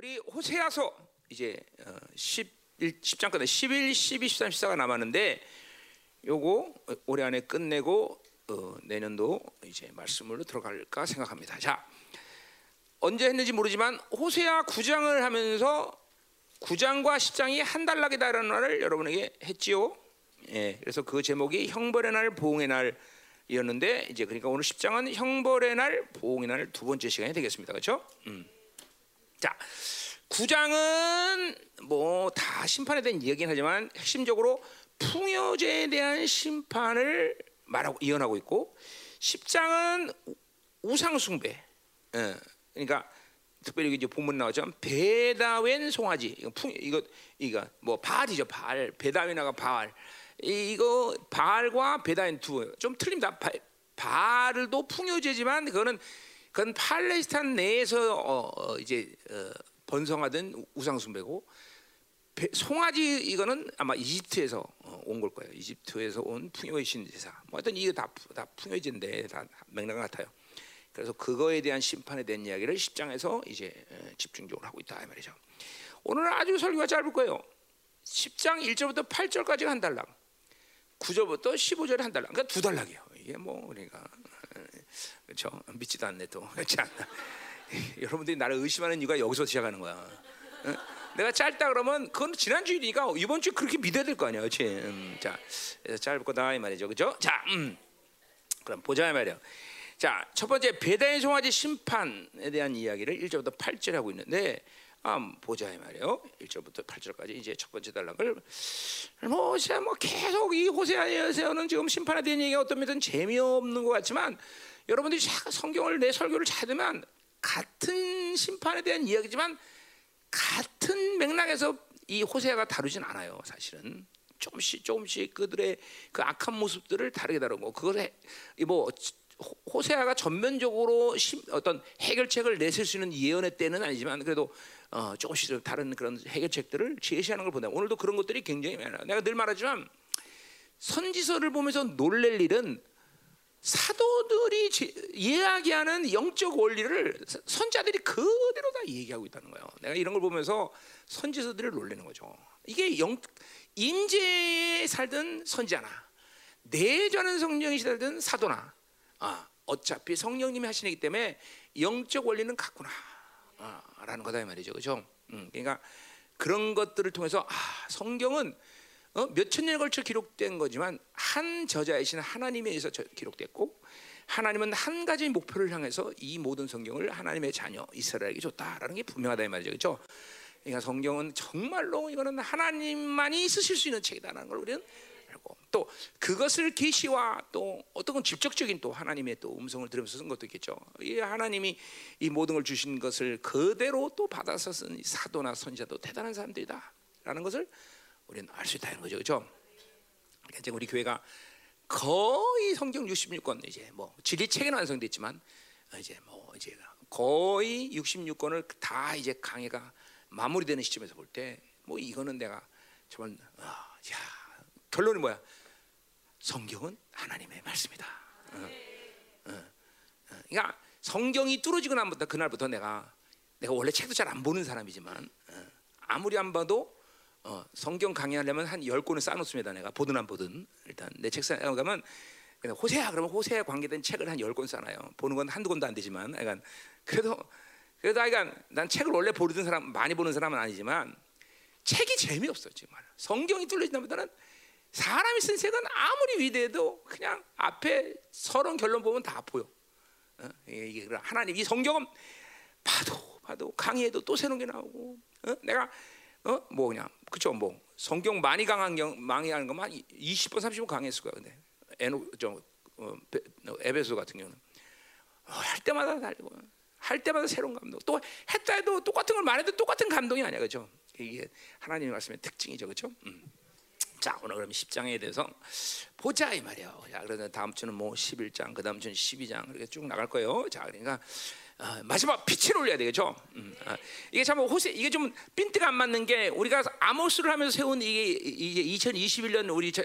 우리 호세아서 이제 어, 11, 10장 끝에 11, 12, 13, 14가 남았는데 요거 올해 안에 끝내고 어, 내년도 이제 말씀으로 들어갈까 생각합니다. 자, 언제 했는지 모르지만 호세아 9장을 하면서 9장과 10장이 한 달락이다라는 말을 여러분에게 했지요. 예, 그래서 그 제목이 형벌의 날, 보응의 날이었는데 이제 그러니까 오늘 10장은 형벌의 날, 보응의 날 두 번째 시간이 되겠습니다. 그렇죠? 음. 자, 9장은 뭐 다 심판에 대한 이야기긴 하지만 핵심적으로 풍요제에 대한 심판을 말하고 이언하고 있고 10장은 우상 숭배. 예. 그러니까 특별히 이제 본문 나오죠. 베다웬 송아지. 이거 풍 이거 이거 뭐 바알이죠. 바알. 베다웬나가 바알. 이, 이거 바알과 베다웬 두좀 틀립니다. 바, 바알도 풍요제지만 그거는 그건 팔레스타인 내에서 어, 어, 이제 어, 번성하던 우상 숭배고 송아지 이거는 아마 이집트에서 어, 온걸 거예요. 이집트에서 온 풍요의 신제사. 뭐 하여튼 이게 다, 다 풍요제인데 다 맥락 같아요. 그래서 그거에 대한 심판에 대한 이야기를 10장에서 이제 집중적으로 하고 있다 이 말이죠. 오늘은 아주 설교가 짧을 거예요. 10장 1절부터 8절까지가 한 달락, 9절부터 15절에 한 달락. 그러니까 두 달락이에요. 이게 뭐 그러니까 그렇죠. 믿지도 않네 또. 여러분들이 나를 의심하는 이유가 여기서 시작하는 거야. 내가 짧다 그러면 그건 지난 주일이니까 이번 주 그렇게 믿어야 될 거 아니야, 그렇지? 음, 자, 짧을 거다 이 말이죠, 그렇죠? 자, 음, 그럼 보자 이 말이야. 자, 첫 번째 배다의 송아지 심판에 대한 이야기를 1절부터 8절 하고 있는데 아, 보자 이 말이에요. 1절부터 8절까지 이제 첫 번째 단락을 뭐, 뭐 계속 이 호세아에서는 지금 심판에 대한 얘기가 어떤 면은 재미없는 것 같지만 여러분들이 성경을 내 설교를 찾으면 같은 심판에 대한 이야기지만 같은 맥락에서 이 호세아가 다루진 않아요. 사실은 조금씩 조금씩 그들의 그 악한 모습들을 다르게 다루고 그걸 뭐 호세아가 전면적으로 어떤 해결책을 내실 수 있는 예언의 때는 아니지만 그래도 어, 조금씩 다른 그런 해결책들을 제시하는 걸 보다 오늘도 그런 것들이 굉장히 많아요. 내가 늘 말하지만 선지서를 보면서 놀랄 일은 사도들이 이야기하는 영적 원리를 선자들이 그대로 다 얘기하고 있다는 거예요. 내가 이런 걸 보면서 선지서들을 놀라는 거죠. 이게 영 임재에 살든 선지자나 내전은 성령이 살든 사도나 아, 어차피 성령님이 하시기 때문에 영적 원리는 같구나 아, 라는 거다 이 말이죠. 그죠? 음, 그러니까 그런 것들을 통해서 아, 성경은 어? 몇천 년에 걸쳐 기록된 거지만 한 저자이신 하나님에 의해서 기록됐고 하나님은 한 가지 목표를 향해서 이 모든 성경을 하나님의 자녀 이스라엘에게 줬다라는 게 분명하다 이 말이죠. 그렇죠? 그러니까 성경은 정말로 이거는 하나님만이 쓰실 수 있는 책이다라는 걸 우리는 알고 또 그것을 계시와 또 어떤 건 직접적인 또 하나님의 또 음성을 들으면서 쓴 것도 있겠죠. 이 하나님이 이 모든 걸 주신 것을 그대로 또 받아서 쓴 사도나 선지자도 대단한 사람들이다라는 것을 우리는 알 수 있다는 거죠, 그렇죠? 그러니까 우리 교회가 거의 성경 66권 이제 뭐 진리 책은 완성됐지만 이제 뭐 이제 거의 66권을 다 이제 강해가 마무리되는 시점에서 볼 때 뭐 이거는 내가 정말 어, 야 결론이 뭐야? 성경은 하나님의 말씀이다. 어, 어, 어. 그러니까 성경이 뚫어지고 나부터 그날부터 내가 내가 원래 책도 잘 안 보는 사람이지만 어, 아무리 안 봐도 어, 성경 강의하려면 한 열 권을 쌓아놓습니다. 내가 보든 안 보든 일단 내 책상에 가면 호세아 그러면 호세아 관계된 책을 한 열 권 쌓아요. 보는 건 한두 권도 안 되지만, 그러니까 그래도 그래도 그러니까 난 책을 원래 보는 사람 많이 보는 사람은 아니지만 책이 재미없어 정말. 성경이 뚫려진다보다는 사람이 쓴 책은 아무리 위대해도 그냥 앞에 서론 결론 보면 다 보여. 어? 이게 하나님 이 성경은 봐도 봐도 강의해도 또 새로운 게 나오고 어? 내가 어? 뭐 그냥 그쵸 뭐. 성경 많이 강한 경 많이 하는 것만 20번 30번 강했을 거야 근데. 에노 저 어, 에베소 같은 경우는. 어, 할 때마다 달리고. 할 때마다 새로운 감동. 또 했다 해도 똑같은 걸 말해도 똑같은 감동이 아니야 그죠 이게 하나님의 말씀의 특징이죠 그죠 음. 자 오늘 그럼 10장에 대해서 보자 이 말이에요 자 그래서 다음 주는 뭐 11장 그 다음 주는 12장 이렇게 쭉 나갈 거예요. 자 그러니까 어, 마지막 빛을 올려야 되겠죠. 음, 어. 이게 참 호세 이게 좀 핀트가 안 맞는 게 우리가 아모스를 하면서 세운 이게 이제 2021년 우리 저,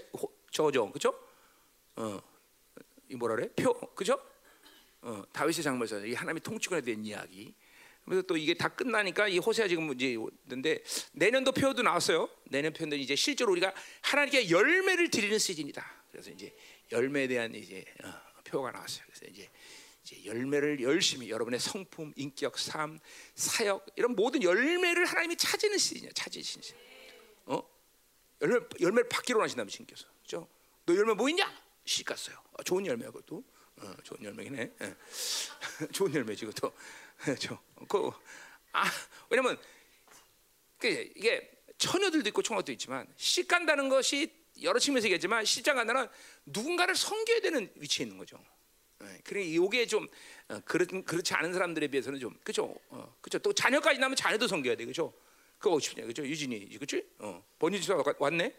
저죠, 그죠? 어, 이 뭐라 그래? 표, 그죠? 어, 다윗의 장면에서 이 하나님의 통치권에 대한 이야기. 그래서 또 이게 다 끝나니까 이 호세아 지금 이제 근데 내년도 표도 나왔어요. 내년 표는 이제 실제로 우리가 하나님께 열매를 드리는 시즌이다. 그래서 이제 열매에 대한 이제 어, 표가 나왔어요. 그래서 이제 이제 열매를 열심히 여러분의 성품, 인격, 삶, 사역 이런 모든 열매를 하나님이 찾는 시즌이야. 찾으시는 시즌. 어? 열매 열매를 받기로 하신다면 신께서. 그죠? 너 열매 뭐 있냐? 씨 갔어요. 어, 좋은 열매야 그것도. 어, 좋은 열매네. 예. 좋은 열매지 그것도. 저, 그, 아, 왜냐면 그 이게 처녀들도 있고 총각도 있지만 씨 간다는 것이 여러 측면에서 얘기했지만 시장 간다는 누군가를 섬겨야 되는 위치에 있는 거죠. 예, 그래 이게 좀 어, 그렇, 그렇지 않은 사람들에 비해서는 좀 그죠, 어, 그죠. 또 자녀까지 나면 자녀도 섬겨야 돼, 그죠. 그거 싶냐, 그죠. 유진이, 그렇지? 어, 번지 집사 왔네.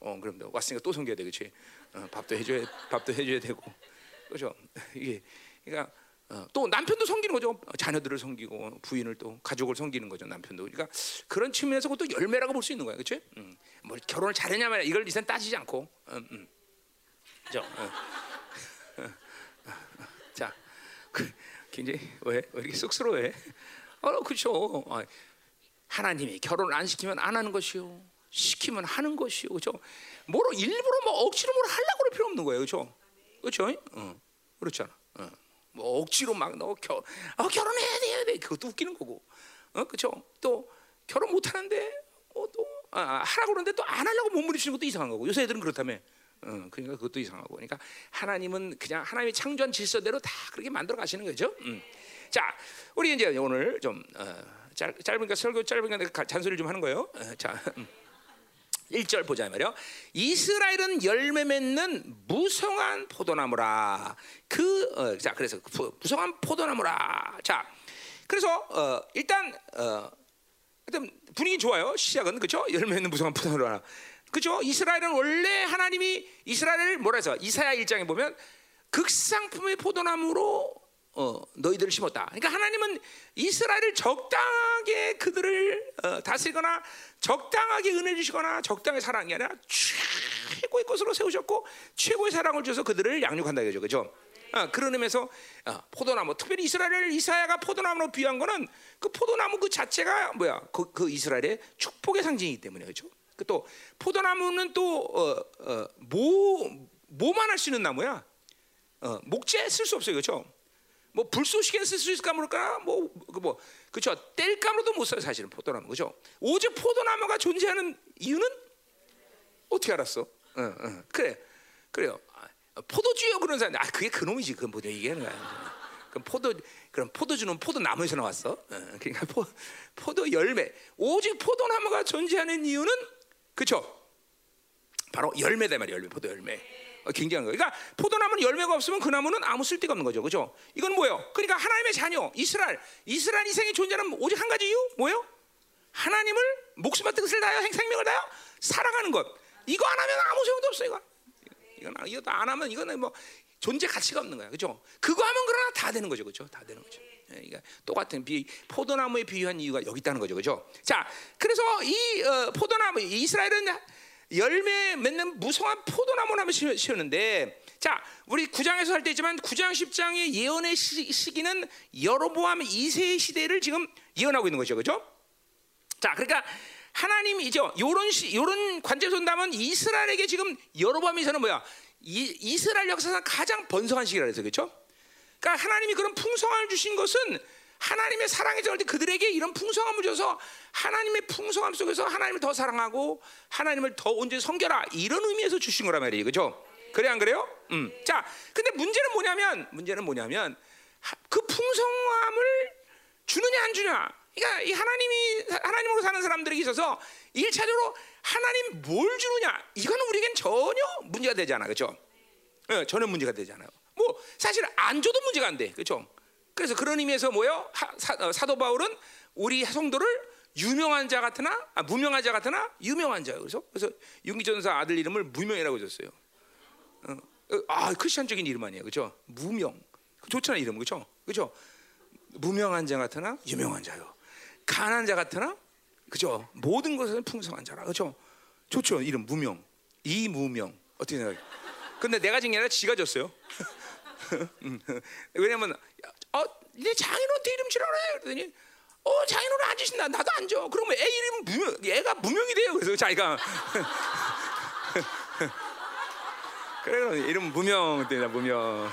어, 그럼 너 왔으니까 또 섬겨야 돼, 그렇지? 어, 밥도 해줘야, 밥도 해줘야 되고, 그죠. 이게 그러니까 어, 또 남편도 섬기는 거죠. 어, 자녀들을 섬기고 부인을 또 가족을 섬기는 거죠. 남편도. 그러니까 그런 측면에서 그것도 열매라고 볼 수 있는 거야, 그렇지? 음, 뭐 결혼을 잘했냐 말이야 이걸 이제 따지지 않고, 음, 음. 그죠. 어. 굉장히 왜, 왜 이렇게 쑥스러워해? 어, 그렇죠. 아, 하나님이 결혼 안 시키면 안 하는 것이요, 시키면 하는 것이요, 그렇죠? 뭐로 일부러 뭐 억지로 뭘 하려고 그럴 필요 없는 거예요, 그렇죠? 그렇죠? 어, 그렇잖아. 어. 뭐 억지로 막너 겨, 어, 결혼해야 돼, 해야 돼. 그것도 웃기는 거고, 어, 그렇죠? 또 결혼 못 하는데 어, 또 아, 하라고 그러는데 또 안 하려고 몸부림치는 것도 이상한 거고. 요새 애들은 그렇다며. 어, 그러니까 그것도 이상하고. 그러니까 하나님은 그냥 하나님이 창조한 질서대로 다 그렇게 만들어 가시는 거죠. 음. 자, 우리 이제 오늘 좀 어, 짧, 짧으니까 설교 짧으니까 내가 잔소리를 좀 하는 거예요. 어, 자. 음. 1절 보자 말이요. 이스라엘은 열매 맺는 무성한 포도나무라. 그, 어, 자, 그래서 부, 무성한 포도나무라. 자, 그래서 어, 일단 어, 일단 분위기 좋아요. 시작은 그렇죠? 열매 맺는 무성한 포도나무라. 그죠? 이스라엘은 원래 하나님이 이스라엘을 뭐라 해서 이사야 1장에 보면 극상품의 포도나무로 어, 너희들을 심었다. 그러니까 하나님은 이스라엘을 적당하게 그들을 어, 다스리거나 적당하게 은혜 주시거나 적당히 사랑이 아니라 최고의 것으로 세우셨고 최고의 사랑을 줘서 그들을 양육한다 이거죠. 그죠? 어, 그런 의미에서 어, 포도나무 특별히 이스라엘을 이사야가 포도나무로 비유한 거는 그 포도나무 그 자체가 뭐야? 그, 그 이스라엘의 축복의 상징이기 때문에 그렇죠. 또 포도나무는 또뭐 어, 어, 뭐만 할 수 있는 나무야. 어, 목재 쓸 수 없어요, 그렇죠? 뭐 불쏘시개는 쓸수 있을까 모를까? 뭐그뭐 그렇죠? 뗄감으로도 못 써요, 사실은 포도나무, 그렇죠? 오직 포도나무가 존재하는 이유는 어떻게 알았어? 어, 어. 그래, 그래요. 아, 포도주요 그런 사람, 아 그게 그놈이지, 그건 뭐 얘기하는 거야. 그럼 포도 그럼 포도주는 포도 나무에서 나왔어. 어, 그러니까 포, 포도 열매. 오직 포도나무가 존재하는 이유는 그렇죠? 바로 열매다 말이야, 열매, 포도 열매. 어, 굉장한 거예요. 그러니까 포도나무는 열매가 없으면 그 나무는 아무 쓸데가 없는 거죠, 그렇죠? 이건 뭐예요? 그러니까 하나님의 자녀 이스라엘, 이스라엘 이생이 존재하는 오직 한 가지 이유 뭐예요? 하나님을 목숨과 뜻을 다하여 생명을 다하여 사랑하는 것. 이거 안 하면 아무 소용도 없어 이거. 이건 이거 안 하면 이거는 뭐 존재 가치가 없는 거야, 그렇죠? 그거 하면 그러나 다 되는 거죠, 그렇죠? 다 되는 거죠. 그러니까 똑같은 비 포도나무에 비유한 이유가 여기 있다는 거죠, 그렇죠? 자, 그래서 이 어, 포도나무 이스라엘은 열매 맺는 무성한 포도나무를 심었는데, 자, 우리 9장에서 할때 있지만 9장 10장의 예언의 시, 기는 여로보암 2세의 시대를 지금 예언하고 있는 거죠, 그렇죠? 자, 그러니까 하나님이죠. 요런 시, 요런 관점에서 본다면 이스라엘에게 지금 여로보암에서는 뭐야? 이, 이스라엘 역사상 가장 번성한 시기라 그래서 그렇죠? 그러니까 하나님이 그런 풍성함을 주신 것은 하나님의 정을 때 그들에게 이런 풍성함을 줘서 하나님의 풍성함 속에서 하나님을 더 사랑하고 하나님을 더 온전히 섬겨라 이런 의미에서 주신 거란 말이에요, 그렇죠? 그래 안 그래요? 음. 자, 근데 문제는 뭐냐면 문제는 뭐냐면 그 풍성함을 주느냐 안 주냐. 그러니까 이 하나님이 하나님으로 사는 사람들에게 있어서 일차적으로 하나님 뭘 주느냐 이거는 우리에겐 전혀 문제가 되지 않아, 그렇죠? 네, 전혀 문제가 되지 않아요. 뭐 사실 안 줘도 문제가 안 돼, 그렇죠? 그래서 그런 의미에서 뭐요? 사, 어, 도 바울은 우리 성도를 유명한 자 같으나 아, 무명한 자 같으나 유명한 자 그래서 그래서 윤기전사 아들 이름을 무명이라고 줬어요. 어, 어, 아 크리스천적인 이름 아니에요, 그렇죠? 무명 좋잖아 이름, 그렇죠? 그렇죠? 무명한 자 같으나 유명한 자요. 가난한 자 같으나 그죠? 모든 것은 풍성한 자라, 그죠? 좋죠, 이름 무명, 이무명 어떻게 생각해? 근데 내가 진 게 아니라 지가 줬어요. 왜냐면 어, 내 장인어한테 이름 지라래 그러더니 어 장인어른 앉으신다. 나도 앉아. 그러면 애 이름 무명, 애가 무명이 돼요. 그래서 자기가 그래 이름 무명 되나 무명.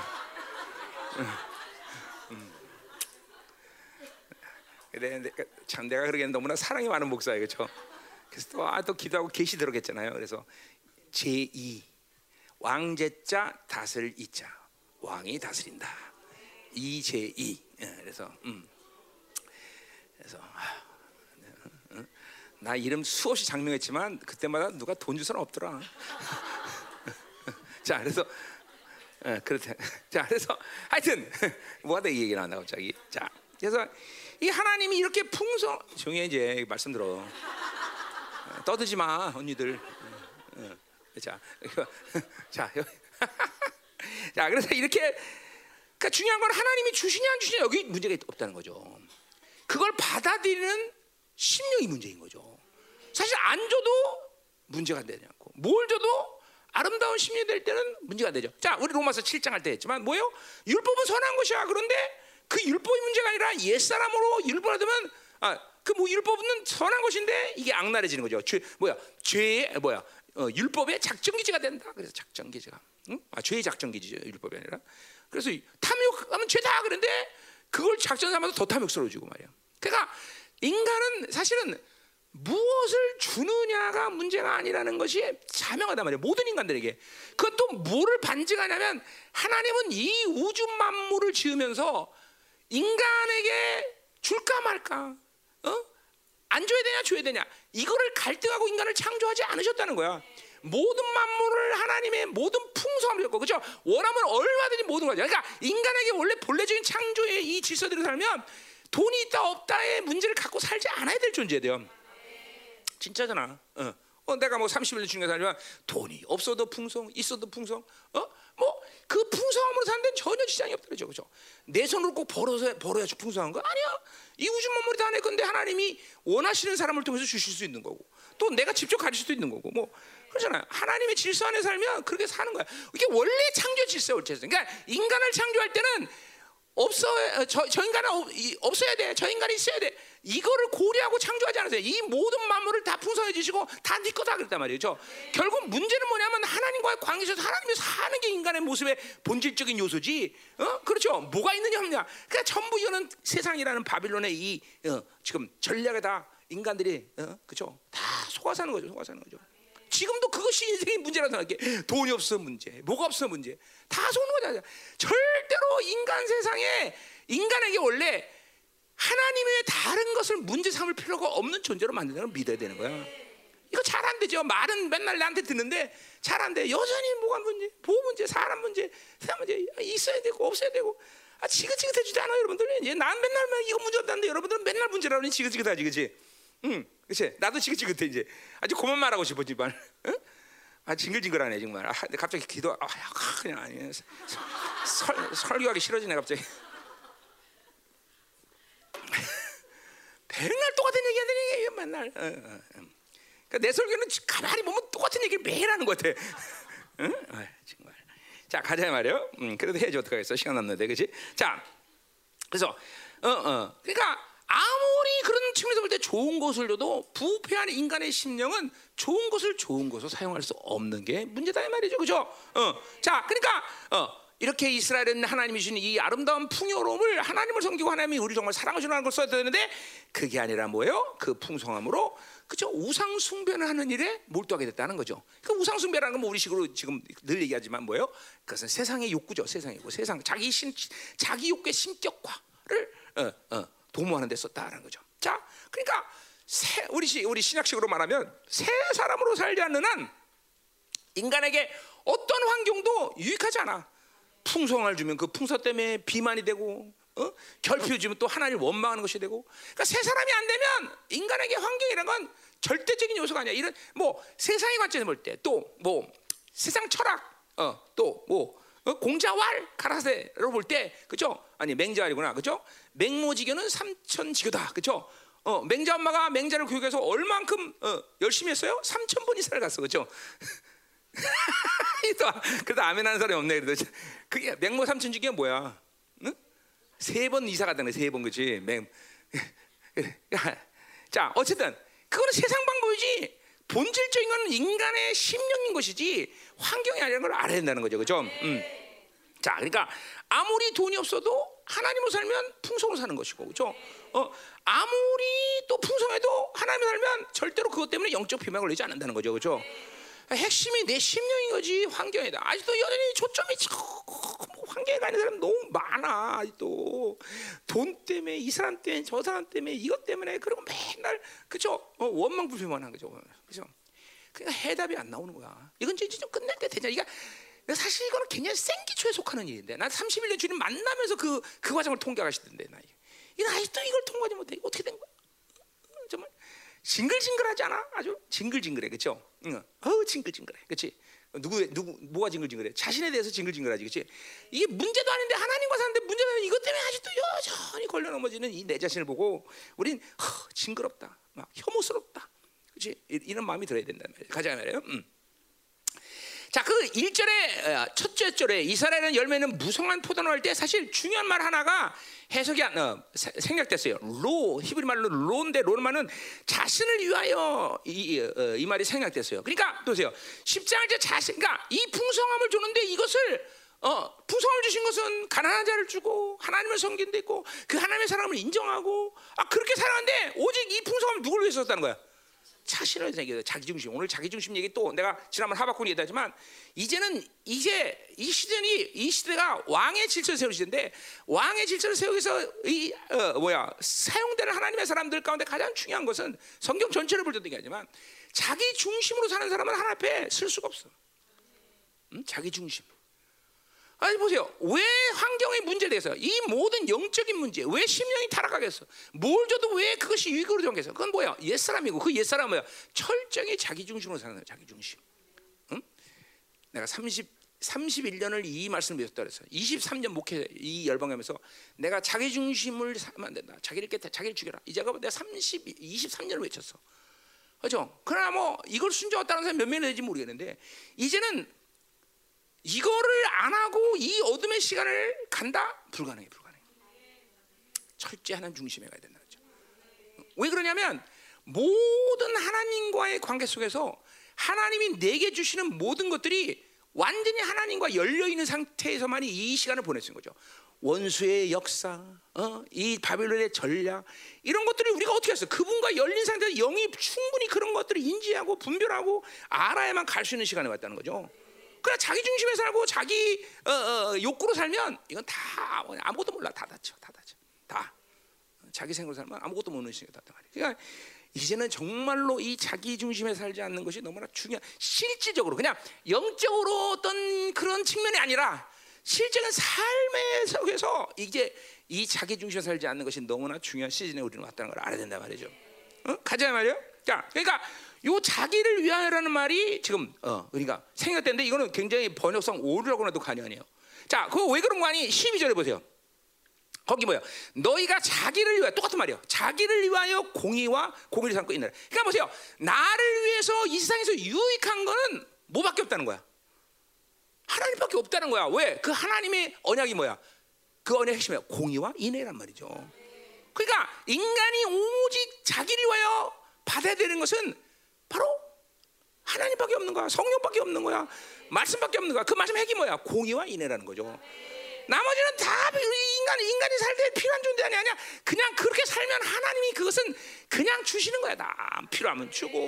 그래 내가 참 내가 그러기엔 너무나 사랑이 많은 목사예요, 그렇죠? 그래서 또, 아, 또 기도하고 계시 들어겠잖아요. 그래서 제2 왕제자 다스릴 이자 왕이 다스린다. 이제2 그래서 음. 그래서 아, 어? 나 이름 수없이 장명했지만 그때마다 누가 돈 주서는 없더라. 자, 그래서 어, 그렇다. 자, 그래서 하여튼 뭐하다 이 얘기 나온다 갑자기. 자, 그래서 이 하나님이 이렇게 풍성 종이 이제 말씀 들어. 어, 떠들지 마 언니들. 어, 어. 자, 자, 자, 그래서 이렇게 그러니까 중요한 건 하나님이 주시냐 안 주시냐 여기 문제가 없다는 거죠. 그걸 받아들이는 심령이 문제인 거죠. 사실 안 줘도 문제가 되지 않고 뭘 줘도 아름다운 심령이 될 때는 문제가 되죠. 자, 우리 로마서 7장 할 때 했지만 뭐예요? 율법은 선한 것이야. 그런데 그 율법이 문제가 아니라 옛 사람으로 율법을 하면 아, 그 뭐 율법은 선한 것인데 이게 악랄해지는 거죠. 죄 뭐야? 죄 뭐야? 어, 율법의 작전 기지가 된다. 그래서 작전 기지가. 응? 아, 죄의 작전 기지죠. 율법이 아니라. 그래서 탐욕하면 죄다 그런데 그걸 작전 삼아서 더 탐욕스러워지고 말이야. 그러니까 인간은 사실은 무엇을 주느냐가 문제가 아니라는 것이 자명하단 말이에요. 모든 인간들에게. 그것도 뭐를 반증하냐면 하나님은 이 우주 만물을 지으면서 인간에게 줄까 말까, 어? 안 줘야 되냐, 줘야 되냐. 이거를 갈등하고 인간을 창조하지 않으셨다는 거야. 모든 만물을 하나님의 모든 풍성함을 줬고, 그죠? 원하면 얼마든지 모든 거죠. 그러니까 인간에게 원래 본래적인 창조의 이 질서대로 살면 돈이 있다 없다의 문제를 갖고 살지 않아야 될 존재 돼요. 진짜잖아. 어. 어, 내가 뭐 30일 중에 살면 돈이 없어도 풍성, 있어도 풍성, 어? 뭐 그 풍성함으로 사는 데는 전혀 지장이 없더죠, 그죠? 내 손으로 꼭 벌어서 벌어야지 풍성한 거 아니야. 이 우주 만물이 다 내 건데 하나님이 원하시는 사람을 통해서 주실 수 있는 거고, 또 내가 직접 가질 수도 있는 거고, 뭐 그렇잖아요. 하나님의 질서 안에 살면 그렇게 사는 거야. 이게 원래 창조 질서예요, 그러니까 인간을 창조할 때는 없어 저, 저 인간은 없어야 돼. 저 인간이 있어야 돼. 이거를 고려하고 창조하지 않으세요. 이 모든 만물을 다 풍성해 주시고 다 네 거다 그랬단 말이죠. 결국 문제는 뭐냐면 하나님과의 관계에서 하나님이 사는 게 인간의 모습의 본질적인 요소지. 어? 그렇죠. 뭐가 있느냐 없느냐. 그러니까 전부 이거는 세상이라는 바빌론의 이 어, 지금 전략에 다 인간들이 어? 그렇죠. 다 속아 사는 거죠. 속아 사는 거죠. 지금도 그것이 인생의 문제라고 생각해. 돈이 없어 문제, 뭐가 없어 문제. 다 속는 거잖아요. 절대로 인간 세상에 인간에게 원래 하나님의 다른 것을 문제 삼을 필요가 없는 존재로 만든다는 걸 믿어야 되는 거야. 이거 잘 안 되죠. 말은 맨날 나한테 듣는데 잘 안 돼. 여전히 뭐가 문제, 보호 문제, 사람 문제, 사람 문제 있어야 되고 없어야 되고. 아 지긋지긋해지지 않아 여러분들. 난 맨날 이거 문제 없다는데 여러분들은 맨날 문제라고 하니 지긋지긋하지, 그렇지? 응, 그렇지. 나도 지긋지긋해 이제. 아주 그만 말하고 싶었지만, 응? 아 징글징글하네 정말. 아, 갑자기 기도, 아 그냥 아니. 설 설교하기 싫어지네 갑자기. 맨날 똑같은 얘기 하는 얘기 맨날. 어, 어, 어. 그러니까 내 설교는 가만히 보면 똑같은 얘기를 매일 하는 것 같아. 응? 아, 정말. 자 가자 말이요. 음, 그래도 해야지 어떡하겠어. 시간 남는데, 그렇지? 자, 그래서 어, 어. 그러니까 아무리 그런 측면에서 볼 때 좋은 것을 줘도 부패한 인간의 심령은 좋은 것을 좋은 것으로 사용할 수 없는 게 문제다 이 말이죠, 그죠? 어, 자, 그러니까 어. 이렇게 이스라엘은 하나님이 주신 이 아름다운 풍요로움을 하나님을 섬기고 하나님이 우리 정말 사랑하시는 걸 써야 되는데 그게 아니라 뭐예요? 그 풍성함으로 그죠? 우상 숭배를 하는 일에 몰두하게 됐다는 거죠. 그 우상 숭배라는 건 뭐 우리 식으로 지금 늘 얘기하지만 뭐예요? 그것은 세상의 욕구죠. 욕구. 세상 자기 신 자기 욕구의 신격화를 어, 어, 도모하는 데 썼다는 거죠. 자, 그러니까 새, 우리 시, 우리 신약식으로 말하면 새 사람으로 살지 않는 한 인간에게 어떤 환경도 유익하지 않아. 풍성을 주면 그 풍서 때문에 비만이 되고 어? 결핍 주면 또 하나님을 원망하는 것이 되고 그러니까 새 사람이 안 되면 인간에게 환경이라는 건 절대적인 요소가 아니야. 이런 뭐 세상의 관점에서 볼 때 또 뭐 세상 철학 어, 또뭐 어? 공자왈 가라세로 볼 때 그죠? 아니 맹자왈이구나 그죠? 맹모지교는 삼천지교다 그죠? 어, 맹자 엄마가 맹자를 교육해서 얼만큼 어, 열심히 했어요? 삼천 번 이상을 갔어 그죠? 그래도 아멘 하는 사람이 없네. 그래도 그게 맹모 삼천지기가 뭐야? 응? 세번 이사 갔다네. 세번 그지? 맹 자, 어쨌든 그거는 세상 방법이지 본질적인 건 인간의 심령인 것이지 환경이 아니라는 걸 알아야 된다는 거죠, 그죠? 음. 자, 그러니까 아무리 돈이 없어도 하나님으로 살면 풍성으로 사는 것이고, 그죠? 어, 아무리 또 풍성해도 하나님으로 살면 절대로 그것 때문에 영적 비명을 걸리지 않는다는 거죠, 그죠? 핵심이 내 심령인 거지 환경이다. 아직도 여전히 초점이 뭐 환경에 가는 사람 너무 많아. 아직도 돈 때문에 이 사람 때문에 저 사람 때문에 이것 때문에 그리고 맨날 그죠? 어, 원망 불평만 하죠. 그죠? 그러니까 해답이 안 나오는 거야. 이건 진짜 좀 끝낼 때 되냐? 이가 사실 이거는 굉장히 생기초에 속하는 일인데 난 31년 주님 만나면서 그, 그 과정을 통과하시던데 나 이거 아직도 이걸 통과하지 못해 어떻게 된 거야? 정말 징글징글하지 않아? 아주 징글징글해, 그렇죠? 응. 어우 징글징글해, 그렇지? 누구 누구 뭐가 징글징글해? 자신에 대해서 징글징글하지, 그렇지? 이게 문제도 아닌데 하나님과 사는데 문제는 이것 때문에 아직도 여전히 걸려 넘어지는 이 내 자신을 보고 우린 허, 징그럽다, 막 혐오스럽다, 그렇지? 이런 마음이 들어야 된단 말이에요. 가자 말이에요. 음. 자, 그 1절에 어, 첫째 절에 이스라엘은 열매는 무성한 포도나무 할때 사실 중요한 말 하나가 해석이 안, 어, 생략됐어요. 로 히브리 말로 로인데 로는 자신을 위하여 이, 어, 이 말이 생략됐어요. 그러니까 보세요. 십장할 때 자신, 그러니까 이 풍성함을 주는데 이것을 어, 풍성함을 주신 것은 가난한 자를 주고 하나님을 섬긴 데 있고 그 하나님의 사랑을 인정하고 아 그렇게 살았는데 오직 이 풍성함을 누구를 위해서 썼다는 거야? 자신을 생겨 자기 중심. 오늘 자기 중심 얘기 또 내가 지난번 하박국 얘기하지만 이제는 이제 이 시대니 이 시대가 왕의 질서를 세우는 시대인데 왕의 질서를 세우기 위해서 이 어, 뭐야 사용되는 하나님의 사람들 가운데 가장 중요한 것은 성경 전체를 볼 때도 얘기하지만 자기 중심으로 사는 사람은 하나 앞에 쓸 수가 없어. 음? 자기 중심. 아니 보세요. 왜 환경의 문제에 대해서 이 모든 영적인 문제, 왜 심령이 타락하겠어? 뭘 줘도 왜 그것이 유익으로 정겠어? 그건 뭐야? 옛사람이고 그 옛사람은 뭐야? 철저히 자기 중심으로 사는 거야. 자기 중심. 응? 내가 30 31년을 이 말씀을 배웠다 그랬어. 23년 목회 이 열방하면서 내가 자기 중심을 하면 안 된다. 자기를 깨 자기를 죽여라. 이제가 내가 30 23년을 외쳤어. 그죠? 그러나 뭐 이걸 순종했다는 사람 몇 명이 되지 모르겠는데 이제는 이거를 안 하고 이 어둠의 시간을 간다? 불가능해, 불가능해. 하나님 중심에 가야 된다. 거죠. 왜 그러냐면 모든 하나님과의 관계 속에서 하나님이 내게 주시는 모든 것들이 완전히 하나님과 열려 있는 상태에서만이 이 시간을 있는 거죠. 원수의 역사, 어? 이 바빌론의 전략 이런 것들이 우리가 어떻게 했어? 그분과 열린 상태에서 영이 충분히 그런 것들을 인지하고 분별하고 알아야만 갈 수 있는 시간에 왔다는 거죠. 그냥 자기 중심에 살고 자기 어, 어, 욕구로 살면 이건 다 아무것도 몰라 다 다쳐 다 다쳐 다 자기 생각으로 살면 아무것도 모르는 시간 다 그러니까 이제는 정말로 이 자기 중심에 살지 않는 것이 너무나 중요한 실질적으로 그냥 영적으로 어떤 그런 측면이 아니라 실제는 삶의 속에서 이제 이 자기 중심에 살지 않는 것이 너무나 중요한 시즌에 우리는 왔다는 걸 알아야 된다 말이죠. 어? 가자 말이요. 자, 그러니까 요 자기를 위하여라는 말이 지금 어 그러니까 생각되는데 이거는 굉장히 번역성 오류라고 해도 관이 아니에요. 자, 그거 왜 그런 거 아니? 12절에 보세요. 거기 뭐야? 너희가 자기를 위하여 똑같은 말이요. 자기를 위하여 공의와 공의를 삼고 있는. 그러니까 보세요. 나를 위해서 이 세상에서 유익한 거는 뭐밖에 없다는 거야. 하나님밖에 없다는 거야. 왜? 그 하나님의 언약이 뭐야? 그 언약의 핵심이 공의와 인애란 말이죠. 그러니까 인간이 오직 자기를 위하여 받아야 되는 것은 바로 하나님밖에 없는 거야. 성령밖에 없는 거야. 말씀밖에 없는 거야. 그 말씀 핵이 뭐야? 공의와 인애라는 거죠. 나머지는 다 인간 인간이 살 때 필요한 존재가 아니야. 그냥 그렇게 살면 하나님이 그것은 그냥 주시는 거야. 다 필요하면 주고.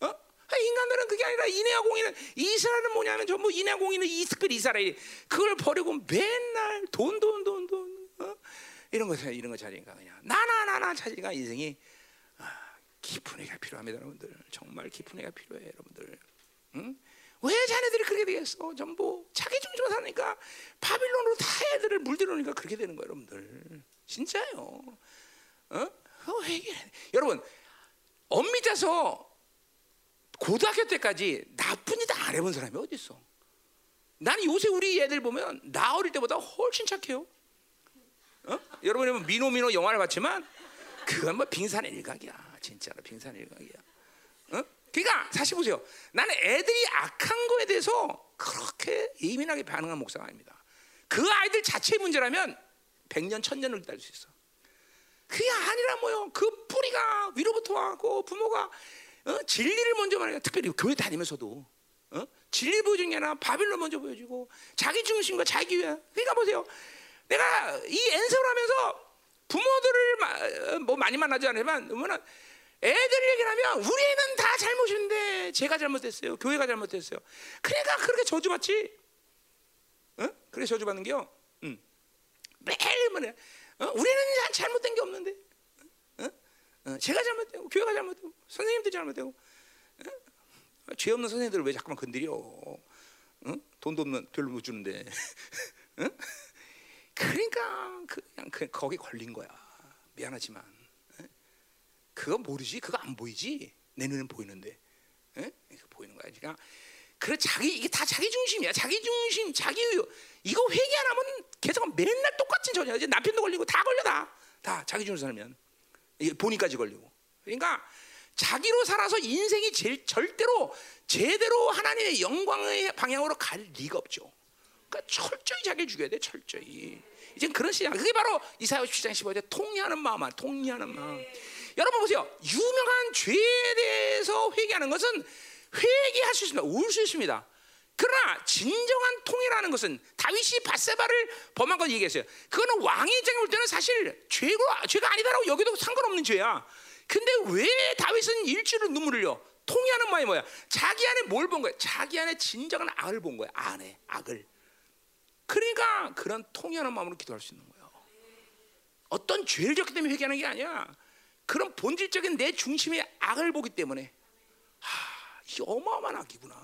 어? 인간들은 그게 아니라 인애와 공의는 이스라엘은 뭐냐면 전부 인애와 공의는 이 특별히 이스라엘이 그걸 버리고 맨날 돈 돈 돈 돈. 어? 이런 거 이런 거 찾으니까 그냥 나나 나나 찾으니까 인생이 깊은 애가 필요합니다, 여러분들. 정말 깊은 애가 필요해, 여러분들. 응? 왜 자네들이 그렇게 되겠어? 전부 자기 중심으로 사니까 바빌론으로 다 애들을 물들어오니까 그렇게 되는 거예요, 여러분들. 진짜요. 어? 어 여러분, 엄밀해서 고등학교 때까지 나쁜 짓 안 해본 사람이 어디 있어? 나는 요새 우리 애들 보면 나 어릴 때보다 훨씬 착해요. 어? 여러분이 미노 미노 영화를 봤지만 그건 뭐 빙산의 일각이야. 진짜로 빙산의 일각이야. 어? 그러니까 사실 보세요. 나는 애들이 악한 거에 대해서 그렇게 예민하게 반응한 목사가 아닙니다. 그 아이들 자체의 문제라면 100년, 1000년을 기다릴 수 있어. 그게 아니라 뭐요? 그 뿌리가 위로부터 와고 부모가 어? 진리를 먼저 말해요. 특별히 교회 다니면서도 어? 진리 보여주는 게 아니라 바빌론 먼저 보여주고 자기 중심과 자기 위해. 그러니까 보세요. 내가 이 엔서를 하면서 부모들을 마, 어, 뭐 많이 만나지 뭐는 애들 얘기를 하면 우리 애는 다 잘못인데 제가 잘못했어요. 교회가 잘못했어요. 그러니까 그렇게 저주받지. 어? 그렇게 저주받는 게요. 음. 매일 뭐래. 어? 우리는 잘못된 게 없는데. 어? 어? 제가 잘못되고 교회가 잘못되고 선생님도 잘못되고 어? 죄 없는 선생님들을 왜 자꾸만 건드려? 어? 돈도 없는 별로 못 주는데. 어? 그러니까 그냥 그 거기 걸린 거야. 미안하지만 어? 그거 모르지, 그거 안 보이지. 내 눈엔 보이는데, 어? 보이는 거야. 그러니까 그래 자기 이게 다 자기 중심이야. 자기 중심, 자기 유 이거 회개 안 하면 계속 맨날 똑같은 전이야. 이제 남편도 걸리고 다 걸려 다. 다 자기 중심 살면 이게 본인까지 걸리고. 그러니까 자기로 살아서 인생이 제일 절대로 제대로 하나님의 영광의 방향으로 갈 리가 없죠. 그러니까 철저히 자기를 죽여야 돼. 철저히. 이제 그런 시장. 그게 바로 이사야 17장 15절 통리하는 마음, 통리하는 마음. 여러분 보세요. 유명한 죄에 대해서 회개하는 것은 회개할 수 있습니다. 울 수 있습니다. 그러나 진정한 통이라는 것은 다윗이 바세바를 범한 건 얘기했어요. 그거는 왕의 입장에 볼 때는 사실 죄가 죄가 아니다라고 여기도 상관없는 죄야. 근데 왜 다윗은 일주일을 눈물을 흘려? 통이하는 마음이 뭐야? 자기 안에 뭘 본 거야? 자기 안에 진정한 악을 본 거야. 안에 악을. 그러니까 그런 통이하는 마음으로 기도할 수 있는 거예요. 어떤 죄를 졌기 때문에 회개하는 게 아니야. 그런 본질적인 내 중심의 악을 보기 때문에 하, 이 어마어마한 악이구나.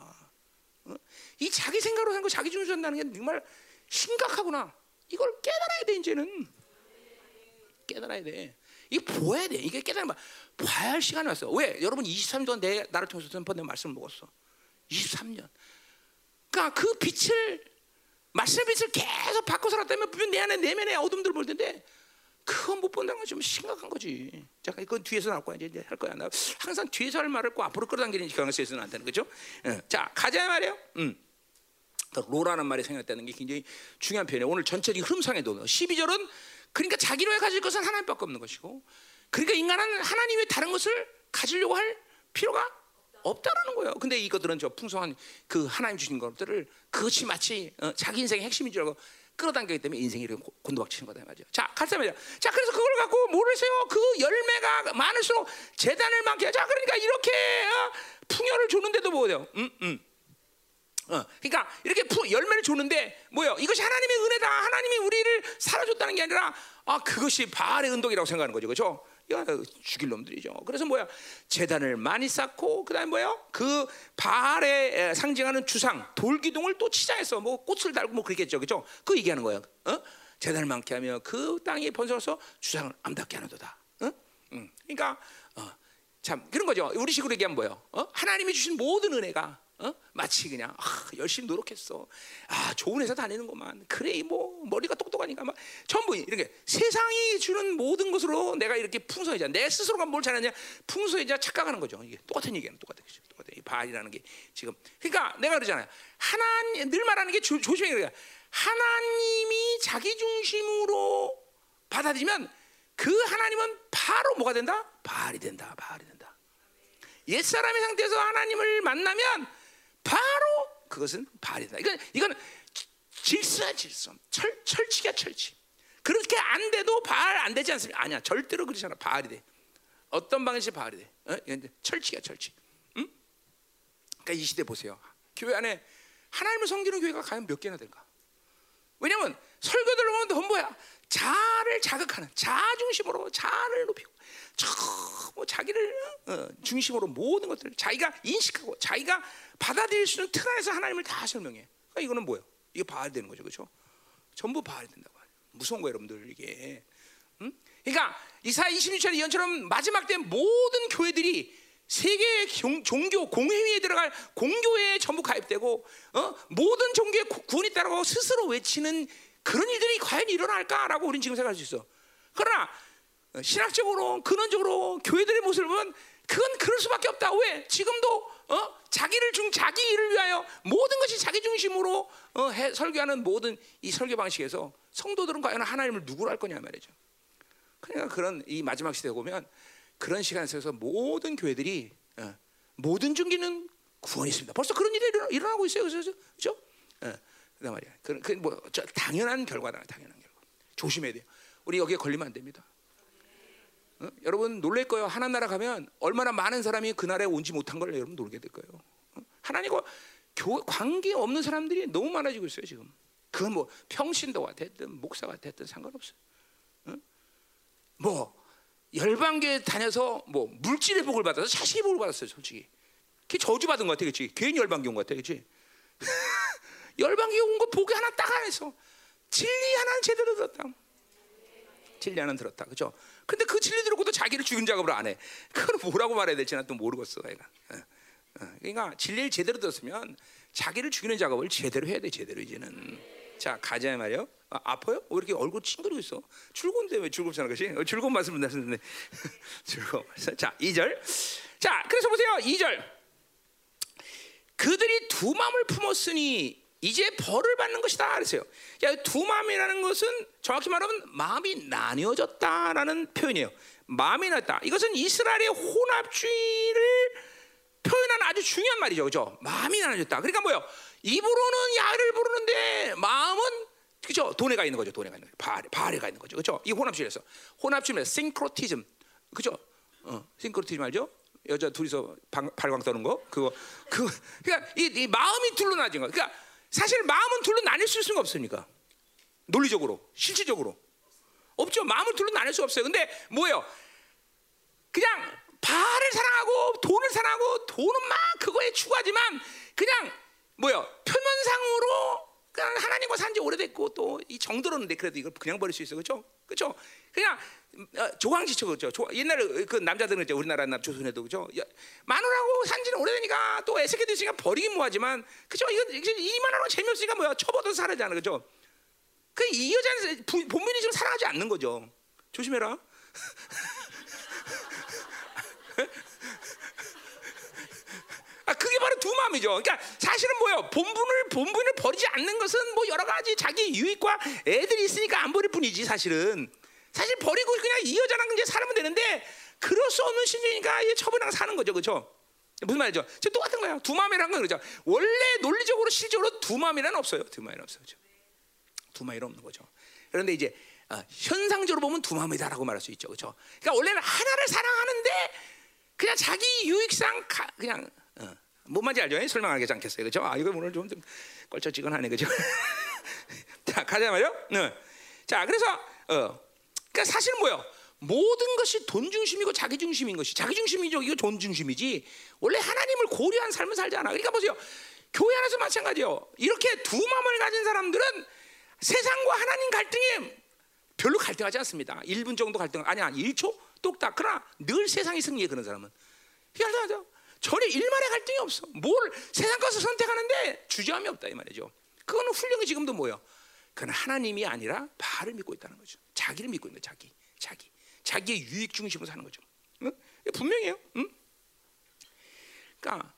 어? 이 자기 생각으로 산거 자기 중심으로 산다는 게 정말 심각하구나. 이걸 깨달아야 돼 이제는 깨달아야 돼. 이게 보아야 돼. 이게 깨달으면 봐야 할 시간이 왔어. 왜? 여러분 23년 동안 내 나를 통해서 전번내 말씀을 먹었어. 23년. 그러니까 그 빛을 말씀의 빛을 계속 바꿔 살았다면 분명 내 안에 내면에 어둠들 볼 텐데 그건 못 본다는 건 좀 심각한 거지. 잠깐 이건 뒤에서 나올 거야 이제 할 거야. 나 항상 뒤에서 할 말을 꼭 앞으로 끌어당기는 경향성이 있어는 안 되는 거죠. 예. 자 가자 말이에요. 음. 로라는 말이 생겼다는 게 굉장히 중요한 표현이에요. 오늘 전체적인 흐름상에도 12절은 그러니까 자기로 가질 것은 하나님밖에 없는 것이고 그러니까 인간은 하나님의 다른 것을 가지려고 할 필요가 없다라는 거예요. 근데 이것들은 저 풍성한 그 하나님 주신 것들을 그것이 마치 어, 자기 인생의 핵심인 줄 알고 끌어당기기 때문에 인생이 이렇게 곤두박치는 거다 말이죠. 자, 말이야. 자, 그래서 그걸 갖고 모르세요. 그 열매가 많을수록 재단을 많게 하자. 그러니까 이렇게 어, 풍요를 주는데도 뭐예요? 음, 음. 어, 그러니까 이렇게 푸, 열매를 주는데 뭐요? 이것이 하나님의 은혜다. 하나님이 우리를 살아줬다는 게 아니라 아 그것이 바알의 은덕이라고 생각하는 거죠, 그렇죠? 죽일 놈들이죠. 그래서 뭐야? 재단을 많이 쌓고 그다음 에 뭐야? 그 바알의 상징하는 주상 돌기둥을 또 치자해서 뭐 꽃을 달고 뭐 그랬겠죠, 그렇죠? 그 얘기하는 거예요. 어? 재단을 많게 하며 그 땅에 번성해서 주상을 암답게 하는도다. 어? 응. 그러니까 어, 참 그런 거죠. 우리식으로 얘기하면 뭐예요? 어? 하나님이 주신 모든 은혜가 어? 마치 그냥 아, 열심히 노력했어. 아 좋은 회사 다니는구만. 그래 뭐 머리가 똑똑하니까 막 전부 이렇게 세상이 주는 모든 것으로 내가 이렇게 풍성해져. 내 스스로가 뭘 잘하냐 풍성해져 착각하는 거죠. 이게 똑같은 얘기는 똑같은 거죠. 똑같은 이 바알이라는 게 지금 그러니까 내가 그러잖아요. 하나님 늘 말하는 게 조, 조심해 그래. 하나님이 자기 중심으로 받아들이면 그 하나님은 바로 뭐가 된다? 바알이 된다. 바알이 된다. 옛 사람의 상태에서 하나님을 만나면 바로 그것은 바알이다. 이건 이건 질서야 질서. 철 철칙이야 철칙. 그렇게 안 돼도 바알 안 되지 않습니까? 아니야 절대로 그렇지 않아. 바알이 돼. 어떤 방식이 바알이 돼? 어? 철칙이야 철칙. 응? 그러니까 이 시대 보세요. 교회 안에 하나님을 섬기는 교회가 과연 몇 개나 될까? 왜냐하면 설교들 보면 더 뭐야? 자를 자극하는 자 중심으로 자를 높이고 저뭐 자기를 어, 중심으로 모든 것들을 자기가 인식하고 자기가 받아들일 수 있는 틀 안에서 하나님을 다 설명해. 그러니까 이거는 뭐예요? 이게 봐야 되는 거죠, 그렇죠? 전부 봐야 된다고. 무서운 거예요, 여러분들 이게. 응? 그러니까 이사 26절 예언처럼 마지막 때 모든 교회들이 세계 종교 공회의에 들어갈 공교회에 전부 가입되고 어? 모든 종교의 구원이 따라고 스스로 외치는 그런 일들이 과연 일어날까라고 우리는 지금 생각할 수 있어. 그러나 신학적으로 근원적으로 교회들의 모습을 보면 그건 그럴 수밖에 없다. 왜? 지금도 어? 자기를 중 자기 일을 위하여 모든 것이 자기 중심으로 어, 해, 설교하는 모든 이 설교 방식에서 성도들은 과연 하나님을 누구로 할 거냐 말이죠. 그러니까 그런 이 마지막 시대에 보면 그런 시간 속에서 모든 교회들이 어, 모든 중기는 구원이 있습니다. 벌써 그런 일이 일어나, 일어나고 있어요. 그렇죠? 어, 그단 말이야. 그, 그뭐 당연한 결과다. 당연한 결과. 조심해야 돼요. 우리 여기에 걸리면 안 됩니다. 어? 여러분 놀랄 거예요. 하나님 나라 가면 얼마나 많은 사람이 그날에 온지 못한 걸 여러분 놀게 될 거예요. 어? 하나님과 교 관계 없는 사람들이 너무 많아지고 있어요 지금. 그건 뭐 평신도가 됐든 목사가 됐든 상관없어요. 어? 뭐 열방교회 다녀서 뭐 물질의 복을 받아서 자식의 복을 받았어요 솔직히. 그게 저주 받은 것 같아, 그렇지? 괜히 열방교 온것 같아, 그렇지? 열방교 온거 복이 하나 딱 안에서 진리 하나는 제대로 들었다. 진리 하나는 들었다, 그렇죠? 근데 그 진리 들었고도 자기를 죽인 작업을 안 해. 그건 뭐라고 말해야 될지 난 또 모르겠어, 내가. 어, 어. 그러니까 진리를 제대로 들었으면 자기를 죽이는 작업을 제대로 해야 돼, 제대로 이제는. 자, 가자 말이요. 아, 아파요? 왜 이렇게 얼굴 찡그리고 있어? 즐거운데 왜 즐겁잖아, 그렇지? 어, 즐거운 말씀을 하셨는데 즐거워. 자, 2절. 자, 그래서 보세요, 2절. 그들이 두 마음을 품었으니 이제 벌을 받는 것이다 그랬어요. 두 마음이라는 것은 정확히 말하면 마음이 나뉘어졌다라는 표현이에요. 마음이 나다. 이것은 이스라엘의 혼합주의를 표현하는 아주 중요한 말이죠, 그죠? 마음이 나눠졌다. 그러니까 뭐요? 입으로는 야를 부르는데 마음은 그죠? 돈에 가 있는 거죠. 돈에 가 있는 거죠. 바알에, 바알에 가 있는 거죠. 그죠? 이 혼합주의에서 혼합주의는 싱크로티즘, 그죠? 어, 싱크로티즘 알죠? 여자 둘이서 방, 발광 떠는 거 그거 그 그러니까 이, 이, 마음이 둘로 나진 거. 그러니까 사실 마음은 둘로 나뉠 수가 없습니까? 논리적으로, 실질적으로 없죠. 마음을 둘로 나눌 수가 없어요. 근데 뭐예요? 그냥 바를 사랑하고 돈을 사랑하고 돈은 막 그거에 추구하지만 그냥 뭐요? 표면상으로 그냥 하나님과 산지 오래됐고 또 이 정들었는데 그래도 이걸 그냥 버릴 수 있어, 그렇죠? 그렇죠? 그냥 어, 조광지처 그렇죠. 옛날에 그 남자들은 이제 우리나라 나 조선에도 그죠. 마누라고 산지는 오래되니까 또 애새끼도 있으니까 버리긴 뭐하지만 그죠. 이거 이 마누라가 재미없으니까 뭐야 쳐버도 살아잖아, 그죠? 그 이 여자는 본민이 지금 사랑하지 않는 거죠. 조심해라. 아, 그게 바로 두 마음이죠. 그러니까 사실은 뭐예요? 본분을 본분을 버리지 않는 것은 뭐 여러 가지 자기 유익과 애들이 있으니까 안 버릴 뿐이지 사실은. 사실 버리고 그냥 이 여자랑 이제 살면 되는데 그럴 수 없는 신이니까 이 처분랑 사는 거죠, 그렇죠? 무슨 말이죠? 저 똑같은 거야. 두 마음이라는 건 그렇죠. 원래 논리적으로 실적으로 두 마음이란 없어요. 두 마음이 없어요? 두 마음이 없는 거죠. 그런데 이제 어, 현상적으로 보면 두 마음이다라고 말할 수 있죠, 그렇죠? 그러니까 원래는 하나를 사랑하는데 그냥 자기 유익상 가, 그냥 어, 뭔 말인지 알죠? 설명하지 않겠어요, 그렇죠? 아 이거 오늘 좀, 좀 껄쩍지근하네, 그렇죠? 자 가자 말이요. 네. 자 그래서 어. 그러니까 사실은 뭐요? 모든 것이 돈 중심이고 자기 중심인 것이 자기 중심이죠. 이거 돈 중심이지. 원래 하나님을 고려한 삶을 살지 않아. 그러니까 보세요. 교회 안에서 마찬가지요. 이렇게 두 마음을 가진 사람들은 세상과 하나님 갈등에 별로 갈등하지 않습니다. 1분 정도 갈등 아니야 1초 똑딱. 그러나 늘 세상이 승리해 그런 사람은. 갈등하죠. 전혀 일말의 갈등이 없어. 뭘 세상 것을 선택하는데 주저함이 없다 이 말이죠. 그거는 훌륭히 지금도 뭐요? 그건 하나님이 아니라 바를 믿고 있다는 거죠. 자기를 믿고 있는 거예요. 자기, 자기, 자기의 유익 중심으로 사는 거죠. 응? 분명해요. 응? 그러니까,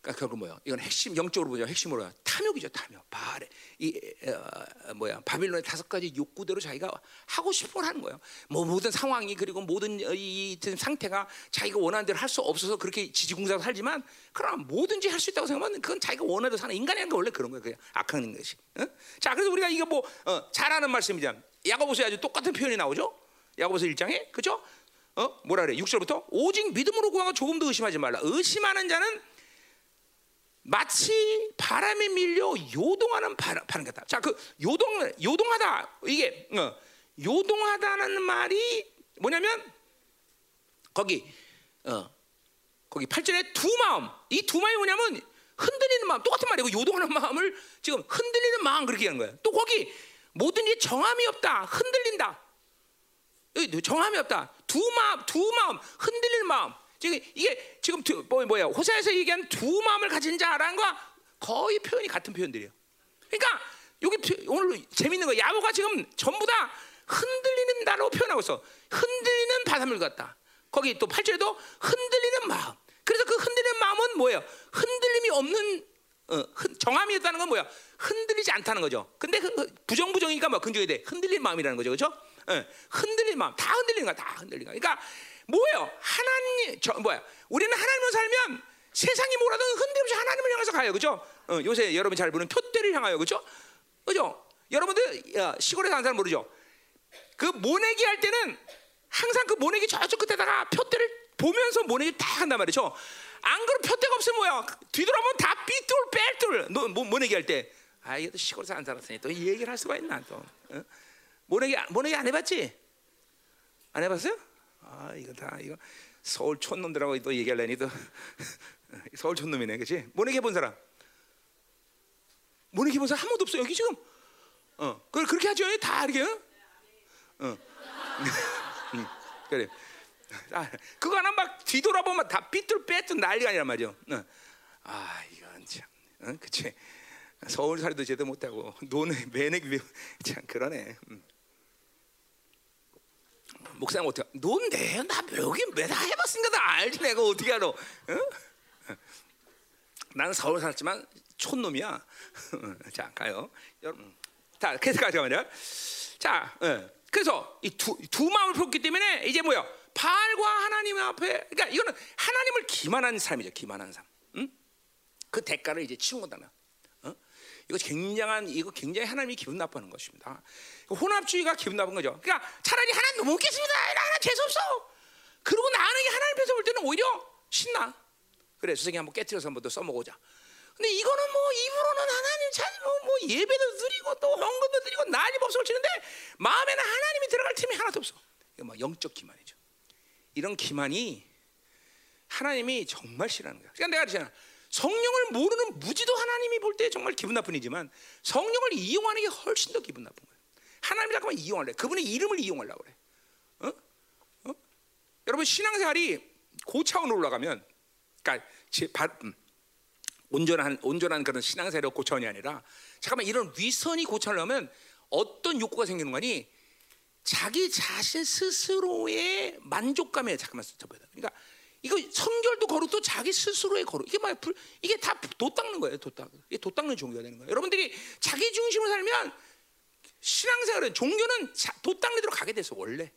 그러니까 결국 뭐야? 이건 핵심 영적으로 보자. 핵심으로 탐욕이죠. 탐욕. 바알의 이 어, 뭐야? 바빌론의 다섯 가지 욕구대로 자기가 하고 걸 하는 거예요. 뭐 모든 상황이 그리고 모든 이 상태가 자기가 원하는 대로 할 수 없어서 그렇게 지지공사로 살지만 그러나 뭐든지 할 수 있다고 생각하면 그건 자기가 원하는 사는 인간이라는 게 원래 그런 거예요. 그냥 악한 것이. 응? 자, 그래서 우리가 이거 뭐 어, 잘하는 말씀이잖아. 야고보서에 아주 똑같은 표현이 나오죠. 야고보서 1장에 그죠? 어 뭐라 그래? 6절부터 오직 믿음으로 구하고 조금도 의심하지 말라. 의심하는 자는 마치 바람에 밀려 요동하는 바람, 바람 같다. 자, 그 요동 요동하다 이게 어, 요동하다는 말이 뭐냐면 거기 어, 거기 8절에 두 마음. 이 두 마음이 뭐냐면 흔들리는 마음 똑같은 말이고 요동하는 마음을 지금 흔들리는 마음 그렇게 하는 거예요. 또 거기 모든 게 정함이 없다. 흔들린다. 정함이 없다. 두 마음, 두 마음, 흔들릴 마음. 지금 이게 지금 두, 뭐, 뭐야 호세에서 얘기한 두 마음을 가진 자라는 거 거의 표현이 같은 표현들이에요. 그러니까 여기 오늘 재밌는 거 야고가 지금 전부 다 흔들리는 나로 표현하고 있어. 흔들리는 바닷물 같다. 거기 또 8절에도 흔들리는 마음. 그래서 그 흔들리는 마음은 뭐예요? 흔들림이 없는 어, 정함이 있다는 건 뭐야? 흔들리지 않다는 거죠. 근데 그 부정부정이니까 뭐 근저에 돼 흔들린 마음이라는 거죠, 그렇죠? 예, 흔들리는 마음, 다 흔들리는 거야, 다 흔들리는 거야. 그러니까 뭐예요? 하나님, 저 뭐야? 우리는 하나님을 살면 세상이 뭐라든 흔들림없이 하나님을 향해서 가요, 그죠? 어, 요새 여러분 잘 보는 표대를 향하여, 그죠? 그죠? 여러분들 야, 시골에 사는 사람 모르죠? 그 모내기 할 때는 항상 그 모내기 저쪽 끝에다가 표대를 보면서 모내기 다 한단 말이죠. 안 그러면 표대가 없으면 뭐야? 뒤돌아보면 다 삐뚤 뭐, 모내기 할 때. 아 이게 또 시골에 사는 사람이니 또 이 얘기를 할 수가 있나 또. 어? 모내기 모내기 안 해봤지? 안 해봤어요? 아 이거 다 이거 서울 촌놈들하고 또 얘기하려니 또 서울 촌놈이네, 그렇지? 모내기 해본 사람. 모내기 해본 사람 한 번도 없어 여기 지금. 어, 그걸 그렇게 하죠, 다 이렇게. 어? 어. 응, 그래. 아, 그거 하나 막 뒤돌아보면 다 삐뚤빼뚤 난리가 아니란 말이죠. 어. 아 이건 참, 어? 그치? 서울살이도 제대로 못하고 논에 매내기 참 그러네. 음. 목사님 어떻게? 논내 나 여기 매다 해봤으니까 다 알지 내가 어떻게 알아? 어? 나는 서울 살았지만 촌놈이야. 자 가요. 여러분, 자 그래서 가자 말이야. 자, 어. 그래서 이두 두 마음을 품기 때문에 이제 뭐야? 바알과 하나님 앞에 그러니까 이거는 하나님을 기만한 삶이죠. 기만한 삶. 응? 그 대가를 이제 치운 거다. 어? 이거 굉장한 이거 굉장히 하나님이 기분 나빠하는 것입니다. 혼합주의가 기분 나쁜 거죠. 그러니까 차라리 하나님 못 믿겠습니다. 하나 재수 없어. 그리고 나는 이게 하나님 앞에서 볼 때는 오히려 신나. 그래 수생이 한번 깨뜨려서 한번 더 써먹어보자. 근데 이거는 뭐 입으로는 하나님 찾고 뭐 예배도 드리고 또 헌금도 드리고 난리 법석을 치는데 마음에는 하나님이 들어갈 틈이 하나도 없어. 이거 막 영적 기만이죠. 이런 기만이 하나님이 정말 싫어하는 거야. 그러니까 내가 그러잖아. 성령을 모르는 무지도 하나님이 볼 때 정말 기분 나쁜이지만 성령을 이용하는 게 훨씬 더 기분 나쁜 거예요. 하나님 잠깐만 이용할래. 그분의 이름을 이용하려고 그래. 어? 어? 여러분 신앙생활이 고차원으로 올라가면, 그러니까 제, 바, 음, 온전한 온전한 그런 신앙생활의 고차원이 아니라 잠깐만 이런 위선이 고차원하면 어떤 욕구가 생기는 거니? 자기 자신 스스로의 만족감에 잠깐만 돼. 그러니까 이거 성결도 거룩도 자기 스스로의 거룩. 이게 막 불, 이게 다 도 닦는 거예요. 도 닦. 이게 도 닦는 종교가 되는 거예요. 여러분들이 자기 중심으로 살면 신앙생활은 종교는 자, 도 닦는 대로 가게 돼서 원래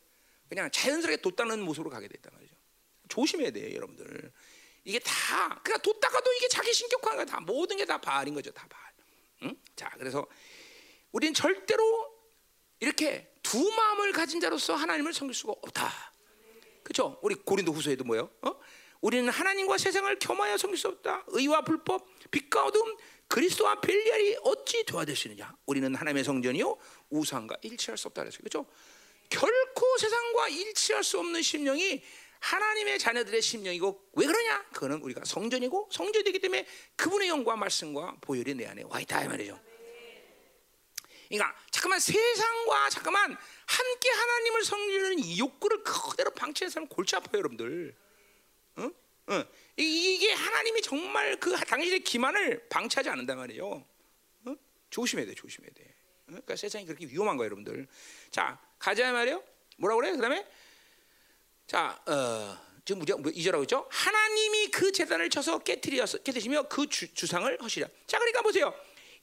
그냥 자연스럽게 도 닦는 모습으로 가게 됐단 말이죠. 조심해야 돼요, 여러분들. 이게 다 그러니까 도 닦아도 이게 자기 신격화한 거다. 모든 게 다 바알인 거죠, 다 바알. 응? 자, 그래서 우리는 절대로 이렇게 두 마음을 가진 자로서 하나님을 섬길 수가 없다. 그렇죠? 우리 고린도 후서에도 뭐요? 어? 우리는 하나님과 세상을 겸하여 섬길 수 없다. 의와 불법, 빛과 어둠, 그리스도와 벨리알이 어찌 도와줄 수 있느냐? 우리는 하나님의 성전이요 우상과 일치할 수 없다 그랬어요. 그렇죠? 결코 세상과 일치할 수 없는 심령이 하나님의 자녀들의 심령이고 왜 그러냐? 그거는 우리가 성전이고 성전이 되기 때문에 그분의 영과 말씀과 보혈이 내 안에 와 있다 이 말이죠. 그러니까 잠깐만 세상과 잠깐만 함께 하나님을 섬기는 이 욕구를 그대로 방치해서 하면 골치 아파요, 여러분들. 어? 어. 이게 하나님이 정말 그 당신의 기만을 방치하지 않는단 말이에요. 어? 조심해야 돼, 조심해야 돼. 어? 그러니까 세상이 그렇게 위험한 거예요, 여러분들. 자, 가자 말이에요. 뭐라고 그래? 그다음에 자, 어, 지금 우리가 이절하고 있죠. 하나님이 그 재단을 쳐서 깨뜨려서 깨뜨리며 그 주, 주상을 허시라. 자, 그러니까 보세요.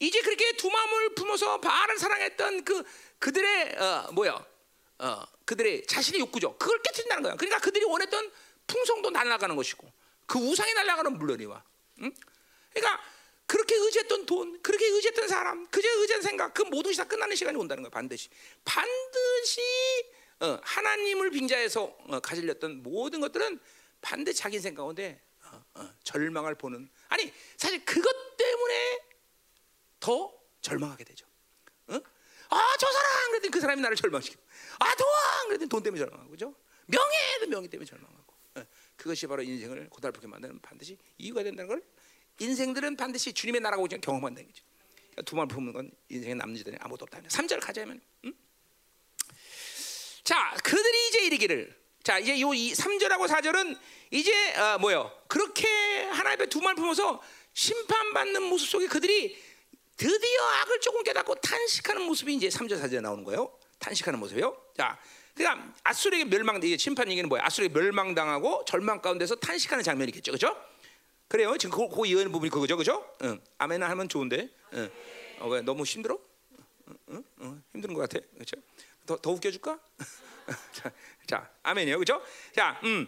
이제 그렇게 두 마음을 품어서 바알을 사랑했던 그 그들의 어, 뭐야? 어, 그들의 자신의 욕구죠. 그걸 깨뜨린다는 거야. 그러니까 그들이 원했던 풍성도 날아가는 것이고 그 우상이 날아가는 물론이와. 응? 그러니까 그렇게 의지했던 돈, 그렇게 의지했던 사람, 그저 의지한 생각, 그 모든 것이 다 끝나는 시간이 온다는 거야. 반드시. 반드시 어, 하나님을 빙자해서 어, 가질렸던 모든 것들은 반드시 자기 생각 가운데 어, 어, 절망을 보는. 아니 사실 그것 때문에 더 절망하게 되죠. 어? 아저 사람 그랬더니 그 사람이 나를 절망시키고, 아 도와 그랬더니 돈 때문에 절망하고, 그죠? 명예도 명예 때문에 절망하고. 어, 그것이 바로 인생을 고달프게 만드는 반드시 이유가 된다는 걸 인생들은 반드시 주님의 나라가 오지 경험한다는 거죠. 그러니까 두말 품는 건 인생에 남는 지들이 아무것도 없다. 3절 가자면. 음? 자, 그들이 이제 이르기를 자, 이제 요 3절하고 4절은 이제 어, 뭐요? 그렇게 하나님의 두말 품어서 심판받는 모습 속에 그들이 드디어 악을 조금 깨닫고 탄식하는 모습이 이제 3절 4절에 나오는 거예요. 탄식하는 모습이요. 자, 그러니까 아수르에게 멸망 이게 심판 얘기는 뭐야? 아수르에게 멸망당하고 절망 가운데서 탄식하는 장면이겠죠. 그렇죠? 그래요. 지금 그, 그 이해하는 부분이 그거죠. 그죠? 응. 아멘 하면 좋은데. 응. 어, 왜 너무 힘들어? 응? 응? 응? 힘든 것 같아. 그렇죠? 더, 더 웃겨 줄까? 자, 자, 아멘이요, 그죠? 자, 음,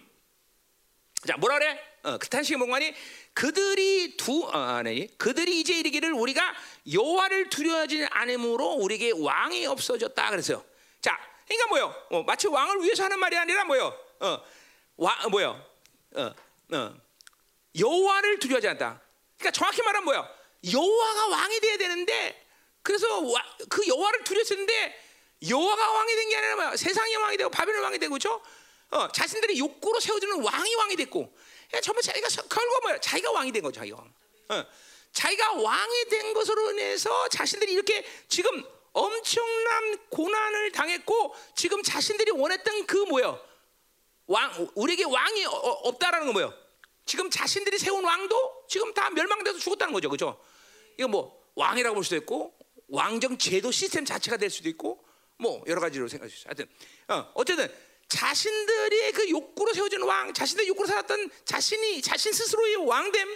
자, 뭐라 그래? 어, 그 탄식의 몽관이 그들이 두 어, 아니 그들이 이제 이르기를 우리가 여호와를 두려워하지 않음으로 우리에게 왕이 없어졌다 그랬어요. 자, 그러니까 뭐요? 어, 마치 왕을 위해서 하는 말이 아니라 뭐요? 어, 와, 어, 뭐요? 어, 어, 여호와를 두려워하지 않다. 그러니까 정확히 말하면 뭐요? 여호와가 왕이 돼야 되는데 그래서 와, 그 여호와를 두려웠는데 여호와가 왕이 된 게 아니라 뭐야? 세상이 왕이 되고 바벨론 왕이 되고 그죠? 어, 자신들의 욕구로 세워주는 왕이 왕이 됐고 야, 전부 자기가 서- 결국 뭐야? 자기가 왕이 된 거죠, 자기가 왕. 어, 자기가 왕이 된 것으로 인해서 자신들이 이렇게 지금 엄청난 고난을 당했고 지금 자신들이 원했던 그 뭐요? 왕 우리에게 왕이 어- 어- 없다라는 건 뭐예요? 지금 자신들이 세운 왕도 지금 다 멸망돼서 죽었다는 거죠, 그렇죠? 이거 뭐 왕이라고 볼 수도 있고 왕정 제도 시스템 자체가 될 수도 있고 뭐 여러 가지로 생각할 수 있어요. 하여튼 어, 어쨌든 자신들의 그 욕구로 세워진 왕, 자신들의 욕구로 살았던 자신이 자신 스스로의 왕됨,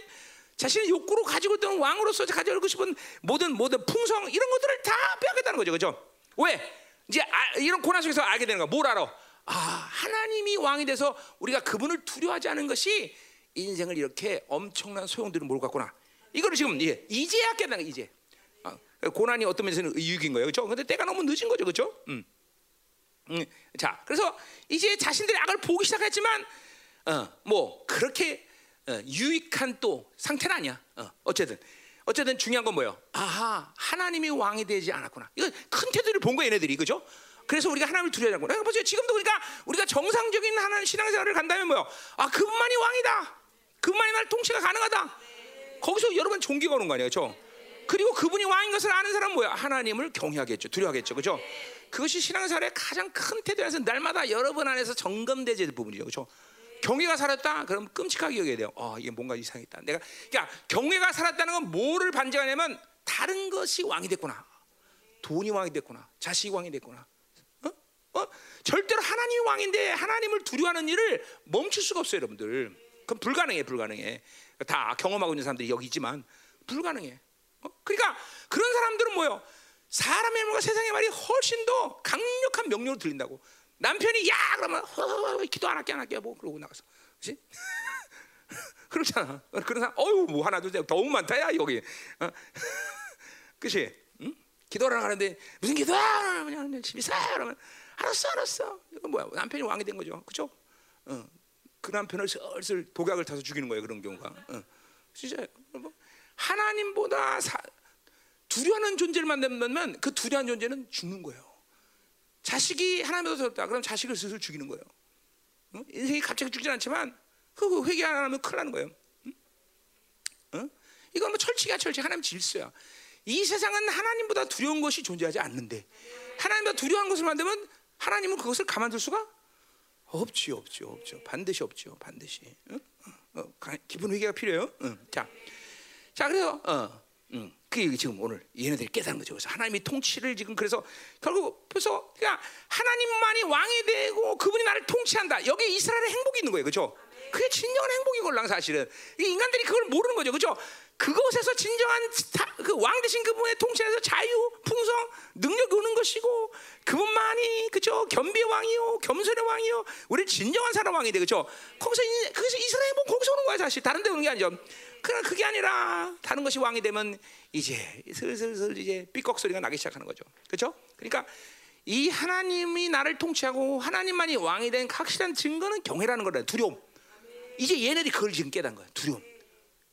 자신의 욕구로 가지고 있던 왕으로서 가지고 싶은 모든 모든 풍성 이런 것들을 다 빼앗겠다는 거죠, 그렇죠? 왜? 이제 아, 이런 고난 속에서 알게 되는 거야. 뭘 알아? 아, 하나님이 왕이 돼서 우리가 그분을 두려워하지 않은 것이 인생을 이렇게 엄청난 소용들을 몰고 갔구나. 이거를 지금 예, 이제야 거야, 이제. 아, 고난이 어떤 면에서는 유익인 거예요, 그렇죠? 근데 때가 너무 늦은 거죠, 그렇죠? 음. 음, 자, 그래서 이제 자신들의 악을 보기 시작했지만, 어, 뭐 그렇게 어, 유익한 또 상태는 아니야. 어, 어쨌든, 어쨌든 중요한 건 뭐예요? 아하, 하나님이 왕이 되지 않았구나. 이거 큰 태도를 본 거야, 얘네들이, 그죠? 그래서 우리가 하나님을 두려워하는 거야. 보세요, 지금도 그러니까 우리가 정상적인 하나님 신앙생활을 간다면 뭐요? 아, 그분만이 왕이다. 그분만이 날 통치가 가능하다. 거기서 여러분 종기가 오는 거 아니에요, 그렇죠? 그리고 그분이 왕인 것을 아는 사람은 뭐야? 하나님을 경외하겠죠, 두려워하겠죠, 그렇죠? 그것이 신앙생활의 가장 큰 태도라서 날마다 여러분 안에서 점검되지 부분이죠, 그렇죠? 경외가 살았다, 그럼 끔찍하게 여겨야 돼요. 아, 이게 뭔가 이상했다. 내가, 그러니까 경외가 살았다는 건 뭐를 반증하냐면 다른 것이 왕이 됐구나, 돈이 왕이 됐구나, 자식이 왕이 됐구나. 어? 어? 절대로 하나님이 왕인데 하나님을 두려워하는 일을 멈출 수가 없어요, 여러분들. 그건 불가능해, 불가능해. 다 경험하고 있는 사람들이 여기 있지만 불가능해. 어? 그러니까 그런 사람들은 뭐요? 사람의 말과 세상의 말이 훨씬 더 강력한 명령으로 들린다고. 남편이 야 그러면 허, 기도 안 할게 안 할게 뭐 그러고 나가서, 그렇지? 그렇잖아. 그런 사람, 어유 뭐 하나 둘셋 너무 많다 야 여기. 어? 그렇지? 응? 기도를 하는데 무슨 기도야? 그냥 집에 사 그러면 알았어 알았어. 이거 뭐야? 남편이 왕이 된 거죠, 그렇죠? 어. 그 남편을 슬슬 독약을 타서 죽이는 거예요 그런 경우가. 어. 진짜 뭐 하나님보다 사, 두려워하는 존재를 만들면 그 두려워하는 존재는 죽는 거예요. 자식이 하나님보다 더 그럼 자식을 스스로 죽이는 거예요. 어? 인생이 갑자기 죽진 않지만 그 회개 안 하면 큰일 나는 거예요. 응? 어? 이건 뭐 철칙이야 철칙 하나님 질서야. 이 세상은 하나님보다 두려운 것이 존재하지 않는데 하나님보다 두려운 것을 만들면 하나님은 그것을 가만둘 수가 없지요, 없죠, 없죠. 반드시 없죠, 반드시. 응? 어, 어, 가- 기쁜 회개가 필요해요. 응. 자, 자 그래서 어, 음, 그게 지금 오늘 얘네들이 깨닫는 거죠. 그래서 하나님이 통치를 지금 그래서 결국 그래서 그냥 하나님만이 왕이 되고 그분이 나를 통치한다. 여기 이스라엘의 행복이 있는 거예요, 그렇죠? 그게 진정한 행복이걸랑 사실은 이 인간들이 그걸 모르는 거죠, 그렇죠? 그것에서 진정한 그 왕 대신 그분의 통치에서 자유, 풍성, 능력이 오는 것이고 그분만이 그죠 겸비의 왕이요, 겸손의 왕이요, 우리 진정한 사람 왕이 돼, 그렇죠? 거기서 이- 거기서 이스라엘 행복 거기서 오는 거야, 사실 다른 데 오는 게 아니죠. 그러나 그게 아니라 다른 것이 왕이 되면 이제 슬슬슬 이제 삐걱 소리가 나기 시작하는 거죠, 그렇죠? 그러니까 이 하나님이 나를 통치하고 하나님만이 왕이 된 확실한 증거는 경외라는 거래, 두려움. 이제 얘네들이 그걸 지금 깨닫는 거야, 두려움.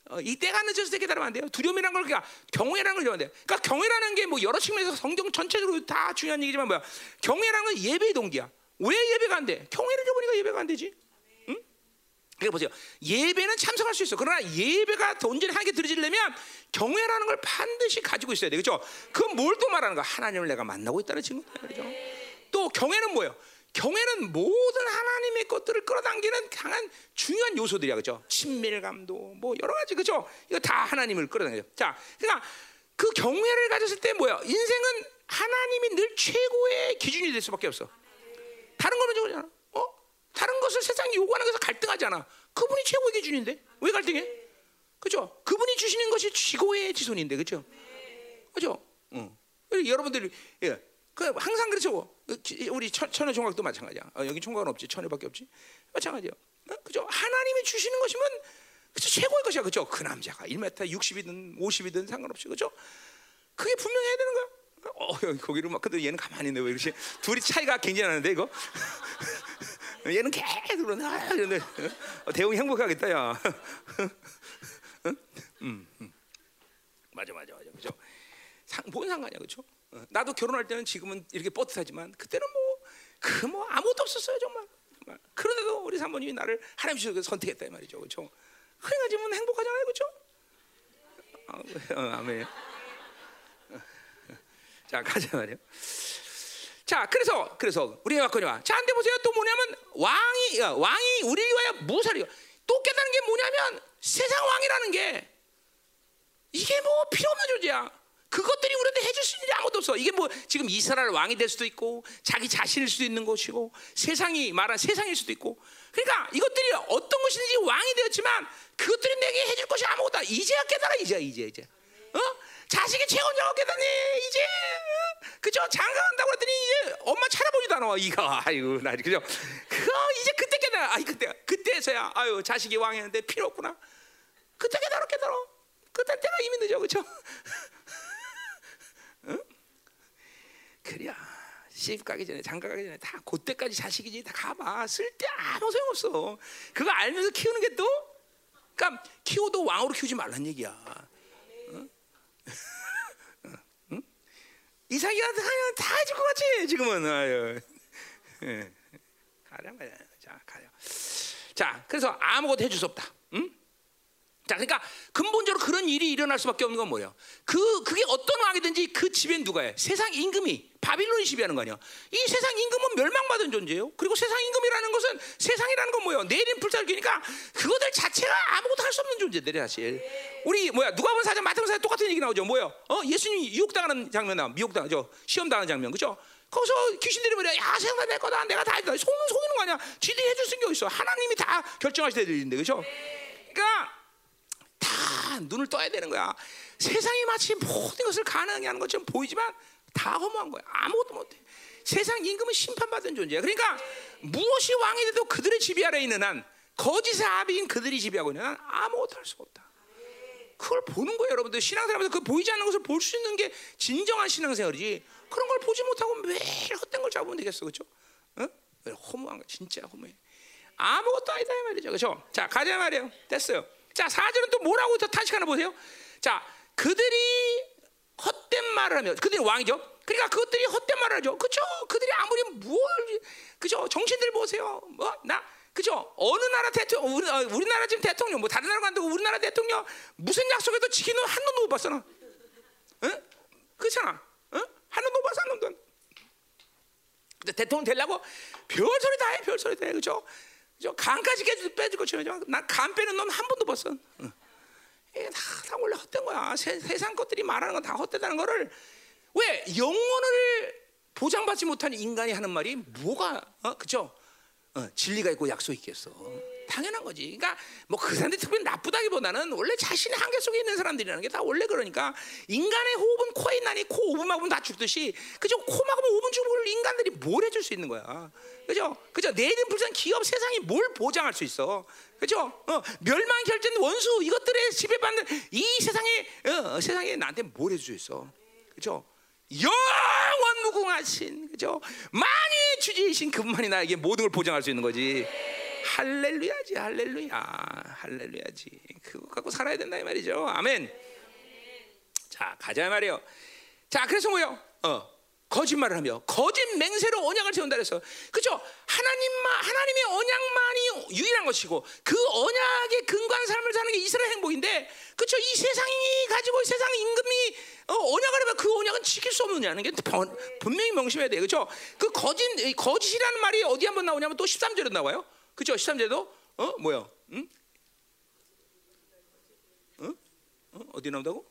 어, 이 때가 때 깨달으면 안 돼요. 두려움이라는 걸 그러니까 경외라는 걸 배워야 돼요. 그러니까 경외라는 게 뭐 여러 측면에서 성경 전체적으로 다 중요한 얘기지만 뭐야? 경외라는 건 예배의 동기야. 왜 예배가 안 돼? 경외를 줘보니까 예배가 안 되지. 응? 그러니까 보세요. 예배는 참석할 수 있어. 그러나 예배가 온전히 하게 드려지려면 경외라는 걸 반드시 가지고 있어야 돼. 그렇죠? 그건 뭘 또 말하는 거야? 하나님을 내가 만나고 있다는 증거야. 그렇죠? 또 경외는 뭐예요? 경외는 모든 하나님의 것들을 끌어당기는 강한 중요한 요소들이야, 그렇죠? 친밀감도 뭐 여러 가지, 그렇죠? 이거 다 하나님을 끌어당겨. 자, 그러니까 그 경외를 가졌을 때 뭐야? 인생은 하나님이 늘 최고의 기준이 될 수밖에 없어. 다른 거는 저거잖아. 어? 다른 것을 세상이 요구하는 것에서 갈등하잖아. 그분이 최고의 기준인데 왜 갈등해? 그죠? 그분이 주시는 것이 최고의 지손인데, 그죠? 그죠? 응. 여러분들이 예. 그그 항상 그렇죠. 우리 천, 천의 총각도 마찬가지야. 어, 여기 총각은 없지. 천의밖에 없지. 마찬가지야. 어? 그죠? 하나님이 주시는 것이면 그죠? 최고의 것이야. 그죠? 그 남자가 1m 60이든 50이든 상관없이 그죠? 그게 분명해야 되는 거야. 어, 거기를 막 근데 얘는 가만히 있네. 왜 이러지? 둘이 차이가 굉장히 나는데 이거. 얘는 계속 그러네. 아, 이러네. 어, 대웅이 행복하겠다, 야. 음, 음. 맞아, 맞아, 맞아. 그죠? 상, 뭔 상관이야, 그죠? 어, 나도 결혼할 때는 지금은 이렇게 뻣뻣하지만 그때는 뭐 그 뭐 아무것도 없었어요, 정말. 정말. 그런데도 우리 사모님이 나를 하나님 주셔서 선택했다 이 말이죠, 그죠? 그래가지고 행복하잖아요, 그죠? 어, 아멘. 자 가자 말이요. 자 그래서 그래서 우리가 왔거니와 자 근데 보세요 또 뭐냐면 왕이 왕이 우리를 위하여 무사리요. 또 깨닫는 게 뭐냐면 세상 왕이라는 게 이게 뭐 필요 없는 존재야. 그것들이 우리한테 해줄 수 있는 게 아무도 없어. 이게 뭐 지금 이스라엘 왕이 될 수도 있고 자기 자신일 수도 있는 것이고 세상이 말한 세상일 수도 있고. 그러니까 이것들이 어떤 것인지 왕이 되었지만 그것들이 내게 해줄 것이 아무것도 이제야 깨달아 이제 이제 이제. 어? 자식이 최고냐고 깨닫니 이제 그죠 장가 간다고 그랬더니 이제 엄마 찾아보지도 않아. 이가 아이고 나 그죠 그거 이제 그때 깨달아. 아이 그때 그때서야 아유 자식이 왕이었는데 필요 없구나. 그때 깨달아 깨달아. 그때 때가 이미 늦어 그죠 응? 그래야 시집 가기 전에 장가 가기 전에 다 그때까지 자식이지 다 가봐. 쓸때 아무 소용 없어. 그거 알면서 키우는 게 또? 그러니까 키워도 왕으로 키우지 말란 얘기야 이삭이가 다 해줄 것 같지 지금은 아유 예. 가자 가자 자 가자 자 그래서 아무것도 해줄 수 없다 응? 자 그러니까 근본적으로 그런 일이 일어날 수밖에 없는 건 뭐예요? 그 그게 어떤 왕이든지 그 지배는 누가 해 세상 임금이 바빌론이 지배하는 거 아니야 이 세상 임금은 멸망받은 존재예요. 그리고 세상 임금이라는 것은 세상이라는 건 뭐예요? 내린 불살기니까 그것들 자체가 아무것도 할 수 없는 존재들이 사실. 우리 뭐야 누가 본 사전 마태복음 사전 똑같은 얘기 나오죠? 뭐예요? 어? 예수님이 유혹당하는 장면 나와 미혹당하죠 시험 당하는 장면. 그죠? 거기서 귀신들이 뭐래 야 세상 내 거다. 내가 다 했다. 속는 속이는 거 아니야? 지들이 해줄 수 있는 게 있어? 하나님이 다 결정하실 때들인데 그죠? 그러니까 다 눈을 떠야 되는 거야 세상이 마치 모든 것을 가능하게 하는 것처럼 보이지만 다 허무한 거야 아무것도 못해 세상 임금은 심판받은 존재야 그러니까 무엇이 왕이 돼도 그들의 지배 아래 있는 한 거짓의 아비인 그들이 지배하고 있는 한 아무것도 할 수가 없다 그걸 보는 거예요, 여러분들. 신앙생활에서 그 보이지 않는 것을 볼 수 있는 게 진정한 신앙생활이지. 그런 걸 보지 못하고 매일 헛된 걸 잡으면 되겠어, 그렇죠? 어? 허무한 거, 진짜 허무해. 아무것도 아니다 이 말이죠, 그렇죠? 자, 가자 말이에요. 됐어요. 자, 사절은 또 뭐라고 더 탄식하나 보세요. 자, 그들이 헛된 말을 하며, 그들이 왕이죠. 그러니까 그것들이 헛된 말을 하죠. 그렇죠? 그들이 아무리 뭘, 그죠? 정신들 보세요. 뭐 나. 그죠? 어느 나라 대통령, 우리, 어, 우리나라 지금 대통령, 뭐 다른 나라 간다고 우리나라 대통령 무슨 약속에도 지키는 한 놈도 못 봤어, 나. 응? 그렇잖아. 응? 한 놈도 못 봤어, 한 놈도. 대통령 되려고 별 소리 다 해, 별 소리 다 해, 그죠? 그죠? 간까지 빼줄 것처럼, 난간 빼는 놈 한 번도 봤어. 응. 이게 다, 다 원래 헛된 거야. 세, 세상 것들이 말하는 건 다 헛되다는 거를 왜 영혼을 보장받지 못한 인간이 하는 말이 뭐가, 어? 그죠? 어, 진리가 있고 약속이 있겠어. 당연한 거지. 그러니까 뭐 그 사람들이 특별히 나쁘다기보다는 원래 자신의 한계 속에 있는 사람들이라는 게 다 원래 그러니까 인간의 호흡은 코에 있나니 코 5분 막으면 다 죽듯이 그죠? 코 막으면 5분 죽는 걸 인간들이 뭘 해줄 수 있는 거야. 그죠? 그죠? 내일은 불쌍 기업 세상이 뭘 보장할 수 있어. 그죠? 어, 멸망 결전 원수 이것들의 지배받는 이 세상에 어, 세상에 나한테 뭘 해줄 수 있어. 그죠? 영원 무궁하신 그죠? 많이 주지이신 그분만이 나에게 모든 걸 보장할 수 있는 거지. 할렐루야지, 할렐루야, 할렐루야지. 그거 갖고 살아야 된다 이 말이죠. 아멘. 자 가자 말이요. 자 그래서 뭐요? 어 거짓말을 하며 거짓 맹세로 언약을 세운다 그래서 그죠? 하나님만 하나님의 언약만이 유일한 것이고 그 언약의 근거한 삶을 사는 게 이스라엘 행복인데 그죠? 이 세상이 가지고 세상 임금이 어, 언약을 하면 그 언약은 지킬 수 없느냐는 게 분명히 명심해야 돼. 그죠? 그 거짓 거짓이라는 말이 어디 한번 나오냐면 또 13절에 나와요. 그죠? 13절도 어 뭐야? 응? 어? 어? 어 디 나온다고?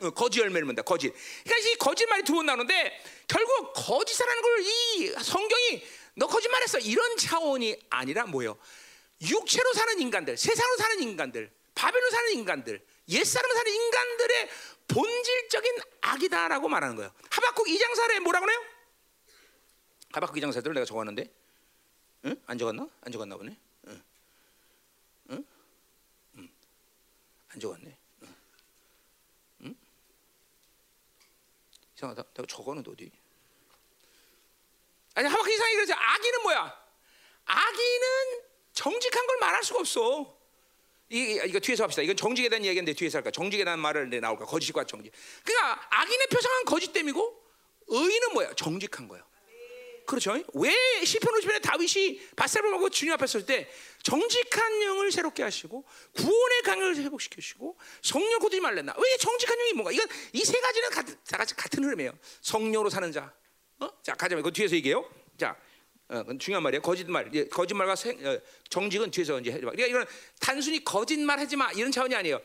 어, 거짓 열매를 맺다. 거짓. 그러니까 이 거짓말이 두 번 나오는데 결국 거짓이라는 걸 이 성경이 너 거짓말했어 이런 차원이 아니라 뭐예요? 육체로 사는 인간들, 세상으로 사는 인간들, 바벨로 사는 인간들, 옛사람으로 사는 인간들의 본질적인 악이다라고 말하는 거예요. 하박국 2장 4에 뭐라고 해요? 하박국 2장 4절을 내가 적었는데, 응? 안 적었나? 안 적었나 보네. 응, 응, 응. 안 적었네. 응. 응? 이상하다. 내가 적었는데 어디? 아니 하박국 이상이 그러죠. 악인은 뭐야? 악인은 정직한 걸 말할 수가 없어. 이 이거 뒤에서 합시다. 이건 정직에 대한 얘기인데 뒤에서 할까? 정직에 대한 말을 내 나올까? 거짓과 정직. 그러니까 악인의 표상은 거짓됨이고 의인은 뭐야? 정직한 거야. 그렇죠? 왜 시편 50편에 다윗이 먹고 주님 앞에 설때 정직한 영을 새롭게 하시고 구원의 강을 회복시켜 주시고 성령 고들이 말랬나? 왜 정직한 영이 뭔가? 이건 이 세 가지는 같은 다 같이 같은 흐름이에요. 성령으로 사는 자. 어? 자, 가자. 그 뒤에서 얘기해요. 자, 어, 중요한 말이에요. 거짓말, 예, 거짓말과 생, 어, 정직은 뒤에서 이제 해봐. 그러니까 이건 단순히 거짓말 하지 마 이런 차원이 아니에요.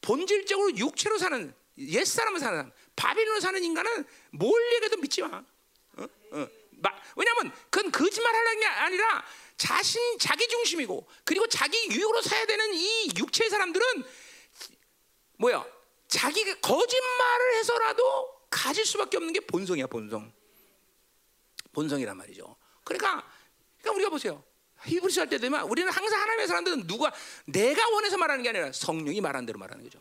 본질적으로 육체로 사는 옛 사람을 사는 바빌론으로 사는 인간은 뭘 얘기해도 믿지 마. 어? 어. 마, 왜냐하면 그건 거짓말 하려는 게 아니라 자신 자기 중심이고 그리고 자기 유익으로 사야 되는 이 육체의 사람들은 뭐야? 자기가 거짓말을 해서라도 가질 수밖에 없는 게 본성이야, 본성. 본성이란 말이죠. 그러니까, 그러니까 우리가 보세요. 히브리서 할 때 되면 우리는 항상 하나님의 사람들은 누가 내가 원해서 말하는 게 아니라 성령이 말하는 대로 말하는 거죠.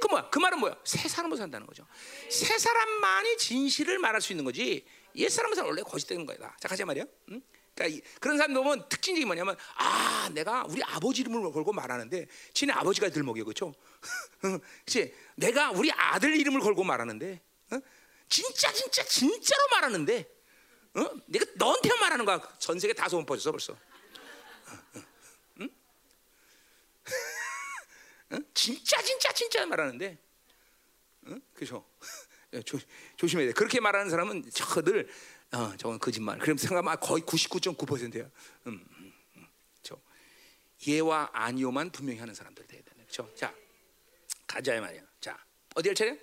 그 뭐야? 그 말은 뭐야? 새 사람으로 산다는 거죠. 새 사람만이 진실을 말할 수 있는 거지. 옛 사람은 원래 거짓되는 거야. 자, 같이 말이야. 응? 그러니까 이, 그런 사람 보면 특징이 뭐냐면 아, 내가 우리 아버지 이름을 걸고 말하는데 지네 아버지가 들먹여 그렇죠? 그렇지? 내가 우리 아들 이름을 걸고 말하는데 어? 진짜 진짜 진짜로 말하는데 어? 내가 너한테만 말하는 거야. 전 세계 다 소문 퍼졌어 벌써. 응? 응? 진짜 진짜 진짜 말하는데, 응? 그죠? 조, 조심해야 돼. 그렇게 말하는 사람은 저들 어, 저건 거짓말. 그럼 생각하면 거의 99.9%야. 음, 음, 음. 저 예와 아니오만 분명히 하는 사람들 돼야 되네. 그렇죠? 자, 가자 말이야. 자, 어디 할 차례?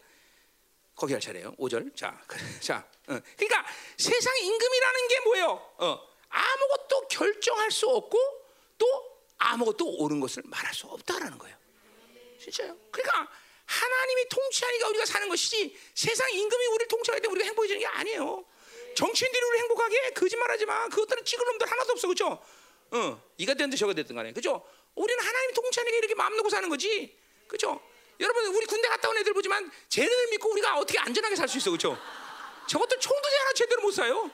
거기 할 차례요. 5절. 자, 자. 어. 그러니까 세상 임금이라는 게 뭐예요? 어, 아무것도 결정할 수 없고 또 아무것도 옳은 것을 말할 수 없다라는 거예요. 진짜요? 그러니까 하나님이 통치하니까 우리가 사는 것이지 세상 임금이 우리를 통치할 때 우리가 행복해지는 게 아니에요. 정치인들이 우리 행복하게 거짓말하지 마. 그것들은 찍을 놈들 하나도 없어, 그렇죠? 어, 이가 됐든 저가 됐든 간에, 그렇죠? 우리는 하나님이 통치하니까 이렇게 마음 놓고 사는 거지, 그렇죠? 여러분 우리 군대 갔다 온 애들 보지만 쟤네들 믿고 우리가 어떻게 안전하게 살 수 있어, 그렇죠? 저것들 총도 하나 제대로 못 사요.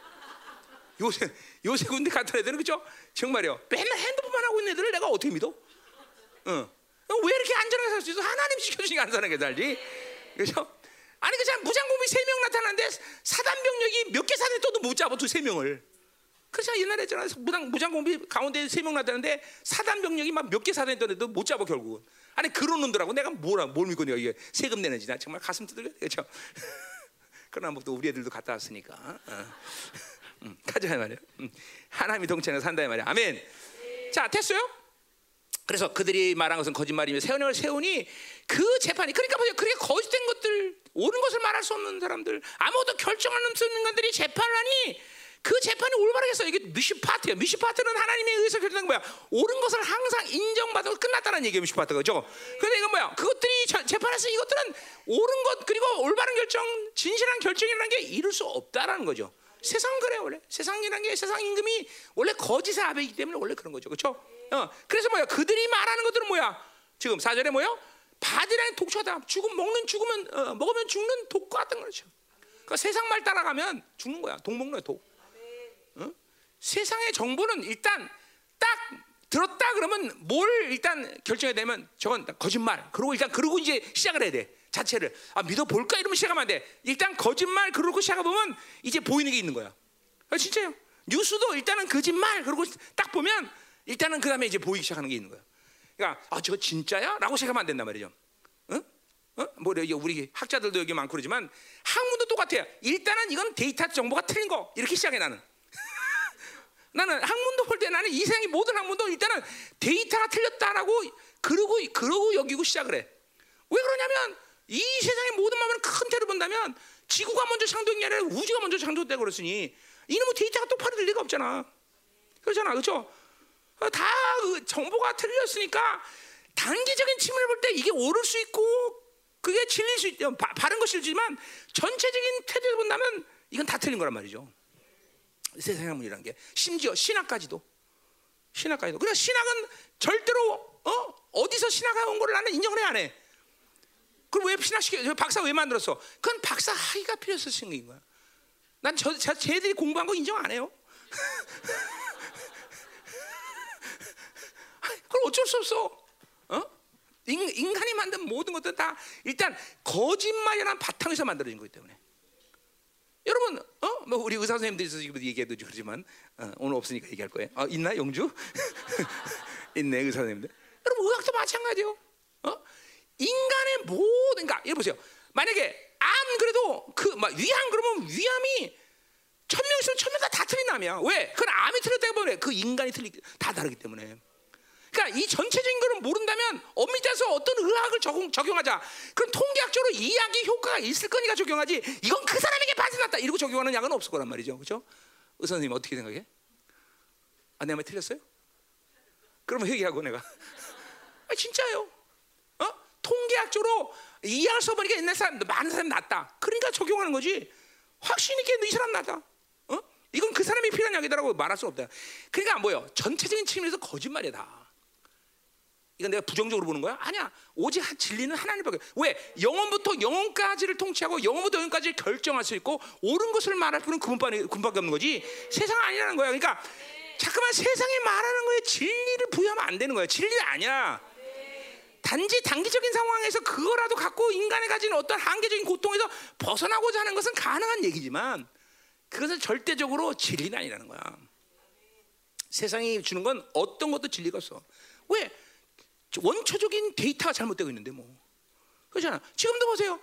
요새 요새 군대 갔다 온 애들은 그렇죠? 정말요. 맨날 핸드폰만 하고 있는 애들을 내가 어떻게 믿어? 어. 왜 이렇게 안전하게 살 수 있어? 하나님 시켜주니까 안전하게 살지. 그렇죠? 아니 그냥 무장공비 세 명 나타났는데 사단 병력이 몇 개 사대 떠도 못 잡아 두 세 명을. 그래서 옛날에 있잖아 무장 무장공비 가운데 세 명 나타났는데 사단 병력이 막 몇 개 사대 떠도 못 잡아 결국은. 아니 그런 놈들하고 내가 뭐라 뭘 믿고 내가 이게 세금 내는지 나 정말 가슴 두들겨 그렇죠. 그러나 뭐또 우리 애들도 갔다 왔으니까. 어. 음, 가자 말이야. 음, 하나님이 동체는 산다 말이야. 아멘. 자 됐어요? 그래서 그들이 말한 것은 거짓말이며 세원을 세우니 그 재판이 그러니까 보세요. 그렇게 거짓된 것들 옳은 것을 말할 수 없는 사람들 아무것도 결정하는 없는 인간들이 재판을 하니 그 재판이 올바르겠어. 이게 미슈파트야. 미슈파트는 하나님에 의해서 결정된 거야. 옳은 것을 항상 인정받고 끝났다는 얘기예요. 미슈파트 그죠? 그런데 이건 뭐야? 그것들이 재판에서 이것들은 옳은 것 그리고 올바른 결정, 진실한 결정이라는 게 이룰 수 없다라는 거죠. 세상 그래 원래 세상이라는 게 세상 임금이 원래 거짓의 아비이기 때문에 원래 그런 거죠. 그렇죠? 어, 그래서 뭐야? 그들이 말하는 것들은 뭐야? 지금 4절에 뭐요? 밭이랑의 독초다. 죽음 먹는 죽으면 어, 먹으면 죽는 독 같은 거죠. 그러니까 세상 말 따라가면 죽는 거야. 독 먹는 거야, 독. 어? 세상의 정보는 일단 딱 들었다 그러면 뭘 일단 결정해야 되면 저건 거짓말. 그리고 일단 그러고 이제 시작을 해야 돼. 자체를 아 믿어 볼까 이러면 시작하면 안 돼. 일단 거짓말 그러고 시작해 보면 이제 보이는 게 있는 거야. 아, 진짜요. 뉴스도 일단은 거짓말 그러고 딱 보면 일단은 그 다음에 이제 보이기 시작하는 게 있는 거야. 그러니까 아 저거 진짜야? 라고 생각하면 안 된단 말이죠. 어? 어? 뭐 우리 학자들도 여기 많고 그러지만 학문도 똑같아요. 일단은 이건 데이터 정보가 틀린 거 이렇게 시작해 나는. 나는 학문도 볼 때 나는 이 세상의 모든 학문도 일단은 데이터가 틀렸다라고 그러고 그러고 여기고 시작을 해. 왜 그러냐면 이 세상의 모든 마음을 큰 틀을 본다면 지구가 먼저 창조된 게 아니라 우주가 먼저 창조됐다고 그랬으니 이놈의 데이터가 똑바로 될 리가 없잖아. 그렇잖아, 그렇죠? 다그 정보가 틀렸으니까 단기적인 측면을 볼 때 이게 옳을 수 있고 그게 진릴 수 있, 바, 바른 것이지만 전체적인 태도를 본다면 이건 다 틀린 거란 말이죠. 세상의 문이라는 게 심지어 신학까지도 신학까지도. 그러니까 신학은 절대로 어 어디서 신학가 온 거를 나는 인정을 해안 해. 그럼 왜 신학시켜? 박사 왜 만들었어? 그건 박사 학위가 필요해서 생긴 거야. 난 저, 저 쟤들이 공부한 거 인정 안 해요. 그럼 어쩔 수 없어. 어? 인, 간이 만든 모든 것들 다 일단 거짓말이라는 바탕에서 만들어진 거기 때문에. 여러분, 어? 뭐 우리 의사 선생님들이 지금 얘기해도 그러지만 어, 오늘 없으니까 얘기할 거예요. 어, 있나 영주? 있네 의사 선생님들. 여러분 의학도 마찬가지요. 어? 인간의 모든 그러니까 여 보세요. 만약에 암 그래도 그 막 위암 그러면 위암이 천명 있으면 천명 다 다 틀린 암이야. 왜? 그건 암이 틀렸다고 보면 그 인간이 틀리 다 다르기 때문에. 그러니까 이 전체적인 거를 모른다면 엄밀히 따서 어떤 의학을 적용, 적용하자. 그럼 통계학적으로 이 약이 효과가 있을 거니까 적용하지. 이건 그 사람에게 빠져났다. 이러고 적용하는 약은 없을 거란 말이죠. 그렇죠? 의사 선생님 어떻게 생각해? 아, 내 말이 틀렸어요? 그러면 회개하고 내가. 아, 진짜요. 어? 통계학적으로 이 약을 써보니까 옛날 사람, 많은 사람이 낫다. 그러니까 적용하는 거지. 확신 있게 이 사람 낫다. 어? 이건 그 사람이 필요한 약이다라고 말할 수 없다. 그러니까 뭐요? 전체적인 측면에서 거짓말이다. 이건 내가 부정적으로 보는 거야? 아니야. 오직 진리는 하나님밖에. 왜? 영원부터 영원까지를 통치하고 영원부터 영원까지 결정할 수 있고 옳은 것을 말할 뿐은 그분밖에, 없는 거지. 세상 아니라는 거야. 그러니까 잠깐만 세상에 말하는 거에 진리를 부여하면 안 되는 거야. 진리 아니야. 단지 단기적인 상황에서 그거라도 갖고 인간이 가진 어떤 한계적인 고통에서 벗어나고자 하는 것은 가능한 얘기지만 그것은 절대적으로 진리는 아니라는 거야. 세상이 주는 건 어떤 것도 진리가 없어. 왜? 원초적인 데이터가 잘못되고 있는데 뭐 그렇잖아. 지금도 보세요.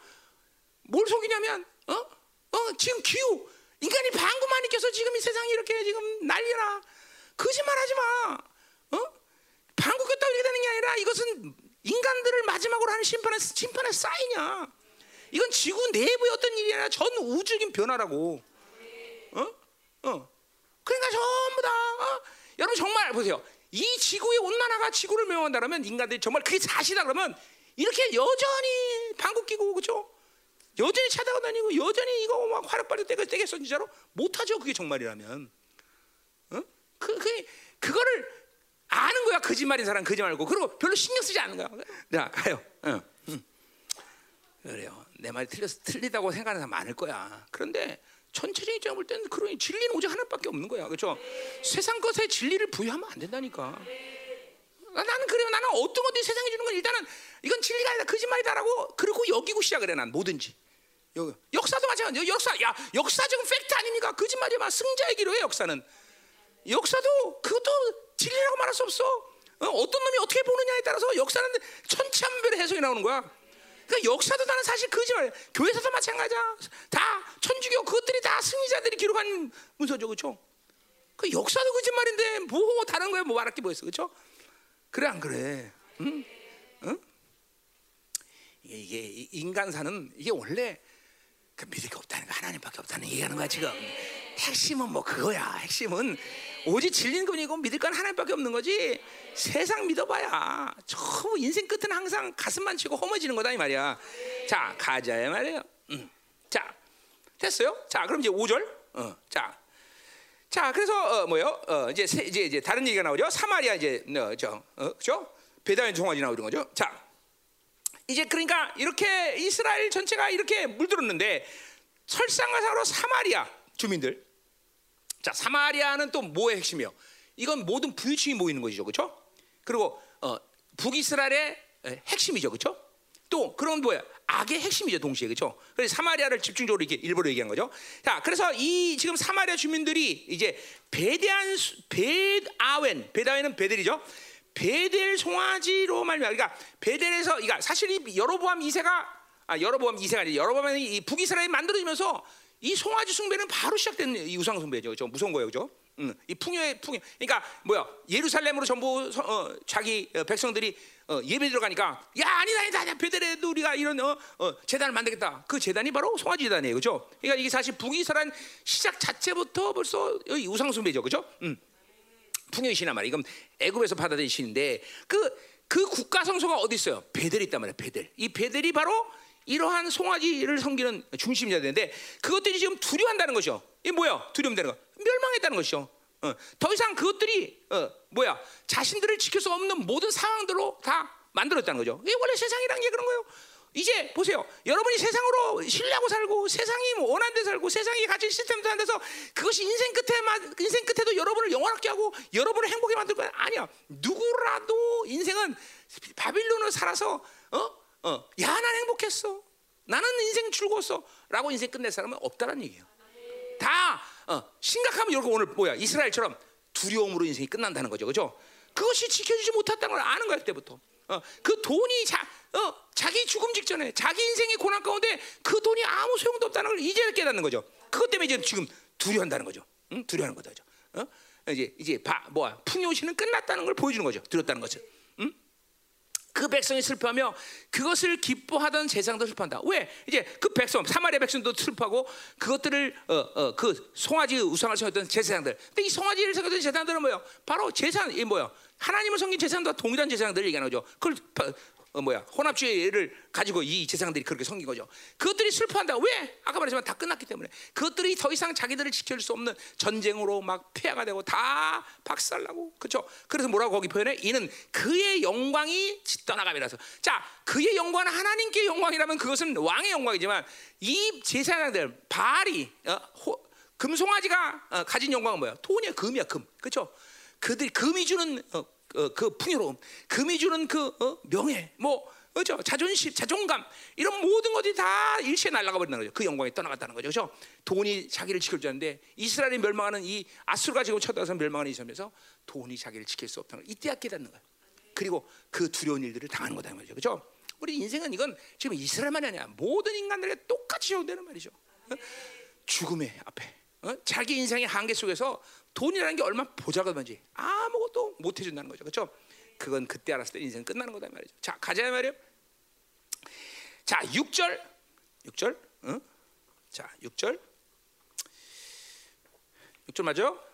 뭘 속이냐면 어? 어 지금 기후 인간이 방구만 익혀서 지금 이 세상이 이렇게 지금 난리나 거짓말하지 마. 어? 방구 꼈다 이렇게 되는 게 아니라 이것은 인간들을 마지막으로 하는 심판의 심판의 사인이야. 이건 지구 내부의 어떤 일이 아니라 전 우주적인 변화라고. 어? 어. 그러니까 전부 다 어? 여러분 정말 보세요. 이 지구의 온난화가 지구를 멸망한다면 인간들이 정말 그게 사실이다 그러면 이렇게 여전히 방구 끼고 그죠? 여전히 차다가 다니고 여전히 이거 막 화력발휘 떼겠 떼겠어 진짜로 못하죠 그게 정말이라면 어? 그, 그 그거를 아는 거야 거짓말인 사람 거짓말고 그리고 별로 신경 쓰지 않는 거야 자 가요 어. 응. 그래요 내 말이 틀렸, 틀리다고 생각하는 사람 많을 거야 그런데 전체적인 입장을 볼 때는 그런 진리는 오직 하나밖에 없는 거야. 그렇죠? 세상 것에 진리를 부여하면 안 된다니까. 나는 그래요. 나는 어떤 것들이 세상에 주는 건 일단은 이건 진리가 아니다. 거짓말이다라고 그리고 여기고 시작을 해. 난 뭐든지. 역사도 마찬가지. 역사, 야, 역사적인 팩트 아닙니까? 거짓말이야. 승자의 기로해 역사는. 역사도 그것도 진리라고 말할 수 없어. 어? 떤 놈이 어떻게 보느냐에 따라서 역사는 천차만별의 해석이 나오는 거야. 그러니까 역사도 나는 사실 거짓말. 교회에서도 마찬가지야. 다 천주교 그것들이 다 승리자들이 기록한 문서죠, 그렇죠? 그 역사도 거짓말인데 뭐 다른 거에 뭐 말할 게 뭐 있어, 그렇죠? 그래 안 그래? 응? 응? 이게 인간사는 이게 원래 그 믿을 게 없다는 거 하나님밖에 없다는 얘기하는 거야 지금. 핵심은 뭐 그거야. 핵심은 오직 진리는 그분이고 믿을 건 하나님밖에 없는 거지. 세상 믿어봐야 저 인생 끝은 항상 가슴만 치고 허무해지는 거다 이 말이야. 자 가자야 말이에요. 음. 자 됐어요. 자 그럼 이제 5절. 어, 자. 자 그래서 어, 뭐요? 어, 이제 세, 이제 이제 다른 얘기가 나오죠. 사마리아 이제 어, 저 어, 그죠? 배다의 종아지 나오는 거죠. 자 이제 그러니까 이렇게 이스라엘 전체가 이렇게 물들었는데 설상가상으로 사마리아 주민들 자 사마리아는 또 뭐의 핵심이요? 이건 모든 부유층이 모이는 것이죠, 그렇죠? 그리고 어, 북이스라엘의 핵심이죠, 그렇죠? 또 그런 뭐야? 악의 핵심이죠, 동시에 그렇죠? 그래서 사마리아를 집중적으로 이렇게 일부러 얘기한 거죠. 자, 그래서 이 지금 사마리아 주민들이 이제 베데안 베아웬 베다웬은 베델이죠. 베델 송아지로 말미암아 그러니까 베델에서 그러니까 사실 이 여로보암 2세가 아 여로보암 2세가 아니라 여로보암이 북이스라엘이 만들어지면서 이 송아지 숭배는 바로 시작된 이 우상 숭배죠. 저 무서운 거예요, 그죠? 음, 이 풍요의 풍요. 그러니까 뭐야? 예루살렘으로 전부 어, 자기 어, 백성들이 어, 예배 들어가니까 야 아니다 아니다 아니다 베델에도 우리가 이런 어, 어, 재단을 만들겠다. 그 재단이 바로 송아지 재단이에요, 그죠? 그러니까 이게 사실 북이스라엘 시작 자체부터 벌써 이 우상 숭배죠, 그죠? 음. 풍요의 신화 말이야. 이건 애굽에서 받아들인 신인데 그 그 국가 성소가 어디 있어요? 베델이 있단 말이야. 베델. 이 베델이 바로 이러한 송아지를 섬기는 중심이 되는데 그것들이 지금 두려워한다는 거죠. 이 뭐야? 두려움되는 거. 멸망했다는 것이죠. 어, 더 이상 그것들이 어, 뭐야? 자신들을 지킬 수 없는 모든 상황들로 다 만들었다는 거죠. 이게 원래 세상이란 게 그런 거예요. 이제 보세요. 여러분이 세상으로 신뢰하고 살고 세상이 뭐 원하는 데 살고 세상이 가진 시스템도 안 돼서 그것이 인생 끝에 인생 끝에도 여러분을 영원하게 하고 여러분을 행복하게 만들 거야. 아니야. 누구라도 인생은 바빌론을 살아서 어? 어, 야, 난 행복했어. 나는 인생 즐거웠어 라고 인생 끝낼 사람은 없다는 얘기예요. 다 어, 심각하면 여러분 오늘 뭐야? 이스라엘처럼 두려움으로 인생이 끝난다는 거죠. 그죠? 그것이 지켜주지 못했다는 걸 아는 거야, 그때부터. 어, 그 돈이 자, 어, 자기 죽음 직전에 자기 인생의 고난 가운데 그 돈이 아무 소용도 없다는 걸 이제 깨닫는 거죠. 그것 때문에 이제 지금 두려워한다는 거죠. 응? 두려워하는 거죠. 어? 이제 이제 바, 뭐야 풍요시는 끝났다는 걸 보여주는 거죠. 들었다는 것을. 응? 그 백성이 슬퍼하며 그것을 기뻐하던 제사장도 슬퍼한다. 왜? 이제 그 백성 사마리아 백성도 슬퍼하고 그것들을 어, 어, 그 송아지 우상을 섬겼던 제사장들. 근데 이 송아지를 섬겼던 제사장들은 뭐요? 바로 제사 이 뭐요? 하나님을 섬긴 제사장과 동일한 제사장들을 얘기하는 거죠. 그걸 어, 뭐야 혼합주의를 가지고 이 제사장들이 그렇게 섬긴 거죠. 그것들이 슬퍼한다. 왜? 아까 말했지만 다 끝났기 때문에 그것들이 더 이상 자기들을 지켜줄 수 없는 전쟁으로 막 폐하가 되고 다 박살나고 그렇죠. 그래서 뭐라고 거기 표현해? 이는 그의 영광이 떠나감이라서. 자, 그의 영광은 하나님께 영광이라면 그것은 왕의 영광이지만 이 제사장들 바알이 어, 호, 금송아지가 어, 가진 영광은 뭐야? 돈이야, 금이야, 금. 그렇죠? 그들이 금이 주는 어, 어, 그 풍요로움, 금이 주는 그 어, 명예, 뭐 그죠? 자존심, 자존감 이런 모든 것들이 다 일시에 날아가 버린다는 거죠. 그 영광이 떠나갔다는 거죠. 그렇죠? 돈이 자기를 아는데 이스라엘이 멸망하는 이 아수르가 지금 쳐들어서 멸망하는 이 점에서 돈이 자기를 지킬 수 없다는 걸 이때야 깨닫는 거예요. 그리고 그 두려운 일들을 당하는 거다 말이죠. 그렇죠? 우리 인생은 이건 지금 이스라엘만이 아니야. 모든 인간들에게 똑같이 적용되는 말이죠. 어? 죽음의 앞에 어? 자기 인생의 한계 속에서 돈이라는 게 얼마나 보잘것인지 아무것도 못 해준다는 거죠. 그렇죠? 그건 그때 알았을 때 인생 끝나는 거다 말이죠. 자, 가자 말이요. 자, 6절. 6절. 응? 자, 6절. 6절 맞죠?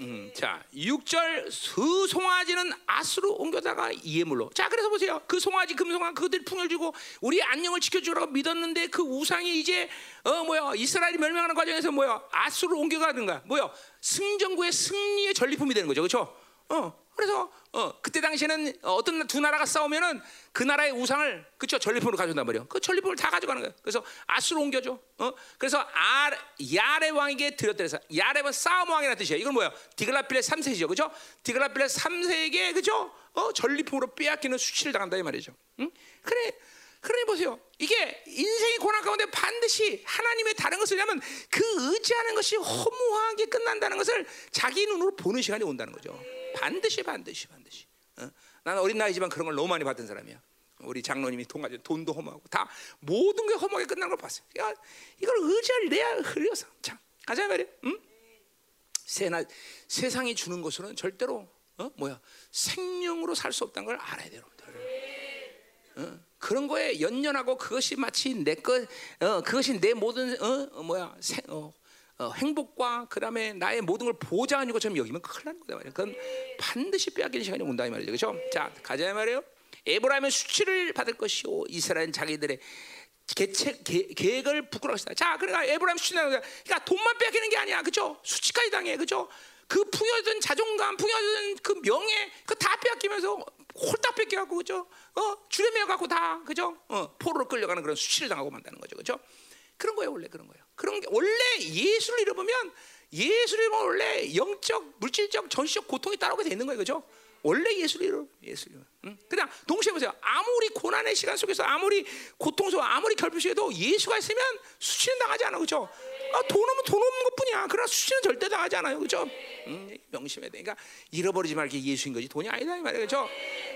음. 음, 자, 6절 그 송아지는 아스로 옮겨다가 이해물로. 자, 그래서 보세요. 그 송아지 금송아 그들 풍을 주고 우리 안녕을 지켜주라고 믿었는데 그 우상이 이제 어 뭐야 이스라엘이 멸망하는 과정에서 뭐야 아스로 옮겨가든가 뭐야 승전구의 승리의 전리품이 되는 거죠, 그렇죠? 어, 그래서 어, 그때 당시에는 어떤 두 나라가 싸우면은 그 나라의 우상을 그쵸 전리품으로 가져온단 말이에요. 그 전리품을 다 가져가는 거예요. 그래서 아수로 옮겨줘. 어? 그래서 아, 야레 왕에게 드렸다 서 야레는 싸움 왕이라는 뜻이에요. 이건 뭐야? 디글라필레 3세죠, 그죠? 디글라필레 3세에게 그죠? 어, 전리품으로 빼앗기는 수치를 당한다 이 말이죠. 응? 그래. 그러니 보세요. 이게 인생의 고난 가운데 반드시 하나님의 다른 것을 하면 그 의지하는 것이 허무하게 끝난다는 것을 자기 눈으로 보는 시간이 온다는 거죠. 반드시 반드시 반드시. 어? 나는 어린 나이지만 그런 걸 너무 많이 받은 사람이야. 우리 장로님이 돈 가지고 돈도 허무하고 다 모든 게 허무하게 끝난 걸 봤어요. 야, 이걸 의지할 내야 흘려서 참 가자 말이야. 응? 세나, 세상이 주는 것으로는 절대로 어? 뭐야 생명으로 살 수 없다는 걸 알아야 돼요. 어? 그런 거에 연연하고 그것이 마치 내 것, 어, 그것이 내 모든 어, 어 뭐야 생, 어, 어, 행복과 그다음에 나의 모든 걸 보장하는 것처럼 여기면 큰일 나는 거다 말이야. 그건 반드시 빼앗기는 시간이 온다 이 말이죠. 그렇죠? 자, 가자 말이에요. 에브라임은 수치를 받을 것이요 이스라엘 자기들의 계책, 계획을 부끄러워 하시다. 자, 그러니까 에브라임 수치는 그러니까 돈만 빼앗기는 게 아니야. 그렇죠? 수치까지 당해. 그렇죠? 그 풍요든 자존감, 풍요든 그 명예, 그 다 빼앗기면서 홀딱 뺏겨갖고 그죠? 어 주례매 갖고 다 그죠? 어 포로로 끌려가는 그런 수치를 당하고 만다는 거죠, 그죠? 그런 거예요, 원래 그런 거예요. 그런 게 원래 예수를 잃어보면 예수를 잃으면 원래 영적, 물질적, 전시적 고통이 따라오게 되는 거예요, 그죠? 원래 예수를 잃어, 예수를. 응? 그냥 동시에 보세요. 아무리 고난의 시간 속에서 아무리 고통스러워, 아무리 결핍해도 예수가 있으면 수치는 당하지 않아, 그죠? 아, 돈 없으면 돈 없는 것뿐이야. 그러나 수치는 절대 당하지 않아요, 그죠? 음, 명심해야 돼. 그러니까 잃어버리지 말게 예수인 거지 돈이 아니다 이 말이에요, 그죠?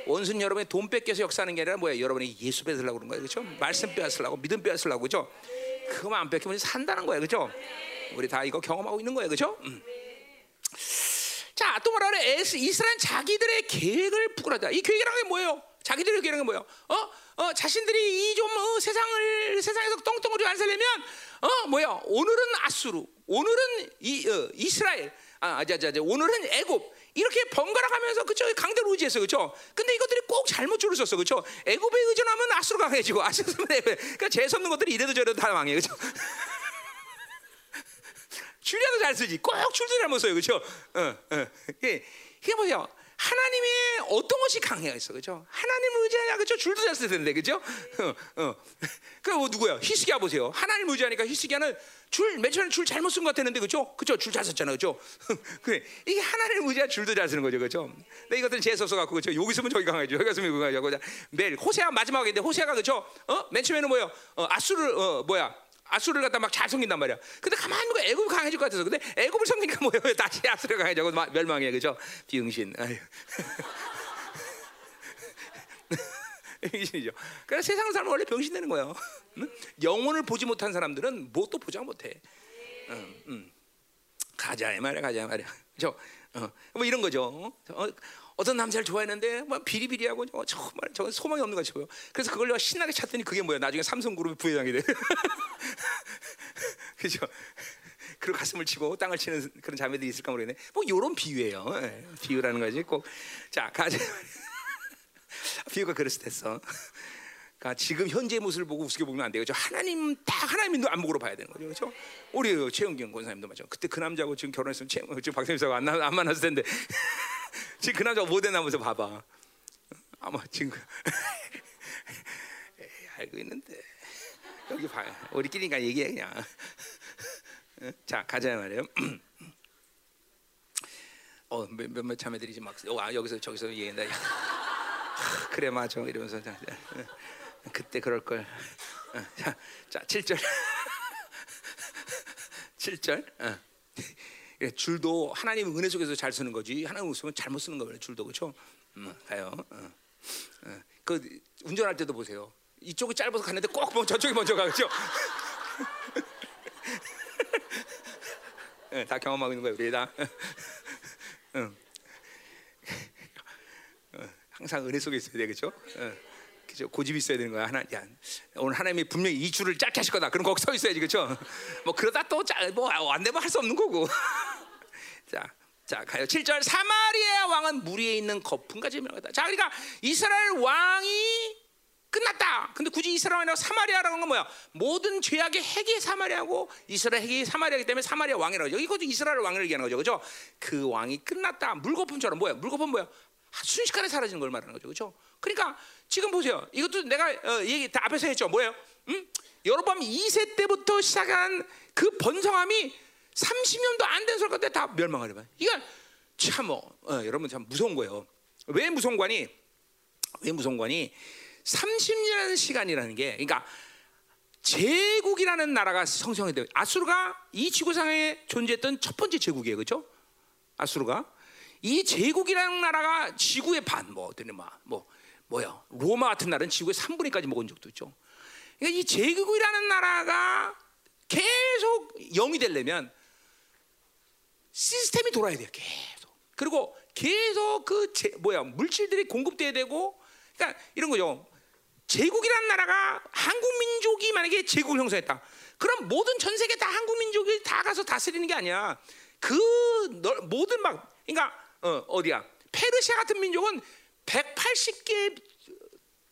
원수는 여러분의 돈 뺏겨서 역사하는 게 아니라 뭐야? 여러분이 예수 뺏으려고 그런 거예요, 그죠? 말씀 빼앗으려고, 믿음 빼앗으려고, 그죠? 그거만 안 뺏기면 산다는 거예요, 그죠? 우리 다 이거 경험하고 있는 거예요, 그죠? 음. 자, 또 뭐라 그래? 이스라엘 자기들의 계획을 부끄러다. 이 계획이라는 게 뭐예요? 자기들의 계획은 뭐예요? 어? 어, 자신들이 이좀 어, 세상을 세상에서 똥똥으로 안 살려면 어, 뭐야? 오늘은 아수르, 오늘은 이 어, 이스라엘, 아, 자자자, 오늘은 애굽. 이렇게 번갈아 가면서 그쵸 강대로 의지했어 그쵸 근데 이것들이 꼭 잘못 줄을 썼어 그쵸 애굽에 의존하면 아수르가 강해지고 아수르면 그러니까 재수 없는 것들이 이래도 저래도 다 망해 그쵸 줄이라도 잘 쓰지. 꼭 줄도 잘못 써요. 그렇죠? 어, 어. 이게, 이게 뭐야? 하나님의 어떤 것이 강해가 있어, 그죠? 하나님 의지하냐, 그죠? 줄도 잘 써야 되는데, 그죠? 어, 어. 그뭐 누구야? 히스기야 보세요. 하나님 의지하니까 히스기야는 줄, 맨 처음에 줄 잘못 쓴 것 같았는데, 그죠? 그죠? 줄 잘 썼잖아, 그죠? 그래. 이게 하나님 의지하 줄도 잘 쓰는 거죠, 그죠? 근데 이것들은 재수 없어 갖고, 그죠? 여기 있으면 저기 강해져, 여기 있으면 여기 강해져. 매일 호세아 마지막인데, 호세아가 그죠? 어? 맨 처음에는 뭐예요? 어, 아수를, 어, 뭐야? 아수르를 갖다 막 잘 섬긴단 말이야. 근데 가만히 보고 애굽이 강해질 것 같아서. 근데 애굽을 섬기니까 뭐예요? 다시 아수르가 강해져고 멸망해. 그죠? 비응신. 병신이죠. 그래서 세상 사람은 원래 병신 되는 거예요. 응? 영혼을 보지 못한 사람들은 뭣도 보장 못해. 응, 응. 가자 이 말이야, 가자 이 말이야. 저, 어, 뭐 이런 거죠. 어, 어떤 남자를 좋아했는데 뭐 비리비리하고 어, 정말 저 소망이 없는 보여. 그래서 그걸 내가 신나게 찾더니 그게 뭐야? 나중에 삼성그룹의 부회장이 돼. 그죠? 그리고 가슴을 치고 땅을 치는 그런 자매들이 있을까 모르겠네. 뭐 이런 비유예요. 예, 비유라는 거지. 꼭 자 가자. 비유가 그랬을 때어 그러니까 지금 현재 모습을 보고 우습게 보면 안 되죠. 하나님 딱 하나님도 안목으로 봐야 되는 거죠. 그렇죠? 우리 최영경 권사님도 맞죠. 그때 그 남자하고 지금 결혼했으면 최, 박사님하고 안, 안 만났을 텐데 지금 그 남자가 뭐 됐나면서 봐봐. 아마 지금 에이, 알고 있는데 여기 봐. 우리끼리니까 얘기해 그냥. 자 가자 말이에요. 어 몇몇 자매들이 막 어, 아, 여기서 저기서 얘기한다. 그래 맞아 이러면서 자, 그때 그럴 걸. 자, 자 7절. 7절. 어. 줄도 하나님 은혜 속에서 잘 쓰는 거지. 하나님 없으면 잘못 쓰는 거예요. 줄도 그렇죠? 음, 가요. 어. 어. 그 운전할 때도 보세요. 이쪽이 짧아서 가는데 꼭 뭐 저쪽이 먼저 가죠. 네, 다 경험하고 있는 거예요, 우리 다. 응. 항상 은혜 속에 있어야 돼, 그렇죠? 그죠? 고집 있어야 되는 거야. 하나, 야, 오늘 하나님이 분명히 이 줄을 짧게 하실 거다. 그럼 거기 서 있어야지, 그렇죠? 뭐 그러다 또뭐안 되면 할 수 없는 거고. 자, 자 가요. 7절 사마리아 왕은 무리에 있는 거품까지 멸하다. 자, 그러니까 이스라엘 왕이 끝났다. 근데 굳이 이스라엘 왕이라고 사마리아라는 건 뭐야? 모든 죄악의 핵이 사마리아고 이스라엘 핵이 사마리아이기 때문에 사마리아 왕이라고 하죠. 이것도 이스라엘 왕을 얘기하는 거죠. 그죠? 그 왕이 끝났다. 물거품처럼 뭐야? 물거품 뭐야? 순식간에 사라지는 걸 말하는 거죠. 그렇죠? 그러니까 지금 보세요. 이것도 내가 어, 얘기 다 앞에서 했죠. 뭐예요? 음? 여로밤 2세 때부터 시작한 그 번성함이 30년도 안된 솔가 때다 멸망하려 봐요. 이건 참 뭐, 어, 여러분 참 무서운 거예요. 왜 무서운 거니? 왜 무서운 거니? 30년이라는 시간이라는 게 그러니까 제국이라는 나라가 성성이 돼요. 아수르가 이 지구상에 존재했던 첫 번째 제국이에요. 그렇죠? 아수르가 이 제국이라는 나라가 지구의 반, 뭐, 어떤 뭐, 뭐, 뭐야, 로마 같은 나라는 지구의 3분의 1까지 먹은 적도 있죠. 그러니까 이 제국이라는 나라가 계속 영이 되려면 시스템이 돌아야 돼요. 계속. 그리고 계속 그 제, 뭐야 물질들이 공급돼야 되고, 그러니까 이런 거죠. 제국이라는 나라가 한국 민족이 만약에 제국을 형성했다. 그럼 모든 전 세계 다 한국 민족이 다 가서 다스리는 게 아니야. 그 모든 막 그러니까 어, 어디야? 페르시아 같은 민족은 180개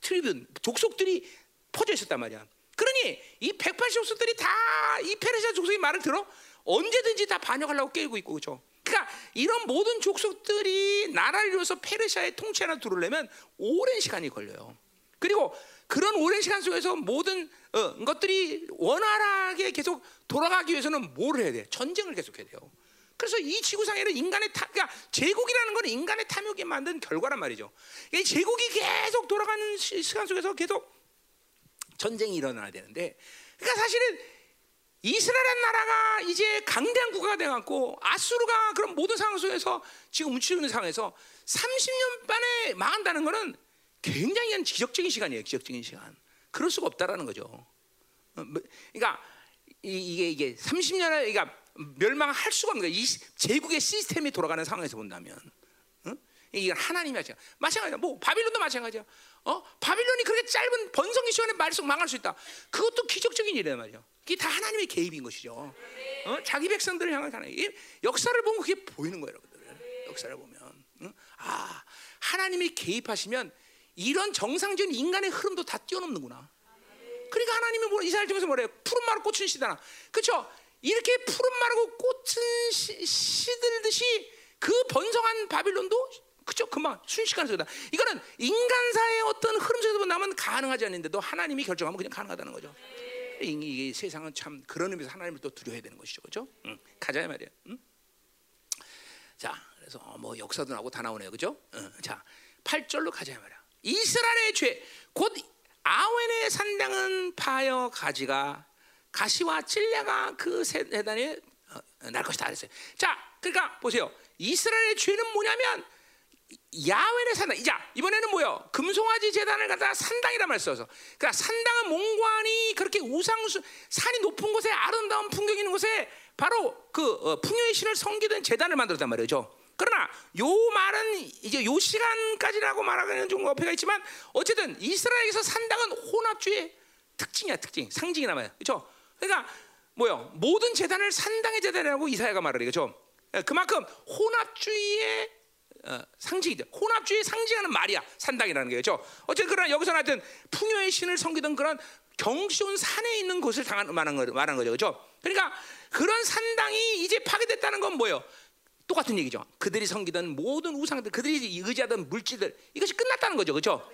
트리뷴 족속들이 퍼져 있었단 말이야. 그러니 이 180족속들이 다 이 페르시아 족속의 말을 들어 언제든지 다 반역하려고 깨고 있고 그죠. 그러니까 이런 모든 족속들이 나라를 이루어서 페르시아의 통치 하나 들어오려면 오랜 시간이 걸려요. 그리고 그런 오랜 시간 속에서 모든 어, 것들이 원활하게 계속 돌아가기 위해서는 뭘 해야 돼? 전쟁을 계속해야 돼요. 그래서 이 지구상에는 인간의 타, 그러니까 제국이라는 건 인간의 탐욕에 만든 결과란 말이죠. 이 제국이 계속 돌아가는 시간 속에서 계속 전쟁이 일어나야 되는데, 그러니까 사실은 이스라엘 나라가 이제 강대한 국가가 돼갖고 아수르가 그런 모든 상황 속에서 지금 움츠리고 있는 상황에서 30년 만에 망한다는 것은 굉장히 기적적인 시간이에요. 기적적인 시간. 그럴 수가 없다라는 거죠. 어, 뭐, 그러니까 이게 이게 30년을 그러니까 멸망할 수가 없는 거예요. 이 제국의 시스템이 돌아가는 상황에서 본다면. 어? 이건 하나님이 하죠. 마찬가지야. 뭐 바빌론도 마찬가지야. 어? 바빌론이 그렇게 짧은 번성기 시간에 말속 망할 수 있다. 그것도 기적적인 일이란 말이야. 그게 다 하나님의 개입인 것이죠. 어? 자기 백성들을 향한 하나님. 역사를 보면 그게 보이는 거예요, 여러분들. 역사를 보면. 어? 아, 하나님이 개입하시면 이런 정상적인 인간의 흐름도 다 뛰어넘는구나. 그러니까 하나님이 뭐 이스라엘 팀에서 뭐래요? 푸른 마루 꽂힌 시다나. 그렇죠? 이렇게 푸른 마르고 꽃은 시, 시들듯이 그 번성한 바빌론도 그죠 금방 순식간에 다 이거는 인간사의 어떤 흐름 속에서 나면 가능하지 않는데도 하나님이 결정하면 그냥 가능하다는 거죠. 이, 이 세상은 참 그런 의미에서 하나님을 또 두려워야 되는 것이죠, 그죠? 응. 가자 말이야. 응? 자, 그래서 어, 뭐 역사도 나오고 다 나오네요, 그죠? 응. 자, 8절로 가자 말이야. 이스라엘의 죄, 곧 아웬의 산당은 파여 가지가 가시와 찔레가 그 세단에 어, 날 것이다 그랬어요. 자, 그러니까 보세요. 이스라엘의 죄는 뭐냐면 야훼의 산당. 자 이번에는 뭐요? 금송아지 재단을 갖다 산당이라 말 써서. 그러니까 산당은 몽관이 그렇게 우상수 산이 높은 곳에 아름다운 풍경이 있는 곳에 바로 그 어, 풍요의 신을 섬기던 재단을 만들었단 말이죠. 그러나 요 말은 이제 요 시간까지라고 말하는 좀 어폐가 있지만 어쨌든 이스라엘에서 산당은 혼합주의 특징이야 특징 상징이란 말이야 그렇죠? 그러니까 뭐요 모든 재단을 산당의 재단이라고 이사야가 말을 해 그렇죠? 그만큼 혼합주의의 어, 상징이죠. 혼합주의 상징하는 말이야. 산당이라는 게 그렇죠. 어쨌든 그러나 여기서는 하여튼 풍요의 신을 섬기던 그런 경시온 산에 있는 곳을 당한 말한 거 말한 거죠. 그렇죠? 그러니까 그런 산당이 이제 파괴됐다는 건 뭐예요? 똑같은 얘기죠. 그들이 섬기던 모든 우상들, 그들이 의지하던 물질들 이것이 끝났다는 거죠. 그렇죠?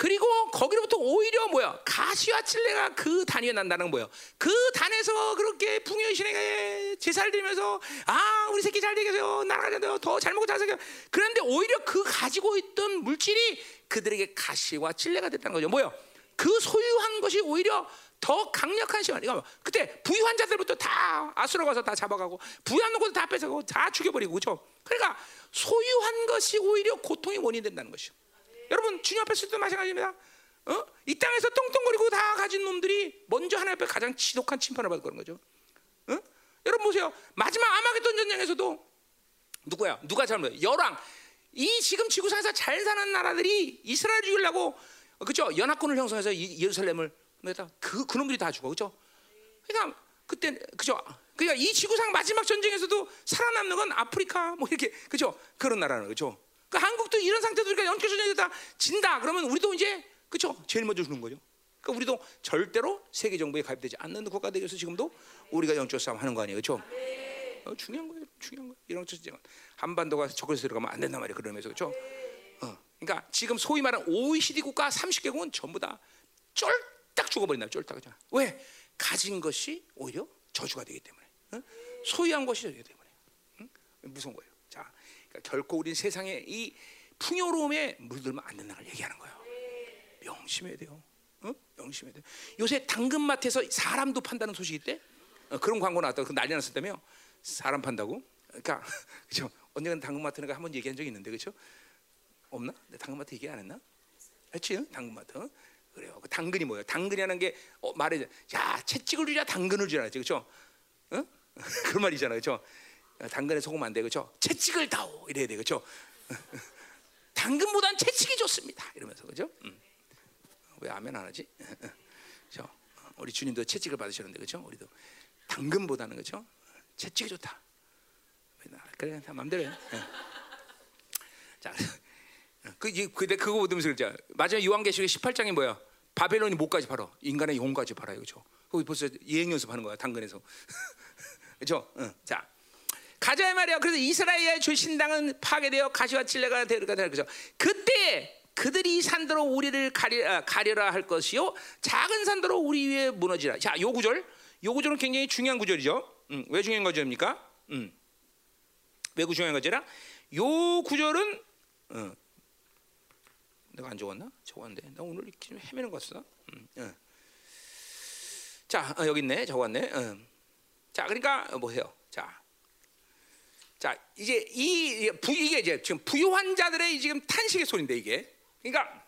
그리고 거기로부터 오히려 뭐야? 가시와 칠레가 그 단위에 난다는 건 뭐야 그 단에서 그렇게 풍요의 신에게 제사를 드리면서 아 우리 새끼 잘 되겠어요. 나라가 더잘 먹고 잘 살게 그런데 오히려 그 가지고 있던 물질이 그들에게 가시와 칠레가 됐다는 거죠. 뭐야 그 소유한 것이 오히려 더 강력한 시간. 이거 그때 부유한 자들부터 다 아수로 가서 다 잡아가고 부유한 것도 다 뺏어가고 다 죽여버리고 그렇죠. 그러니까 소유한 것이 오히려 고통의 원인이 된다는 것이죠. 여러분 주님 앞에 서도 마찬가지입니다. 어? 이 땅에서 똥똥거리고 다 가진 놈들이 먼저 하나님 앞에 가장 지독한 침판을 받을 거는 거죠. 어? 여러분 보세요. 마지막 아마겟돈 전쟁에서도 누구야? 누가 잘못? 열왕. 이 지금 지구상에서 잘 사는 나라들이 이스라엘 죽이려고 그죠? 연합군을 형성해서 예루살렘을 그 그놈들이 다 죽어 그죠? 그러니까 그때 그죠? 그러니까 이 지구상 마지막 전쟁에서도 살아남는 건 아프리카 뭐 이렇게 그죠? 그런 나라는 거죠. 그 한국도 이런 상태도 그러니까 연결 전쟁에다 진다 그러면 우리도 이제 그렇죠 제일 먼저 죽는 거죠. 그러니까 우리도 절대로 세계 정부에 가입되지 않는 국가 되어서 지금도 우리가 영적 싸움 하는 거 아니에요, 그렇죠? 어, 중요한 거예요, 중요한 거예요. 이런 전쟁은 한반도가 적그리스 들어가면 안 된단 말이에요. 그러면서 그렇죠? 어, 그러니까 지금 소위 말하는 OECD 국가 30개국은 전부 다 쫄딱 죽어버린다, 쫄딱 그죠? 왜? 가진 것이 오히려 저주가 되기 때문에, 어? 소유한 것이 저주가 되기 때문에 응? 무서운 거예요. 그러니까 결코 우리 세상에 이 풍요로움에 물들면 안 된다는 걸 얘기하는 거예요. 명심해야 돼요. 어? 명심해야 돼. 요새 당근마트에서 사람도 판다는 소식이 있대. 어, 그런 광고 나왔다. 그 난리 났었다며. 사람 판다고. 그러니까 그죠. 언젠가 당근마트는 한번 얘기한 적이 있는데 그렇죠? 없나? 내 당근마트 얘기 안 했나? 했지? 당근마트. 그래요. 그 당근이 뭐예요? 당근이라는 게 어, 말해. 야 채찍을 주자 당근을 주라 그렇죠? 어? 그런 말이잖아, 그렇죠? 당근에 속으면 안 돼, 그렇죠? 채찍을 다오 이래야 돼, 그렇죠? 당근보단 채찍이 좋습니다. 이러면서 그죠? 음. 왜 아멘 안 하지? 그죠? 우리 주님도 채찍을 받으셨는데 그죠? 우리도 당근보다는 그죠? 채찍이 좋다. 그래, 다 마음대로 해. 자, 그, 근데 그거 보면서 그죠? 마지막 요한계시록 18장이 뭐야? 바벨론이 뭐까지 팔아? 인간의 영까지 팔아요, 그죠? 거기 벌써 예행 연습하는 거야, 당근에서. 그죠? 응. 자, 가자 말이야. 그래서 이스라엘의 주신당은 파괴되어 가시와 칠레가 되리가 될 거죠. 그때 그들이 산도로 우리를 가리, 아, 가려라 할 것이요 작은 산도로 우리 위에 무너지라. 자, 요 구절, 요 구절은 굉장히 중요한 구절이죠. 음, 왜 중요한 구절입니까? 음, 왜 중요한 거지라? 요 구절은 어, 내가 안 적었나? 적었는데 나 오늘 이렇게 헤매는 것 같아. 음, 어. 자, 어, 여기 있네. 적었네. 어. 자, 그러니까 보세요. 자, 자, 이제 이 부, 이게 이제 지금 부유한 자들의 지금 탄식의 소리인데 이게. 그러니까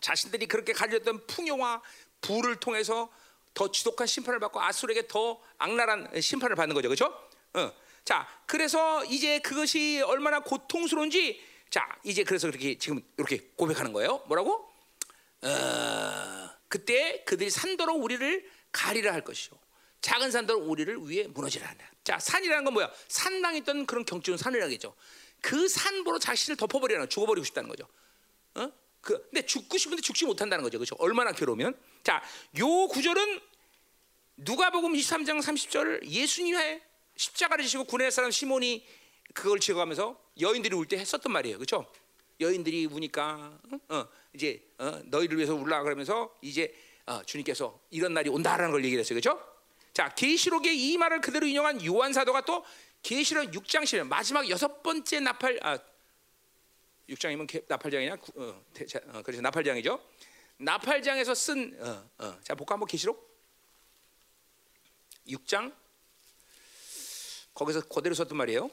자신들이 그렇게 가졌던 풍요와 부를 통해서 더 지독한 심판을 받고 아수르에게 더 악랄한 심판을 받는 거죠. 그렇죠? 어. 자, 그래서 이제 그것이 얼마나 고통스러운지 자, 이제 그래서 그렇게 지금 이렇게 고백하는 거예요. 뭐라고? 어, 그때 그들이 산도로 우리를 가리라 할 것이요. 작은 산도로 우리를 위에 무너지라 한다. 자, 산이라는 건 뭐야? 산당 있던 그런 경치는 산이라겠죠. 그 산보로 자신을 덮어버리는 죽어버리고 싶다는 거죠. 어? 그 근데 죽고 싶은데 죽지 못한다는 거죠. 그렇죠? 얼마나 괴로우면? 자, 요 구절은 누가복음 23장 30절 예수님의 십자가를 지고 구레네 사람 시몬이 그걸 지어가면서 여인들이 울 때 했었던 말이에요. 그렇죠? 여인들이 우니까 어, 어, 이제 어, 너희를 위해서 울라 그러면서 이제 어, 주님께서 이런 날이 온다라는 걸 얘기를 했어요. 그렇죠? 자, 계시록의 이 말을 그대로 인용한 요한 사도가 또 계시록 6장 10절 마지막 여섯 번째 나팔 아 6장이면 개, 나팔장이냐? 구- 어, 대- 자, 어, 그래서 나팔장이죠. 나팔장에서 쓴 어, 어, 자, 볼까 한번 계시록 6장 거기서 그대로 썼단 말이에요.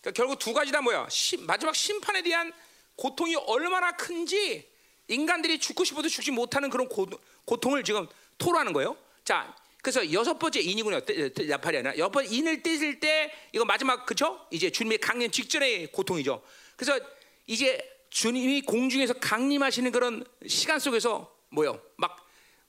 그러니까 결국 두 가지 다 뭐야? 시- 마지막 심판에 대한 고통이 얼마나 큰지 인간들이 죽고 싶어도 죽지 못하는 그런 고, 고통을 지금 토로하는 거예요. 자, 그래서 여섯 번째 인이군요. 나팔이 아니라 여섯 번 인을 떼실 때 이거 마지막 그쵸? 이제 주님의 강림 직전의 고통이죠. 그래서 이제 주님이 공중에서 강림하시는 그런 시간 속에서 뭐요? 막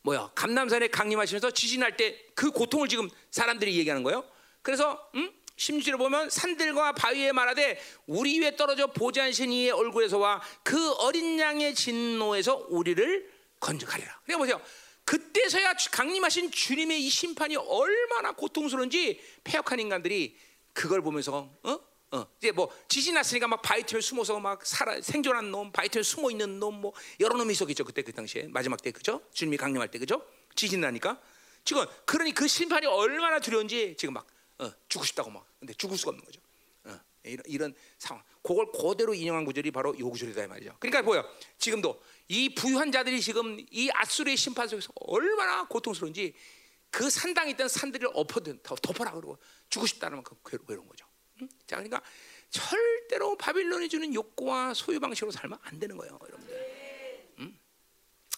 뭐야? 감남산에 강림하시면서 지진할 때 그 고통을 지금 사람들이 얘기하는 거예요. 그래서 음? 심지어 보면 산들과 바위에 말하되 우리 위에 떨어져 보좌하신 이의 얼굴에서와 그 어린 양의 진노에서 우리를 건져가리라. 그러니까 보세요. 그때서야 주- 강림하신 주님의 이 심판이 얼마나 고통스러운지 폐역한 인간들이 그걸 보면서 어? 어. 이제 뭐 지진 났으니까 막 바위 틈에 숨어서 막 살아 생존한 놈, 바위 틈에 숨어 있는 놈, 뭐 여러 놈이 있었겠죠 그때 그 당시에 마지막 때 그죠? 주님이 강림할 때 그죠? 지진 나니까 지금 그러니 그 심판이 얼마나 두려운지 지금 막 어, 죽고 싶다고 막 근데 죽을 수가 없는 거죠. 어, 이런, 이런 상황. 그걸 그대로 인용한 구절이 바로 요 구절이다 이 말이죠. 그러니까 뭐야? 지금도 이 부유한 자들이 지금 이 아수르의 심판 속에서 얼마나 고통스러운지 그 산당에 있던 산들을 엎어 덮어라 그러고 죽고 싶다는 만큼 괴로, 외로운 거죠. 응? 자, 그러니까 절대로 바빌론이 주는 욕구와 소유 방식으로 살면 안 되는 거예요, 여러분들. 응?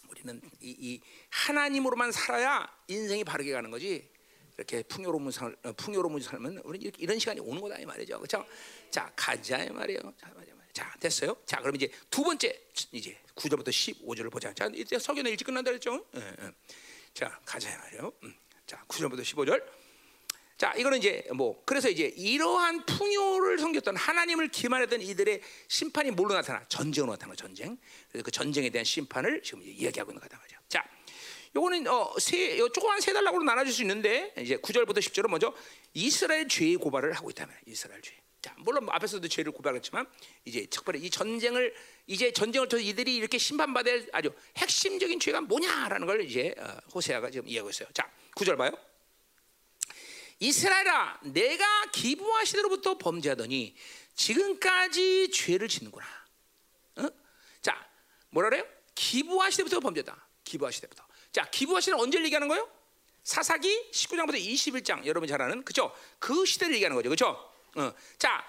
우리는 이, 이 하나님으로만 살아야 인생이 바르게 가는 거지. 이렇게 풍요로운 살, 어, 풍요로운 살면 우리 이런 시간이 오는 거다 이 말이죠, 그렇죠? 자, 가자 이 말이에요. 자, 맞아. 자, 됐어요. 자, 그럼 이제 두 번째 이제 9절부터 15절을 보자. 자, 이제 석연은 일찍 끝난다 그랬죠? 예, 예. 자, 가자 이 말이에요. 음. 자, 9절부터 15절. 자, 이거는 이제 뭐 그래서 이제 이러한 풍요를 섬겼던 하나님을 기만했던 이들의 심판이 뭘로 나타나? 전쟁으로 나타나 전쟁. 그래서 그 전쟁에 대한 심판을 지금 이야기하고 있는 거다 말이죠. 자, 요거는 어세 조그만 세 단락으로 나눠줄 수 있는데 이제 9절부터 10절은 먼저 이스라엘 죄의 고발을 하고 있다면 이스라엘 죄. 자, 물론 뭐 앞에서도 죄를 고발했지만 이제 특별히 이 전쟁을 이제 전쟁을 통해 이들이 이렇게 심판받을 아주 핵심적인 죄가 뭐냐라는 걸 이제 어, 호세아가 지금 이야기하고 있어요. 자, 9절 봐요. 이스라엘아, 내가 기부하시대로부터 범죄하더니 지금까지 죄를 짓는구나. 어? 자, 뭐라 그래요? 기부하시대부터 범죄다. 기부하시대부터. 자, 기부하시는 언제 얘기하는 거예요? 사사기 19장부터 21장 여러분 잘 아는 그죠? 그 시대를 얘기하는 거죠, 그죠? 어. 자,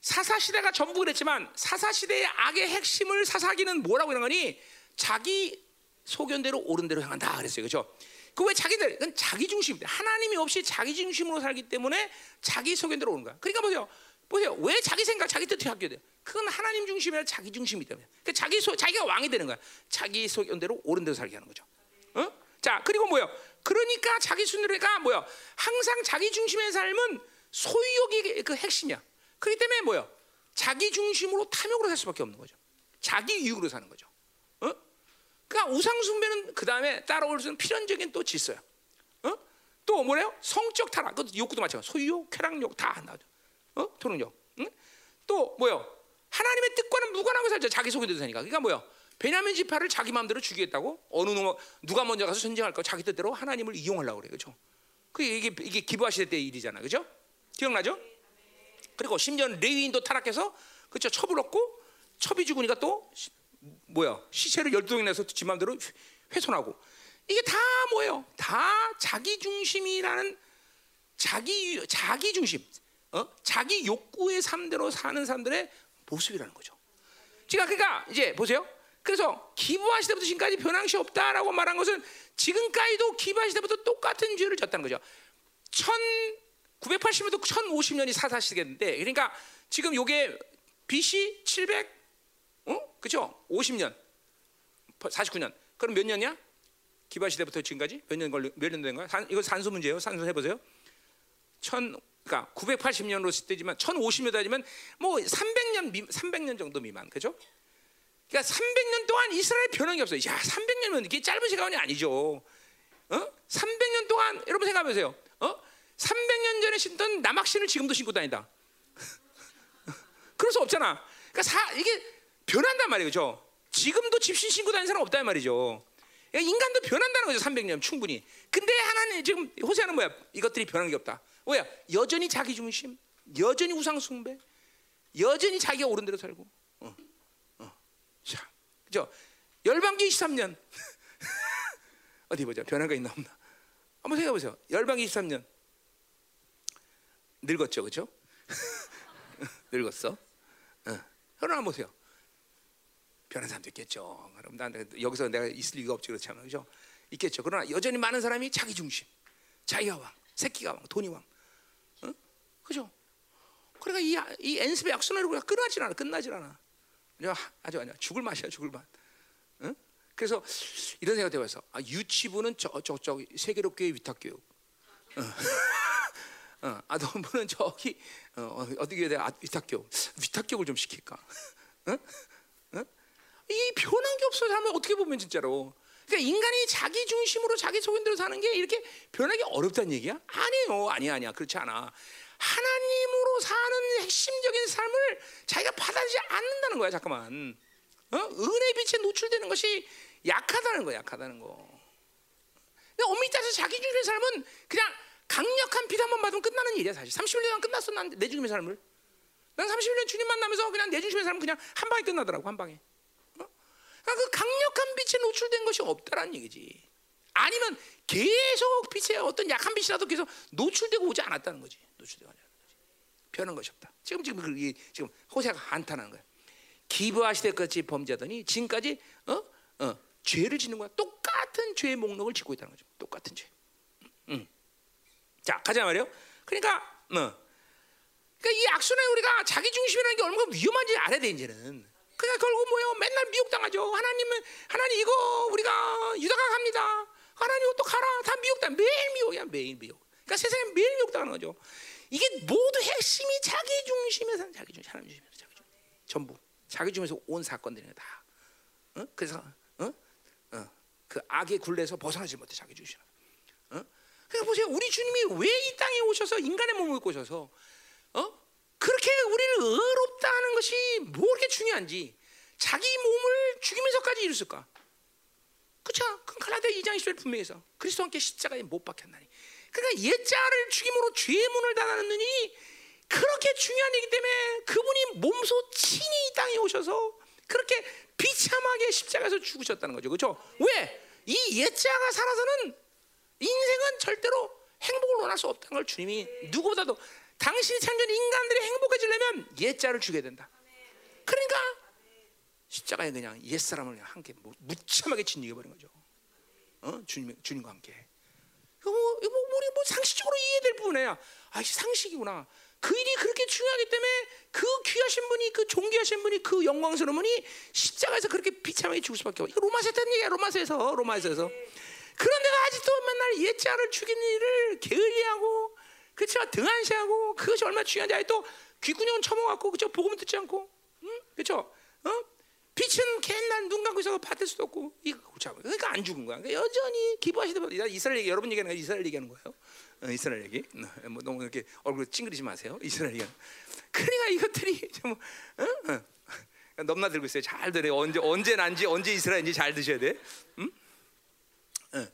사사 시대가 전부 그랬지만 사사 시대의 악의 핵심을 사사기는 뭐라고 이런 거니? 자기 소견대로 옳은 대로 향한다 그랬어요, 그죠? 그 왜 자기들? 그건 자기 중심입니다. 하나님이 없이 자기 중심으로 살기 때문에 자기 소견대로 오는 거야. 그러니까 보세요. 보세요. 왜 자기 생각, 자기 뜻을 하게 돼? 그건 하나님 중심이 아니라 자기 중심이기 때문에. 그러니까 자기 소, 자기가 왕이 되는 거야. 자기 소견대로 옳은 대로 살게 하는 거죠. 어? 자, 그리고 뭐요? 그러니까 자기 순대로가 뭐요? 항상 자기 중심의 삶은 소유욕이 그 핵심이야. 그렇기 때문에 뭐요? 자기 중심으로 탐욕으로 살 수밖에 없는 거죠. 자기 유익으로 사는 거죠. 어? 그러니까 우상 숭배는 그 다음에 따라올 수 있는 필연적인 또 질서야. 어? 또 뭐래요? 성적 타락, 그 욕구도 마찬가지. 소유욕, 쾌락욕 다 나죠. 어? 토능욕. 응? 또 뭐요? 하나님의 뜻과는 무관하고 살죠. 자기 속에 사니까. 그러니까 뭐요? 베냐민 지파를 자기 마음대로 죽이겠다고 어느 놈 누가 먼저 가서 전쟁할 거 자기 뜻대로 하나님을 이용하려고 그래, 그렇죠? 그 이게 이게 기부하실 때 일이잖아, 그렇죠? 기억나죠? 그리고 심지어 레위인도 타락해서 그렇죠 첩을 얻고 첩이 죽으니까 또 시- 뭐야 시체를 열두 명 내서 지 마음대로 훼- 훼손하고 이게 다 뭐예요? 다 자기 중심이라는 자기 자기 중심, 어? 자기 욕구의 삶대로 사는 사람들의 모습이라는 거죠. 제가 그러니까 이제 보세요. 그래서 기부하실 때부터 지금까지 변함시 없다라고 말한 것은 지금까지도 기부하실 때부터 똑같은 죄를 졌다는 거죠. 1980년부터 1050년이 사사시겠는데 그러니까 지금 요게 BC 700 어? 그죠? 50년. 49년. 그럼 몇 년이야? 기바 시대부터 지금까지 몇 년 걸려 몇년 된 거야? 산, 이거 산수 문제예요. 산수 해 보세요. 1000 그러니까 980년으로 때지만 1050년 따지면 뭐 300년 미, 300년 정도 미만. 그죠? 그러니까 300년 동안 이스라엘 변형이 없어요. 야, 300년은 이게 짧은 시간이 아니죠. 어? 어? 300년 동안 여러분 생각해 보세요. 어? 300년 전에 신던 남학신을 지금도 신고 다닌다. 그럴 수 없잖아. 그러니까 사, 이게 변한단 말이죠. 지금도 집신 신고 다니는 사람 없단 말이죠. 그러니까 인간도 변한다는 거죠. 300년 충분히. 근데 하나님 지금 호세아는 뭐야? 이것들이 변한 게 없다. 뭐야? 여전히 자기 중심, 여전히 우상 숭배, 여전히 자기가 옳은 대로 살고. 어, 어. 자, 그죠? 열방기 23년 어디 보자. 변한 거 있나 없나? 한번 생각해 보세요. 열방기 23년 늙었죠, 그죠? 늙었어. 어. 그러나 보세요. 변한 사람도 있겠죠. 그럼 난 여기서 내가 있을 리가 없지 그렇잖아요. 그죠? 있겠죠. 그러나 여전히 많은 사람이 자기 중심. 자기가 왕, 새끼가 왕, 돈이 왕. 어? 그죠? 그러니까 이, 이 엔습의 그냥 끝나질 않아. 끝나질 않아. 아주 아니야. 죽을 맛이야, 죽을 맛. 어? 그래서 이런 생각이 들어서 아, 유치부는 저저저 세계롭교회 위탁 교육. 어. 어, 아, 너는 저기 어, 어떻게 해야 돼? 위탁교육. 위탁교육을 좀 시킬까? 어? 이 변한 게 없어요. 사람을 어떻게 보면 진짜로. 그러니까 인간이 자기 중심으로 자기 소견대로 사는 게 이렇게 변하기 어렵다는 얘기야? 아니에요. 아니야, 아니야. 그렇지 않아. 하나님으로 사는 핵심적인 삶을 자기가 받아들이지 않는다는 거야. 잠깐만. 어? 은혜 빛에 노출되는 것이 약하다는 거야. 약하다는 거. 근데 엄밀히 따서 자기 중심의 삶은 그냥 강력한 빛한번 받으면 끝나는 일이야. 사실 31년 동안 끝났어. 난 내 중심의 삶을. 난 31년 주님 만나면서 그냥 내 중심의 삶은 그냥 한 방에 끝나더라고. 한 방에. 그러니까 그 강력한 빛에 노출된 것이 없다라는 얘기지. 아니면 계속 빛에 어떤 약한 빛이라도 계속 노출되고 오지 않았다는 거지. 노출되고 오지 않았다는 거지. 변한 것이 없다. 지금 지금 그 지금 호세가 한탄하는 거야. 기부하시되 같이 범죄하더니 지금까지 어? 어, 죄를 짓는 거야. 똑같은 죄의 목록을 짓고 있다는 거죠. 똑같은 죄. 음. 자, 가자 말이요. 그러니까 어. 그러니까 이 악순환 우리가 자기 중심이라는 게 얼마나 위험한지 알아야 돼 이제는. 그냥 결국 뭐예요? 맨날 미혹당하죠. 하나님은 하나님 이거 우리가 유다가 갑니다. 하나님 이것도 가라. 다 미혹당. 매일 미혹이야. 매일 미혹. 그러니까 세상에 매일 미혹당하는 거죠. 이게 모두 핵심이 자기 중심에서 자기 중심, 하나님 중심에서 자기 중심. 전부 자기 중심에서 온 사건들이 다. 어? 그래서 어? 어. 그 악의 굴레에서 벗어나지 못해 자기 중심. 어? 그러니까 보세요. 우리 주님이 왜 이 땅에 오셔서 인간의 몸을 오셔서 어? 그렇게 우리를 의롭다 하는 것이 뭐 그렇게 중요한지 자기 몸을 죽이면서까지 이뤘을까? 그렇죠? 그 갈라디아 2장 20절 분명히 해서 그리스도 함께 십자가에 못 박혔나니 그러니까 옛자를 죽임으로 죄의 문을 닫았느니 그렇게 중요한 얘기 때문에 그분이 몸소 친히 이 땅에 오셔서 그렇게 비참하게 십자가에서 죽으셨다는 거죠. 그렇죠? 왜? 이 옛자가 살아서는 인생은 절대로 행복을 원할 수 없다는 걸 주님이 누구보다도 당신이 창조한 인간들이 행복해지려면 옛자를 죽여야 된다. 그러니까 십자가에 그냥 옛사람을 그냥 함께 무참하게 진이겨버린 거죠. 어? 주님, 주님과 함께. 이거 뭐, 이거 뭐, 우리 뭐 상식적으로 이해될 부분이야. 아, 상식이구나. 그 일이 그렇게 중요하기 때문에 그 귀하신 분이, 그 존귀하신 분이, 그 영광스러운 분이 십자가에서 그렇게 비참하게 죽을 수밖에 없어. 이거 로마서 했던 얘기야, 로마서에서, 로마서에서. 그런데가 아직도 맨날 옛자를 죽이는 일을 게을리하고 그렇죠? 등한시하고 그것이 얼마나 중요한지 아직도 귀구녕은 처먹었고 그죠? 복음을 듣지 않고 응? 그렇죠? 어? 빛은 맨날 눈 감고 있어 받을 수도 없고 이거 그러니까 안 죽은 거야. 그러니까 여전히 기부하시다 이스라엘 얘기 여러분 얘기하는 거 이스라엘 얘기하는 거예요. 어, 이스라엘 얘기. 어, 뭐 너무 이렇게 얼굴 찡그리지 마세요. 이스라엘 얘기. 그러니까 이것들이 좀 어? 어. 넘나들고 있어요. 잘 들어요. 언제 언제 난지 언제 이스라엘인지 잘 드셔야 돼. 응? 어.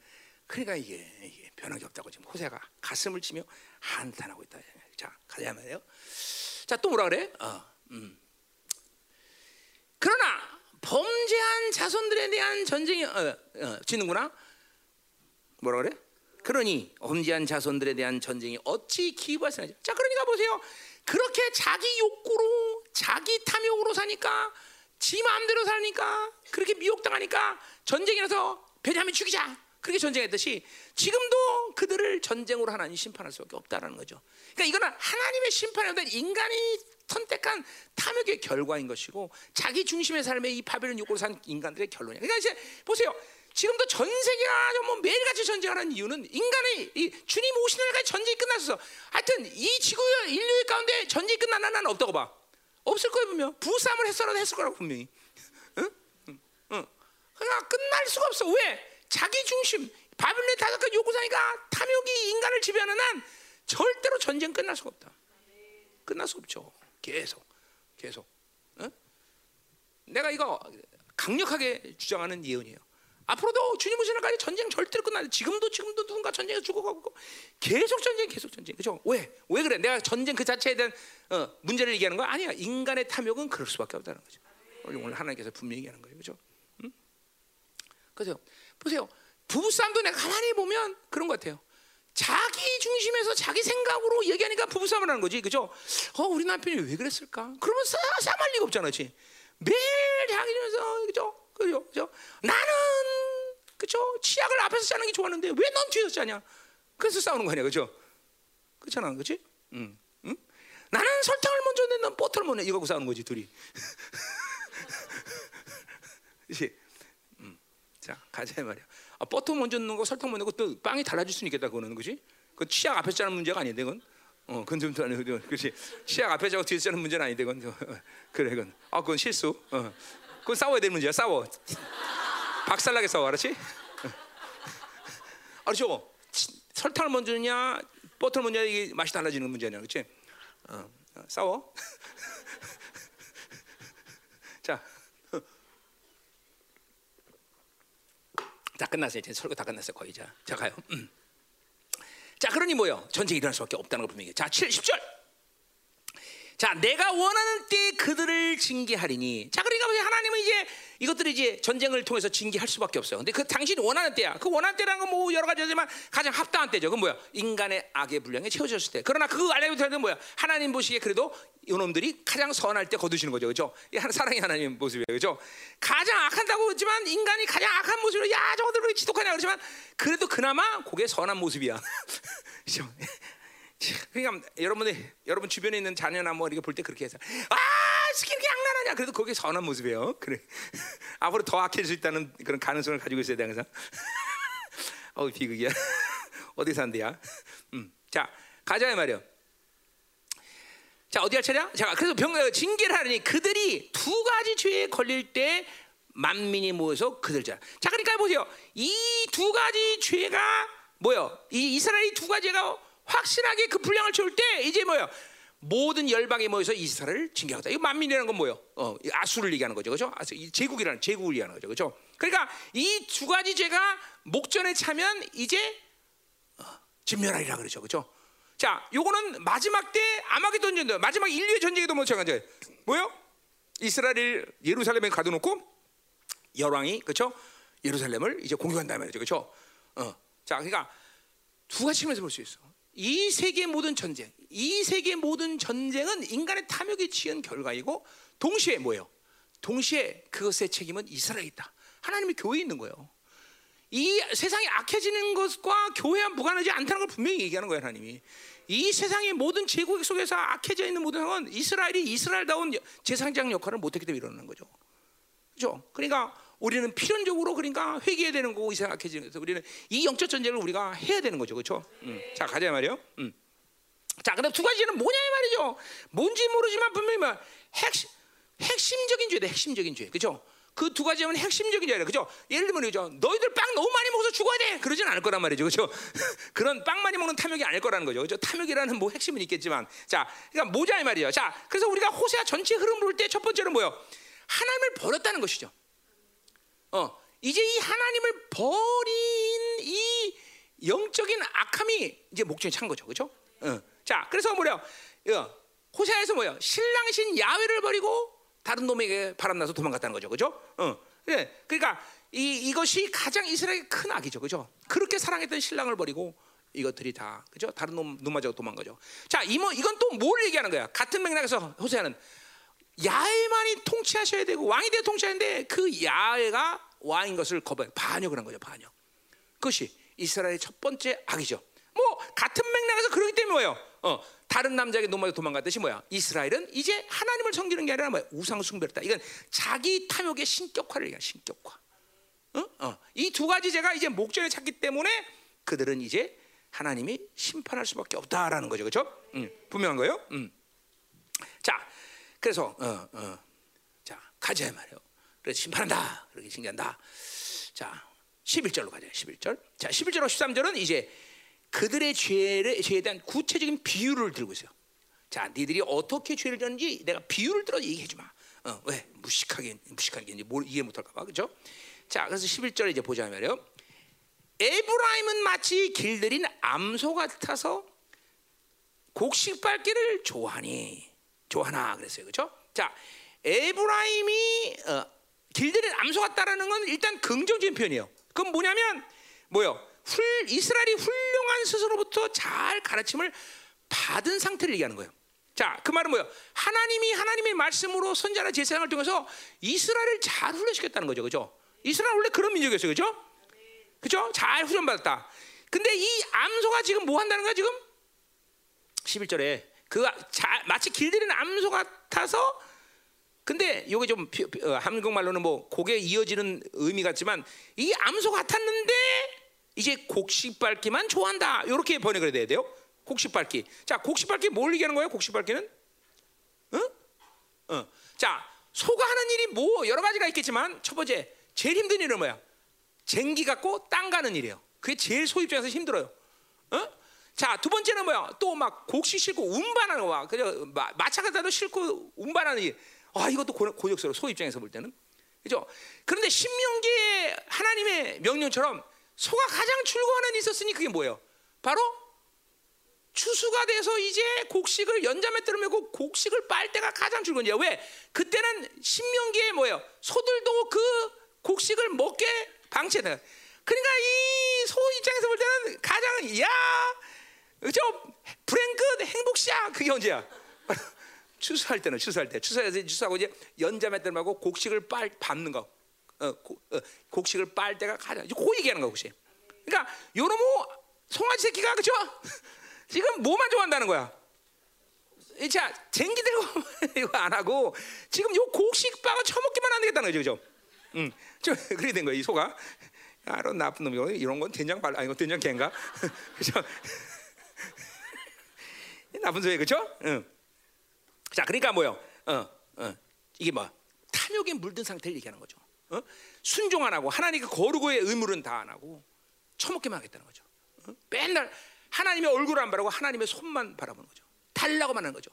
그러니까 이게, 이게 변하기 없다고 지금 호세가 가슴을 치며 한탄하고 있다. 자 가자 말이에요. 자 또 뭐라 그래? 어, 음. 그러나 범죄한 자손들에 대한 전쟁이 어, 어, 지는구나. 뭐라 그래? 그러니 범죄한 자손들에 대한 전쟁이 어찌 기부하시나? 자 그러니까 보세요. 그렇게 자기 욕구로 자기 탐욕으로 사니까 지 마음대로 사니까 그렇게 미혹당하니까 전쟁이라서 베냐민 죽이자 그렇게 전쟁했듯이 지금도 그들을 전쟁으로 하나님 심판할 수밖에 없다라는 거죠. 그러니까 이거는 하나님의 심판이 아니라 인간이 선택한 탐욕의 결과인 것이고 자기 중심의 삶에 이 바벨론 욕구로 산 인간들의 결론이야. 그러니까 이제 보세요. 지금도 전 세계가 뭐 매일같이 전쟁하는 이유는 인간의 이 주님 오시는 날까지 전쟁이 끝났어. 하여튼 이 지구 인류의 가운데 전쟁이 끝난 나는 없다고 봐. 없을 거예요 분명. 부싸움을 했어라도 했을 거라고 분명히. 응? 응. 그러니까 끝날 수가 없어. 왜? 자기 중심 바빌론 다섯가 요구사니까 탐욕이 인간을 지배하는 한 절대로 전쟁 끝날 수가 없다. 끝날 수 없죠. 계속, 계속. 어? 내가 이거 강력하게 주장하는 예언이에요. 앞으로도 주님 오시는 날까지 전쟁 절대로 끝나지. 지금도 지금도 누군가 전쟁에 죽어가고 계속 전쟁, 계속 전쟁. 그죠? 왜? 왜 그래? 내가 전쟁 그 자체에 대한 어, 문제를 얘기하는 거 아니야. 인간의 탐욕은 그럴 수밖에 없다는 거죠. 오늘 하나님께서 분명히 얘기하는 거예요. 그죠? 응? 그죠? 보세요. 부부싸움도 내가 가만히 보면 그런 것 같아요. 자기 중심에서 자기 생각으로 얘기하니까 부부싸움을 하는 거지, 그죠? 어, 우리 남편이 왜 그랬을까? 그러면 싸, 싸말 리가 없잖아, 그렇지? 매일 자기 중에서, 그죠? 그죠? 그죠? 나는, 그죠? 치약을 앞에서 짜는 게 좋았는데 왜 넌 뒤에서 짜냐? 그래서 싸우는 거 아니야, 그죠? 그렇잖아, 그렇지? 응, 응? 나는 설탕을 먼저 내, 넌 버터를 먼저 내. 이거 갖고 싸우는 거지, 둘이. 음. 자, 가자 말이야. 아, 버터 먼저 넣는 거 설탕 먼저 넣고 또 빵이 달라질 수 있겠다 그거는 그지? 그 치약 앞에 짜는 문제가 아닌데 그건. 어, 그건 좀 아니고 그렇지. 치약 앞에 짜고 뒤에 짜는 문제는 아닌데 그건. 그래 그건. 아, 그건 실수. 어. 그건 싸워야 될 문제야. 싸워. 박살나게 싸워, 알았지? 알죠? 설탕을 먼저 넣냐, 버터를 먼저 이게 맛이 달라지는 문제냐, 그렇지? 어, 어, 싸워. 자. 다 끝났어요. 이제 설교 다 끝났어요. 거의 자. 자 가요. 음. 자, 그러니 뭐요? 전쟁이 일어날 수밖에 없다는 걸 분명히. 자, 7, 10절. 자, 내가 원하는 때 그들을 징계하리니. 자, 그러니까 하나님은 이제 이것들이 이제 전쟁을 통해서 징계할 수밖에 없어요. 근데 그 당신이 원하는 때야. 그 원하는 때라는 건 뭐 여러 가지지만 가장 합당한 때죠. 그건 뭐야? 인간의 악의 분량에 채워졌을 때. 그러나 그 알레비트는 뭐야? 하나님 보시기에 그래도 이놈들이 가장 선할 때 거두시는 거죠. 그죠? 사랑의 하나님 모습이에요. 그죠? 가장 악한다고 했지만 인간이 가장 악한 모습으로 야, 저것들 왜 지독하냐 그러지만 그래도 그나마 그게 선한 모습이야. 그죠? 그러니까 여러분들 여러분 주변에 있는 자녀나 뭐 이렇게 볼 때 그렇게 해서 아 스키 이렇 게 악랄하냐 그래도 그게 선한 모습이에요. 그래. 앞으로 더 악해질 수 있다는 그런 가능성을 가지고 있어야 돼 항상. 어우 비극이야. 어디 산대야? 음. 자 가자 말이요. 자 어디 할 차례야? 자 그래서 병 징계를 하니 그들이 두 가지 죄에 걸릴 때 만민이 모여서 그들 자. 자 그러니까 보세요. 이 두 가지 죄가 뭐요? 이 이스라엘 두 가지가 확실하게 그 분량을 채울 때 이제 뭐요? 모든 열방이 모여서 이스라엘을 징계하다. 이거 만민이라는 건 뭐요? 어, 아수를 얘기하는 거죠, 그렇죠? 제국이라는 제국을 얘기하는 거죠, 그렇죠? 그러니까 이 두 가지 죄가 목전에 차면 이제 어, 진멸하리라 그러죠, 그렇죠? 자, 요거는 마지막 때 아마게돈 전쟁, 마지막 인류의 전쟁에도 마찬가지예요. 뭐요? 이스라엘 예루살렘에 가둬놓고 열왕이 그렇죠? 예루살렘을 이제 공격한다 말이죠, 그렇죠? 어, 자, 그러니까 두 가지 측면에서 볼 수 있어. 이 세계 모든 전쟁, 이 세계 모든 전쟁은 인간의 탐욕에 취한 결과이고 동시에 뭐예요? 동시에 그것의 책임은 이스라엘에 있다. 하나님의 교회에 있는 거예요. 이 세상이 악해지는 것과 교회와 무관하지 않다는 걸 분명히 얘기하는 거예요, 하나님이. 이 세상의 모든 제국 속에서 악해져 있는 모든 상황은 이스라엘이 이스라엘다운 제상장 역할을 못했기 때문에 일어나는 거죠. 그죠? 그러니까 우리는 필연적으로 그러니까 회개해야 되는 거고 이상하게 그래서 우리는 이 영적 전쟁을 우리가 해야 되는 거죠, 그렇죠? 음. 자 가자 말이요. 음. 자, 그다음 두 가지는 뭐냐 이 말이죠. 뭔지 모르지만 분명히 말 핵심 핵심적인 죄다 핵심적인 죄, 그렇죠? 그 두 가지는 핵심적인 죄예요, 그죠? 예를 들면 그죠? 너희들 빵 너무 많이 먹어서 죽어야 돼, 그러진 않을 거란 말이죠, 그죠? 그런 빵 많이 먹는 탐욕이 아닐 거라는 거죠, 그죠? 탐욕이라는 뭐 핵심은 있겠지만, 자, 그러니까 뭐냐 이 말이에요. 자, 그래서 우리가 호세아 전체 흐름 볼 때 첫 번째는 뭐요? 하나님을 버렸다는 것이죠. 어, 이제 이 하나님을 버린 이 영적인 악함이 이제 목적에 찬 거죠, 그렇죠? 어. 자, 그래서 뭐냐? 어, 호세아에서 뭐야? 신랑이신 야훼를 버리고 다른 놈에게 바람나서 도망갔다는 거죠, 그렇죠? 어, 네. 그러니까 이 이것이 가장 이스라엘의 큰 악이죠, 그렇죠? 그렇게 사랑했던 신랑을 버리고 이것들이 다 그죠? 다른 놈 눈맞아 도망가죠. 자, 이뭐 이건 또 뭘 얘기하는 거야? 같은 맥락에서 호세아는 야훼만이 통치하셔야 되고 왕이 되어 통치하는데 그 야훼가 왕인 것을 거부해 반역을 한 거죠. 반역. 그것이 이스라엘의 첫 번째 악이죠. 뭐 같은 맥락에서 그러기 때문에 뭐예요? 어, 다른 남자에게 노마에 도망갔듯이 뭐야? 이스라엘은 이제 하나님을 섬기는 게 아니라 뭐야? 우상 숭배했다. 이건 자기 탐욕의 신격화를 얘기해. 신격화. 어? 어. 이 두 가지 제가 이제 목전에 찾기 때문에 그들은 이제 하나님이 심판할 수밖에 없다라는 거죠. 그렇죠? 음, 분명한 거예요. 음. 자, 그래서 어, 어. 자 가자 말이에요. 그래서 심판한다. 그렇게 징계한다. 자, 11절로 가자. 11절. 자, 11절로 13절은 이제 그들의 죄를 죄에 대한 구체적인 비유를 들고 있어요. 자, 니들이 어떻게 죄를 졌는지 내가 비유를 들어 얘기해 주마. 어, 왜 무식하게 무식하게 뭘 이해 못할까 봐. 그렇죠? 자, 그래서 11절에 이제 보자 말이요. 에브라임은 마치 길들인 암소 같아서 곡식 밟기를 좋아하니 좋아하나 그랬어요. 그렇죠? 자, 에브라임이 어, 길들인 암소 같다라는 건 일단 긍정적인 표현이에요. 그건 뭐냐면 뭐요? 훌, 이스라엘이 훌륭한 스스로부터 잘 가르침을 받은 상태를 얘기하는 거예요. 자, 그 말은 뭐예요? 하나님이 하나님의 말씀으로 선자나 제사장을 통해서 이스라엘을 잘 훈련시켰다는 거죠. 그죠? 이스라엘 원래 그런 민족이었어요. 그죠? 그죠? 잘 훈련받았다. 근데 이 암소가 지금 뭐 한다는 거야, 지금? 11절에 그 마치 길들이는 암소 같아서 근데 이게 좀 어, 한국말로는 뭐 곡에 이어지는 의미 같지만 이 암소 같았는데 이제 곡식 밟기만 좋아한다. 이렇게 번역을 해야 돼요. 곡식 밟기. 자, 곡식 밟기 뭘 얘기하는 거예요? 곡식 밟기는? 어? 어. 자, 소가 하는 일이 뭐 여러 가지가 있겠지만 첫 번째 제일 힘든 일은 뭐야? 쟁기 갖고 땅 가는 일이에요. 그게 제일 소 입장에서 힘들어요. 어? 자, 두 번째는 뭐야? 또 막 곡식 싣고 운반하는 거야. 그죠? 마차 갖다도 싣고 운반하는 일. 아, 이것도 고역스러워. 소 입장에서 볼 때는. 그죠? 그런데 신명기의 하나님의 명령처럼 소가 가장 출고하는 있었으니 그게 뭐예요? 바로 추수가 돼서 이제 곡식을 연자맷대로 메고 곡식을 빨 때가 가장 출근이야. 왜? 그때는 신명기에 뭐예요? 소들도 그 곡식을 먹게 방치했다. 그러니까 이 소 입장에서 볼 때는 가장 야, 그죠? 브랭크 행복시야. 그게 언제야? 추수할 때는 추수할 때 추수해서 추수하고 이제 메고 곡식을 빨 밟는 거. 어, 고, 어, 곡식을 빨 때가 가장 이제 그 얘기하는 거 혹시. 그러니까 요놈의 송아지 새끼가 그죠? 지금 뭐만 좋아한다는 거야? 자, 쟁기 들고 이거 안 하고 지금 요 곡식 빠가 처먹기만 안 되겠다는 거죠, 그죠? 응, 저 그렇게 된 거야 이 소가. 아, 이 나쁜 놈이고 이런 건 된장 발 아니 고 된장 캔가, 그죠? 나쁜 소리 그죠? 응. 자, 그러니까 뭐요? 어, 어, 이게 뭐 탐욕에 물든 상태를 얘기하는 거죠. 어? 순종 안 하고 하나님께 거룩의 의무는 다 안 하고 처먹기만 하겠다는 거죠. 어? 맨날 하나님의 얼굴을 안 바라고 하나님의 손만 바라보는 거죠. 달라고만 하는 거죠.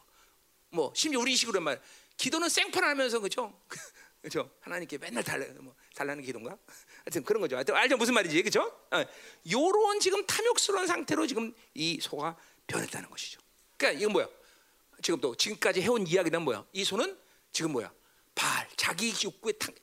뭐 심지어 우리 식으로 말 기도는 생판 하면서 그죠? 그죠? 하나님께 맨날 달라 뭐 달라는 기도인가? 하여튼 그런 거죠. 하여튼 알죠 무슨 말인지 그죠? 어, 요런 지금 탐욕스러운 상태로 지금 이 소가 변했다는 것이죠. 그러니까 이건 뭐야? 지금 또 지금까지 해온 이야기는 뭐야? 이 소는 지금 뭐야? 발 자기 욕구의 탐,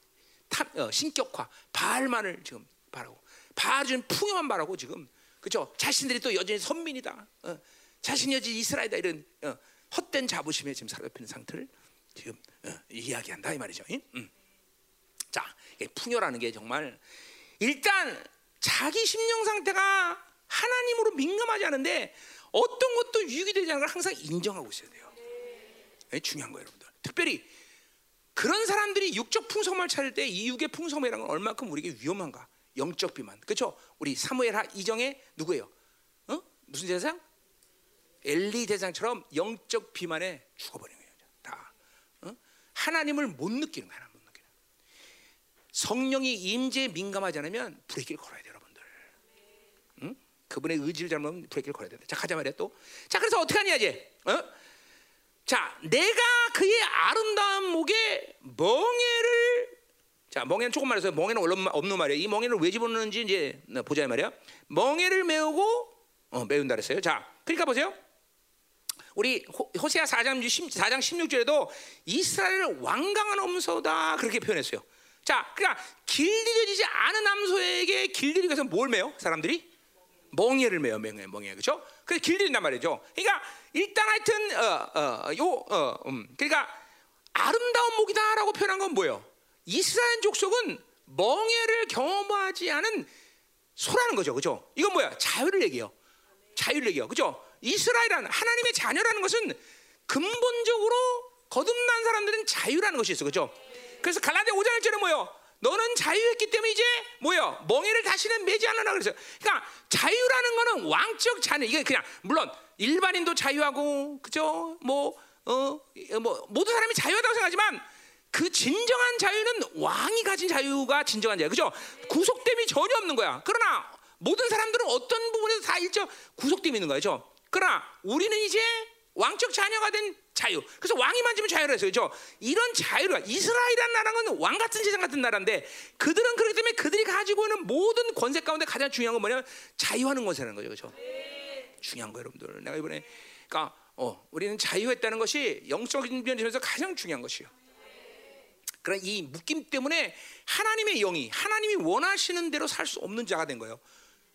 탐 어, 신격화 발만을 지금 바라고 바준 풍요만 바라고 지금 그죠? 자신들이 또 여전히 선민이다. 어, 자신이 여전히 이스라엘이다 이런 어, 헛된 자부심에 지금 사로잡히는 상태를 지금 어, 이야기한다 이 말이죠. 음. 자, 풍요라는 게 정말 일단 자기 심령 상태가 하나님으로 민감하지 않은데 어떤 것도 유익이 되지 않는 걸 항상 인정하고 있어야 돼요. 네, 중요한 거예요, 여러분들. 특별히 그런 사람들이 육적 풍성을 찾을 때 이 육의 풍성이라는 건 얼마큼 우리에게 위험한가? 영적 비만. 그렇죠? 우리 사무엘 이정의 누구예요? 어? 무슨 대상? 엘리 대상처럼 영적 비만에 죽어버린 거예요. 다 어? 하나님을 못 느끼는 거야. 성령이 임재에 민감하지 않으면 브레이크를 걸어야 돼요, 여러분들. 응? 그분의 의지를 잘못하면 브레이크를 걸어야 돼. 자 가자 말이야 또. 자 그래서 어떻게 하냐 이제? 어? 자 내가 그의 아름다운 목에 멍에를 자, 멍에는 조금 말해서 멍에는 없는 말이에요. 이 멍에를 왜 집어넣는지 이제 보자 말이야. 멍에를 메우고 어, 메운다 그랬어요. 자, 그러니까 보세요. 우리 호세아 4장, 4장 16절에도 이스라엘을 완강한 엄소다 그렇게 표현했어요. 자, 그러니까 길들여지지 않은 암소에게 위해서 뭘 메요? 사람들이 멍에를 메요, 멍에, 멍에, 그렇죠? 그래서 길들인단 말이죠. 그러니까 일단 하여튼 어, 어, 요, 어, 음, 그러니까 아름다운 목이다라고 표현한 건 뭐예요? 이스라엘 족속은 멍해를 경험하지 않은 소라는 거죠. 그죠? 이건 뭐야? 자유를 얘기해요. 자유를 얘기해요. 그죠? 이스라엘은 하나님의 자녀라는 것은 근본적으로 거듭난 사람들은 자유라는 것이 있어. 그죠? 그래서 갈라데 5장 1절에 뭐요? 너는 자유했기 때문에 이제 뭐요? 멍해를 다시는 매지 않으라 그래서. 그러니까 자유라는 거는 왕적 자녀. 이게 그냥 물론 일반인도 자유하고 그죠? 뭐 어, 뭐 모든 사람이 자유하다고 생각하지만 그 진정한 자유는 왕이 가진 자유가 진정한 자유. 그죠? 구속됨이 전혀 없는 거야. 그러나 모든 사람들은 어떤 부분에서 다 일정 구속됨이 있는 거죠. 그러나 우리는 이제 왕적 자녀가 된 자유. 그래서 왕이 만지면 자유를 했어요. 그죠? 이런 자유를 이스라엘이라는 나라는 왕 같은 세상 같은 나라인데 그들은 그렇기 때문에 그들이 가지고 있는 모든 권세 가운데 가장 중요한 건 뭐냐면 자유하는 것이라는 거죠. 그죠? 중요한 거 여러분들. 내가 이번에 그러니까 어, 우리는 자유했다는 것이 영적인 면에서 가장 중요한 것이요. 그런 이 묶임 때문에 하나님의 영이 하나님이 원하시는 대로 살 수 없는 자가 된 거예요.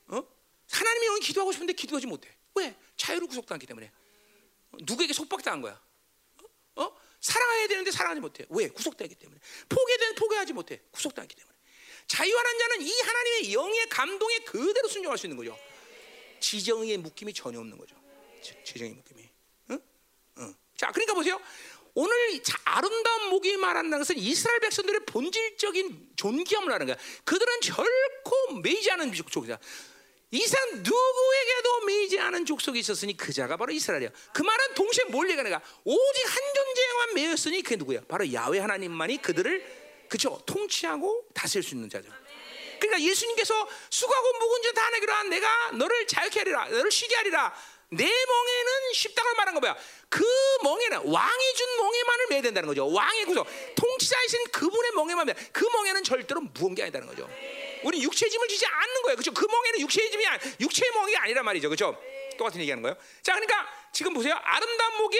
어? 하나님의 영이 기도하고 싶은데 기도하지 못해. 왜? 자유를 구속당하기 때문에. 누구에게 속박당한 거야? 어? 어? 사랑해야 되는데 사랑하지 못해. 왜? 구속당하기 때문에. 되는데 포기하지 못해. 구속당하기 때문에. 자유하는 자는 이 하나님의 영의 감동에 그대로 순종할 수 있는 거죠. 지정의 묶임이 전혀 없는 거죠. 지정의 묶임이. 자, 그러니까 보세요. 오늘 아름다운 목이 말한다는 것은 이스라엘 백성들의 본질적인 존귀함을 하는 거야. 그들은 결코 매이지 않은 족속이다. 이상 누구에게도 매이지 않은 족속이 있었으니 그 자가 바로 이스라엘이야. 그 말은 동시에 뭘 얘기하는가? 오직 한 존재만 매였으니 그게 누구야? 바로 야훼 하나님만이 그들을 그죠 통치하고 다스릴 수 있는 자죠. 그러니까 예수님께서 수고하고 묵은 자다 내기로 한 내가 너를 자유케 하리라, 너를 쉬게 하리라. 내 멍에는 쉽다고 말한 거 뭐야? 그 멍에는 왕이 준 멍에만을 매야 된다는 거죠. 왕의 구속, 통치자이신 그분의 멍에만 매. 그 멍에는 절대로 무언 게 아니다는 거죠. 우리 육체의 짐을 지지 않는 거예요. 그렇죠? 그 멍에는 육체의 짐이 아니, 육체의 멍이 아니란 말이죠. 그렇죠? 똑같은 얘기하는 거예요. 자, 그러니까 지금 보세요. 아름다운 목에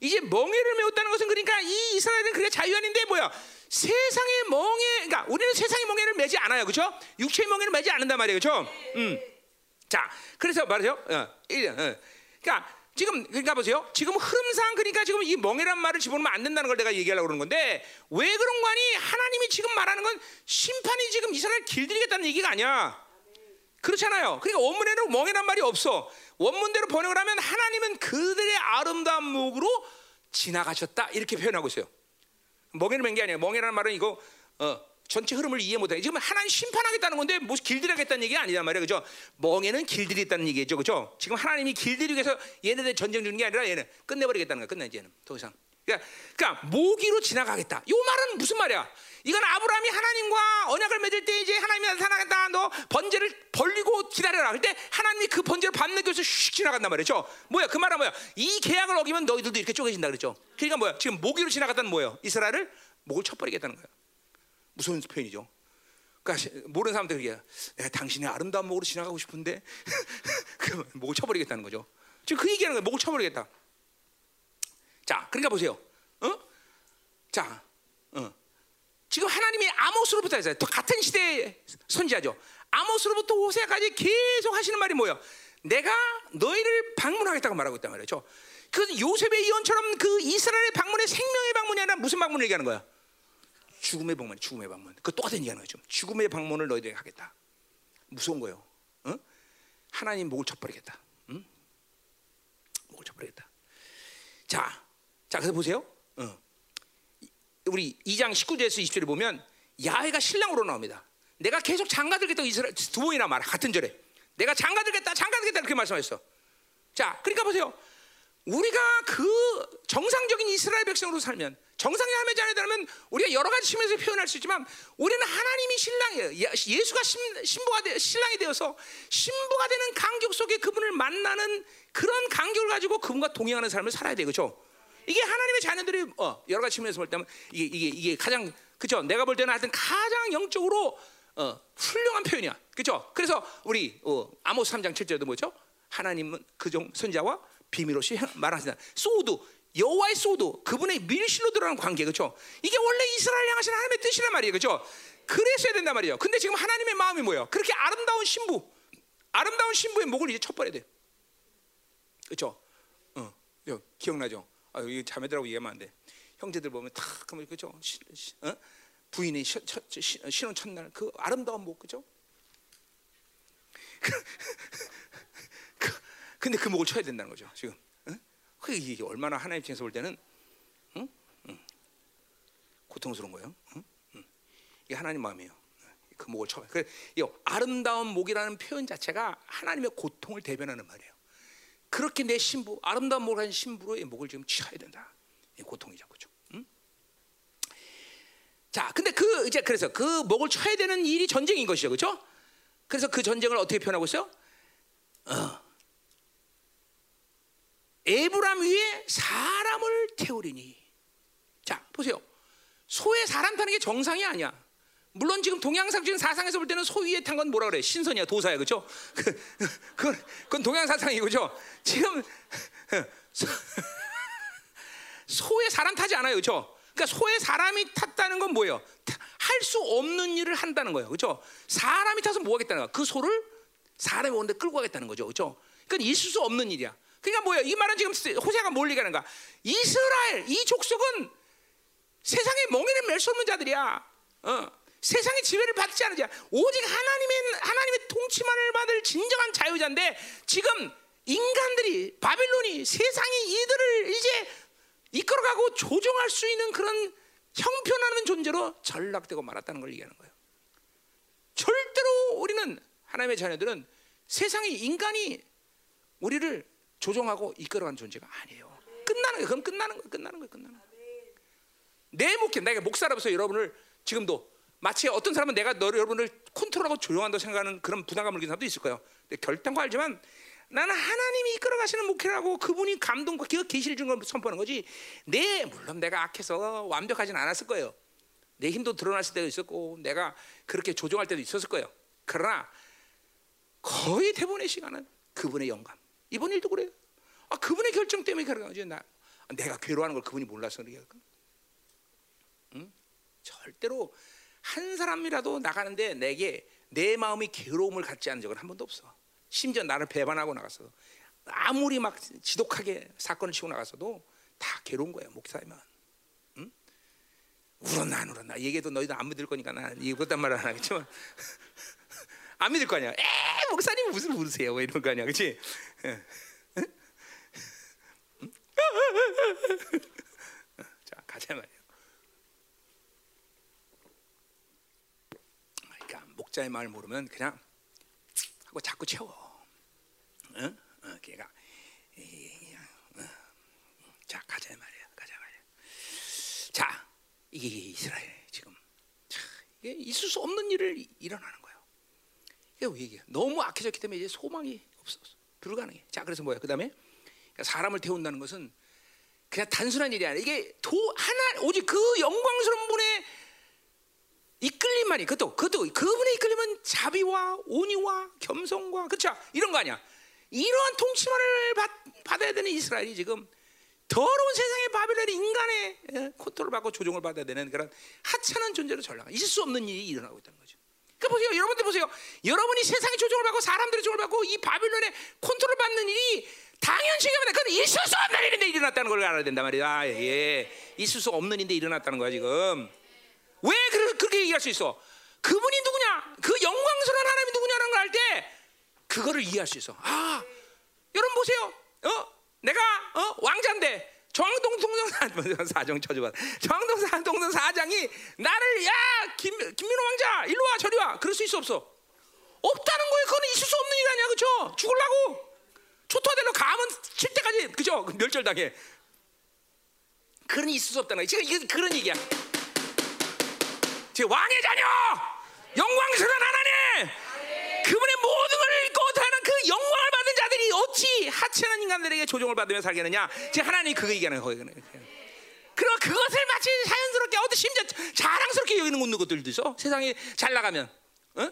이제 멍에를 메웠다는 것은 그러니까 이 이스라엘은 그게 자유한인데 뭐야? 세상의 멍에, 그러니까 우리는 세상의 멍에를 매지 않아요. 그렇죠? 육체의 멍에를 매지 않는단 말이에요. 그렇죠? 음. 자, 그래서 말이죠. 어, 어. 그러니까 지금 그러니까 보세요. 지금 흐름상 그러니까 지금 이 멍해란 말을 집어넣으면 안 된다는 걸 내가 얘기하려고 그러는 건데 왜 그런 거 아니? 하나님이 지금 말하는 건 심판이 지금 이스라엘 길들이겠다는 얘기가 아니야. 그렇잖아요. 그러니까 원문에는 멍해란 말이 없어. 원문대로 번역을 하면 하나님은 그들의 아름다운 목으로 지나가셨다 이렇게 표현하고 있어요. 멍해를 맨게 아니에요. 멍해라는 말은 이거 어, 전체 흐름을 이해 못해. 지금 하나님 심판하겠다는 건데 뭐 길들이겠다는 얘기가 아니란 말이에요. 그죠? 멍에는 길들이겠다는 얘기죠. 그죠? 지금 하나님이 길들이기 위해서 얘네들 전쟁 주는 게 아니라 얘는 끝내버리겠다는 거야. 끝내지 얘는. 더 이상. 그러니까, 그러니까 모기로 지나가겠다. 요 말은 무슨 말이야? 이건 아브라함이 하나님과 언약을 맺을 때 이제 하나님이 나타나겠다. 너 번제를 벌리고 기다려라. 그때 하나님이 그 번제를 밤늦게서 슉 지나간단 말이죠. 뭐야? 그 말은 뭐야? 이 계약을 어기면 너희들도 이렇게 쪼개진다 그랬죠. 그러니까 뭐야? 지금 모기로 지나갔다는 뭐예요? 이스라엘을 목을 쳐버리겠다는 거야. 무서운 표현이죠. 그러니까 모르는 사람들 그게 내가 당신의 아름다운 목으로 지나가고 싶은데 그 목을 쳐버리겠다는 거죠. 지금 그 얘기하는 거예요. 목을 쳐버리겠다. 자, 그러니까 보세요. 어? 자, 어. 지금 하나님이 아모스로부터 했어요. 또 같은 시대의 선지자죠. 아모스로부터 호세까지 계속 하시는 말이 뭐예요? 내가 너희를 방문하겠다고 말하고 있단 말이죠. 그 요셉의 예언처럼 그 이스라엘의 방문의 생명의 방문이 아니라 무슨 방문을 얘기하는 거야? 죽음의 방문, 죽음의 방문. 그 똑같은 얘기하는 거죠. 죽음의 방문을 너희들에게 하겠다. 무서운 거예요. 어? 하나님 목을 쳐버리겠다. 응? 목을 쳐버리겠다. 자, 자, 그래서 보세요. 어. 우리 2장 19절에서 20절에 보면 야훼가 신랑으로 나옵니다. 내가 계속 장가들겠다고 이스라엘 두 번이나 말 같은 절에 내가 장가들겠다, 장가들겠다 이렇게 말씀하셨어. 자, 그러니까 보세요. 우리가 그 정상적인 이스라엘 백성으로 살면 정상의 하나님의 자녀들면 우리가 여러 가지 측면에서 표현할 수 있지만 우리는 하나님이 신랑이에요. 예수가 신, 부가 되, 신랑이 되어서 신부가 되는 간격 속에 그분을 만나는 그런 간격을 가지고 그분과 동행하는 삶을 살아야 되죠. 이게 하나님의 자녀들이 어, 여러 가지 측면에서 볼 때면 이게 이게 이게 가장 그죠? 내가 볼 때는 하여튼 가장 영적으로 어, 훌륭한 표현이야. 그죠? 그래서 우리 어, 아모스 3장 7절도 뭐죠? 하나님은 그 종 선지자와 비밀 없이 말하시다. סוד 여호와의 סוד 그분의 밀실로 들어가는 관계 그렇죠? 이게 원래 이스라엘 향하신 하나님의 뜻이란 말이에요. 그렇죠? 그랬어야 된단 말이에요. 근데 지금 하나님의 마음이 뭐예요? 그렇게 아름다운 신부 아름다운 신부의 목을 이제 쳐버려야 돼. 그렇죠? 어, 기억나죠? 아, 이 자매들하고 얘기하면 안 돼. 형제들 보면 탁 그러면 그죠? 어? 부인이 시, 시, 신혼 첫날 그 아름다운 목 그죠? 근데 그 목을 쳐야 된다는 거죠. 지금. 그 이게 얼마나 하나님 입장에서 볼 때는 응? 응. 고통스러운 거예요. 응? 이게 하나님 마음이에요. 그 목을 쳐. 그 아름다운 목이라는 표현 자체가 하나님의 고통을 대변하는 말이에요. 그렇게 내 신부, 아름다운 목을 가진 신부로 이 목을 지금 쳐야 된다. 이 고통이죠, 그죠? 응? 자, 근데 그 이제 그래서 그 목을 쳐야 되는 일이 전쟁인 것이죠, 그렇죠? 그래서 그 전쟁을 어떻게 표현하고 있어요? 어. 에브람 위에 사람을 태우리니. 자, 보세요. 소에 사람 타는 게 정상이 아니야. 물론 지금 동양상 지금 사상에서 볼 때는 소 위에 탄 건 뭐라 그래? 신선이야, 도사야, 그렇죠? 그, 그건, 그건 동양 사상이고, 죠 지금 소, 소에 사람 타지 않아요, 그렇죠? 그러니까 소에 사람이 탔다는 건 뭐예요? 할 수 없는 일을 한다는 거예요, 그렇죠? 사람이 타서 뭐 하겠다는 거야? 그 소를 사람이 오는데 끌고 가겠다는 거죠, 그렇죠? 그러니까 있을 수 없는 일이야. 그러니까 뭐야? 이 말은 지금 호세가 뭘 얘기하는가? 이스라엘 이 족속은 세상에 멍에는 멜수 없는 자들이야. 어. 세상의 지배를 받지 않은 자. 오직 하나님의 하나님의 통치만을 받을 진정한 자유자인데 지금 인간들이 바빌론이 세상이 이들을 이제 이끌어가고 조종할 수 있는 그런 형편하는 존재로 전락되고 말았다는 걸 얘기하는 거예요. 절대로 우리는 하나님의 자녀들은 세상의 인간이 우리를 조종하고 이끌어가는 존재가 아니에요. 끝나는 거예요. 그럼 끝나는 거예요. 끝나는 거예요. 끝나는 거예요. 내 목회, 내가 목사로서 여러분을 지금도 마치 어떤 사람은 내가 너 여러분을 컨트롤하고 조용한다고 생각하는 그런 부담감을 느끼는 사람도 있을 거예요. 근데 결단과 알지만 나는 하나님이 이끌어 가시는 목회라고 그분이 감동과 그 계시를 준걸 선포하는 거지. 내 물론 내가 악해서 완벽하진 않았을 거예요. 내 힘도 드러났을 때도 있었고 내가 그렇게 조종할 때도 있었을 거예요. 그러나 거의 대부분의 시간은 그분의 영감. 이번 일도 그래요. 아, 그분의 결정 때문에 그런 거지. 나 내가 괴로워하는 걸 그분이 몰라서 그러니까. 응? 절대로 한 사람이라도 나가는데 내게 내 마음이 괴로움을 갖지 않은 적은 한 번도 없어. 심지어 나를 배반하고 나갔어. 아무리 막 지독하게 사건을 치고 나갔어도 다 괴로운 거야 목사이면. 응? 울었나 안 울었나 얘기해도 너희도 안 믿을 거니까 난 이것단 말을 안 하겠지만 안 믿을 거 아니야. 에 목사님 무슨 울으세요? 뭐 이런 거 아니야, 그렇지? 자 가자 말이야. 그러니까 목자의 마을 모르면 그냥 하고 자꾸 채워. 응? 어, 걔가 어. 자 가자 말이야, 가자 말이야. 자 이게 이스라엘 지금 자, 이게 있을 수 없는 일을 일어나는. 이게 너무 악해졌기 때문에 이제 소망이 없어 불가능해. 자 그래서 뭐야? 그 다음에 사람을 태운다는 것은 그냥 단순한 일이 아니라 이게 도 하나 오직 그 영광스러운 분의 이끌림 만이 그것도 그것도 그분의 이끌림은 자비와 온유와 겸손과 그렇죠 이런 거 아니야 이러한 통치만을 받, 받아야 되는 이스라엘이 지금 더러운 세상의 바벨론이 인간의 예, 컨트롤 받고 조종을 받아야 되는 그런 하찮은 존재로 전락 있을 수 없는 일이 일어나고 있다는 거죠. 그 보세요, 여러분들 보세요. 여러분이 세상의 조종을 받고 사람들의 조종을 받고 이 바빌론의 컨트롤 받는 일이 당연시하면 그건 있을 수 없는 일인데 일어났다는 걸 알아야 된단 말이야. 아, 예, 있을 수 없는 일인데 일어났다는 거야 지금. 왜 그렇게 얘기할 수 있어? 그분이 누구냐? 그 영광스러운 하나님이 누구냐는 걸 알 때 그거를 이해할 수 있어. 아, 여러분 보세요. 어, 내가 어 왕자인데 정동 동동 사정 쳐줘봐. 정동 사동동 사장이 나를 야 김, 김민호 왕자 일로 와 저리 와. 그럴 수 있어 없어? 없다는 거예요. 그거는 있을 수 없는 일 아니야, 그렇죠? 죽을라고 초토화되로 가면 칠 때까지 그죠? 멸절당해. 그러니 있을 수 없다는 거야. 지금 이게 그런 얘기야. 제 왕의 자녀, 영광스러운 하나님, 그분의 모든 걸 잊고 하는 그 자들이 어찌 하찮은 인간들에게 조종을 받으며 살겠느냐? 제 하나님이 그거 얘기하는 거예요. 그럼 그것을 마치 자연스럽게 어디 심지어 자랑스럽게 여기는 것들도 있어. 세상에 잘 나가면, 어?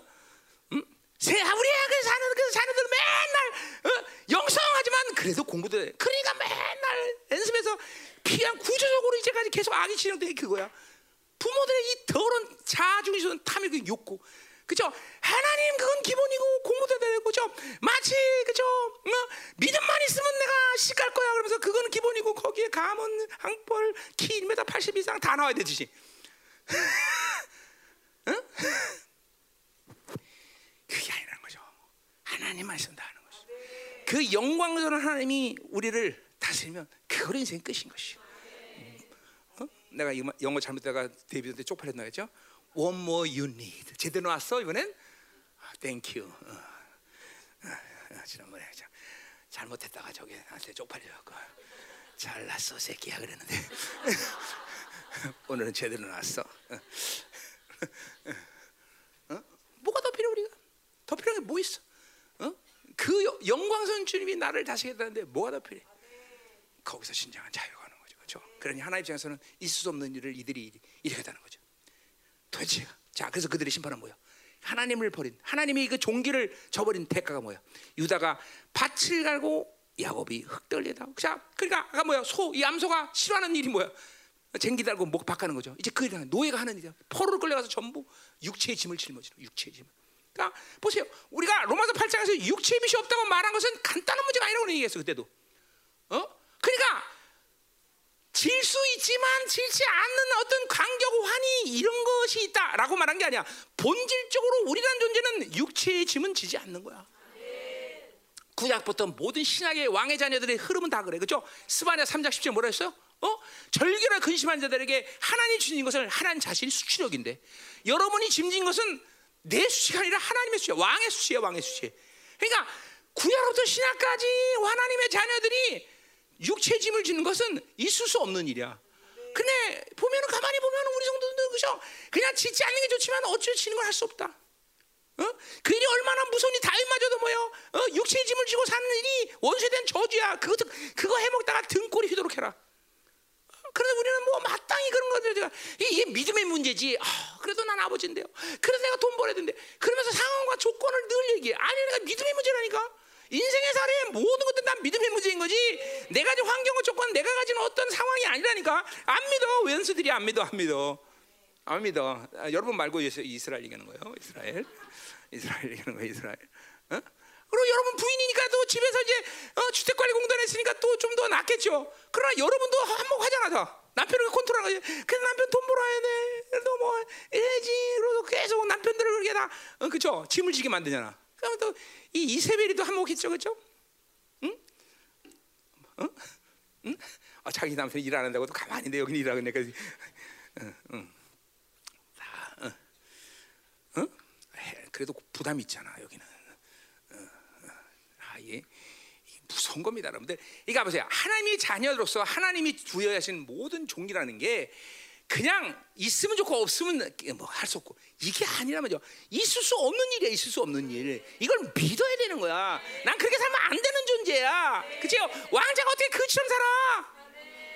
음? 세 우리 그 사는 그 자녀들 맨날 어? 영성하지만 그래도 공부도 해. 그러니까 맨날 연습해서 피한 구조적으로 이제까지 계속 악이 진행돼 그거야. 부모들의 이 더러운 탐이 그 욕구. 그죠? 하나님 그건 기본이고 공부도 되고 그죠? 마치 그죠? 어? 믿음만 있으면 내가 시갈 거야 그러면서 그건 기본이고 거기에 가문, 항벌, 키 1m 80 이상 다 나와야 되듯이. 응? 그게 아니라는 거죠. 하나님만 있으면 다 하는 것이. 그 영광스러운 하나님이 우리를 다스리면 그걸 인생 끝인 것이. 어? 내가 영어 잘못다가 데뷔할 때 쪽팔렸나 했죠? One more you need. 제대로 왔어 이번엔? 아, thank you. 어. 어, 지난번에 자, 잘못했다가 저기 나한테 쪽팔려갖고 잘났어 새끼야 그랬는데 오늘은 제대로 나왔어. 어? 뭐가 더 필요 우리가? 더 필요한 게 뭐 있어? 어? 그 여- 영광선 주님이 나를 다스리겠다는데 뭐가 더 필요해? 거기서 진정한 자유가 오는 거죠. 그렇죠? 그러니 하나님 입장에서는 있을 수 없는 일을 이들이 일으켰다는 거죠. 도대체 자 그래서 그들의 심판은 뭐야? 하나님을 버린 하나님이 그 종기를 저버린 대가가 뭐야? 유다가 밭을 갈고 야곱이 흙떨리다. 자 그러니까 아까 뭐야? 소 이 암소가 싫어하는 일이 뭐야? 쟁기 달고 목 박하는 거죠. 이제 그 일은 노예가 하는 일이야. 포로를 끌려가서 전부 육체의 짐을 짊어지는 육체의 짐. 그러니까 보세요. 우리가 로마서 8장에서 육체의 빛이 없다고 말한 것은 간단한 문제가 아니라고 얘기했어 그때도. 어? 그러니까 질 수 있지만 질지 않는 어떤 간격 환희 이런 것이 있다라고 말한 게 아니야. 본질적으로 우리라는 존재는 육체의 짐은 지지 않는 거야. 구약부터 모든 신약의 왕의 자녀들의 흐름은 다 그래. 그죠? 스바냐 3장 10절 뭐라 했어요? 어? 절규나 근심한 자들에게 하나님 주신 것을 하나님 자신이 수치력인데 여러분이 짐진 것은 내 수치가 아니라 하나님의 수치야. 왕의 수치야, 왕의 수치. 그러니까 구약부터 신약까지 하나님의 자녀들이 육체 짐을 지는 것은 있을 수 없는 일이야. 근데 보면은 가만히 보면은 우리 성도들 그죠? 그냥 짓지 않는 게 좋지만 어쩔 지는 걸 할 수 없다. 어? 그 일이 얼마나 무서우니 다윗마저도 뭐요? 어? 육체의 짐을 지고 사는 일이 원수에 저주야. 그거 그거 해먹다가 등골이 휘도록 해라. 그래서 우리는 뭐 마땅히 그런 거들 제가 이게 믿음의 문제지. 아, 그래도 난 아버지인데요. 그래서 내가 돈 벌어야 된대. 그러면서 상황과 조건을 늘 얘기해. 아니 내가 믿음의 문제라니까. 인생의 살에 모든 것들 난 믿음의 문제인 거지. 내가 가진 환경과 조건, 내가 가진 어떤 상황이 아니라니까. 안 믿어. 왼수들이 안 믿어, 안 믿어. 안 믿어. 아, 여러분 말고 이스- 이스라엘 얘기하는 거예요. 이스라엘. 이스라엘 얘기하는 거예요. 이스라엘. 어? 그리고 여러분 부인이니까 또 집에서 이제 어, 주택관리공단 했으니까 또 좀 더 낫겠죠. 그러나 여러분도 한몫 하잖아. 다. 남편을 컨트롤하고 그래서 남편 돈 벌어야 돼. 그래도 뭐 해야지. 그러고 계속 남편들을 그렇게 다 어, 그죠? 짐을 지게 만드잖아. 그러면 또 이 이세벨이도 한몫했죠, 그죠? 응? 어? 응? 아, 자기 남편 일안 한다고 또 가만히 있는데 여기 일하고 내가 응, 응. 다, 응. 응? 해, 그래도 부담이 있잖아 여기는. 어, 어. 아, 이게 무서운 겁니다, 여러분들. 이거 보세요. 하나님의 자녀로서 하나님이 부여하신 모든 종이라는 게 그냥 있으면 좋고 없으면 뭐 할 수 없고 이게 아니라면요. 있을 수 없는 일이야, 있을 수 없는 일. 이걸 믿어야 되는 거야. 난 그렇게 살면 안 되는 존재야. 그죠? 왕자가 어떻게 그처럼 살아?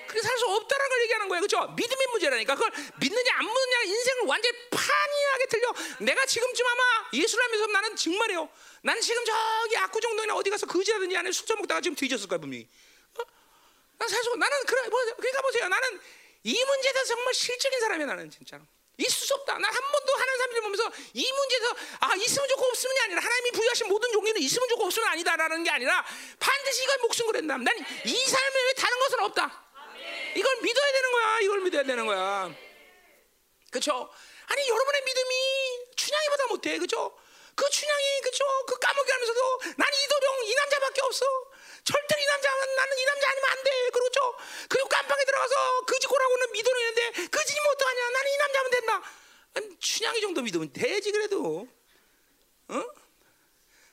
그렇게 살 수 없다는 걸 얘기하는 거예요. 그렇죠? 믿음의 문제라니까. 그걸 믿느냐 안 믿느냐 인생을 완전히 판이하게 틀려. 내가 지금쯤 아마 예수를 하면서 나는 정말이요. 나는 지금 저기 압구정동이나 어디 가서 거지라든지 안에 술좀 먹다가 지금 뒤졌을 거야 분명히. 어? 난 사실 나는 그래 뭐, 그러니까 보세요. 나는 이 문제에 대해서 정말 실적인 사람이야 나는 진짜로. 있을 수 없다. 난 한 번도 하는 사람들 보면서 이 문제에서 아 있으면 좋고 없으면이 아니라 하나님이 부여하신 모든 종류는 있으면 좋고 없으면 아니다라는 게 아니라 반드시 이걸 목숨 걸었다. 난이 삶에 왜 다른 것은 없다. 이걸 믿어야 되는 거야. 이걸 믿어야 되는 거야. 그렇죠? 아니 여러분의 믿음이 춘향이보다 못해, 그렇죠? 그 춘향이 그렇죠? 그 까먹게 하면서도 난 이도령 이 남자밖에 없어. 절대로 이 남자는 나는 이 남자 아니면 안 돼, 그렇죠? 그리고 깜빵에 들어가서 그지고라고는 믿어는 있는데 그지면 어떡하냐? 나는 이 남자면 된다. 아니, 춘향이 정도 믿으면 되지 그래도, 어?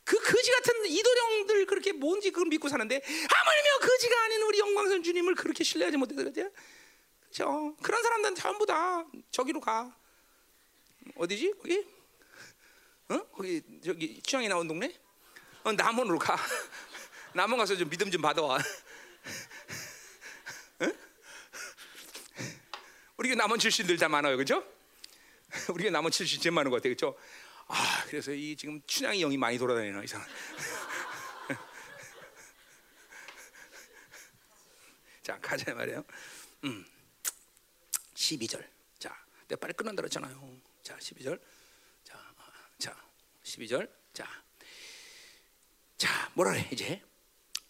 그 거지 같은 이도령들 그렇게 뭔지 그걸 믿고 사는데 하물며 거지가 아닌 우리 영광선 주님을 그렇게 신뢰하지 못해 그러죠. 그렇죠? 그런 사람들은 전부 다 저기로 가. 어디지? 거기? 어? 거기 저기 취향이 나온 동네? 어, 남원으로 가. 남원 가서 좀 믿음 좀 받아와. 어? 우리 교 남원 출신들 다 많아요, 그렇죠? 우리 교 남원 출신 제일 많은 것 같아요, 그렇죠? 아, 그래서 이 지금 춘향이 영이 많이 돌아다니나 이상. 자, 가자 말이에요. 음. 12절. 자, 내가 빨리 끝난다 그랬잖아요. 자, 12절. 자, 아, 자, 12절. 자, 자, 뭐라 그래 이제?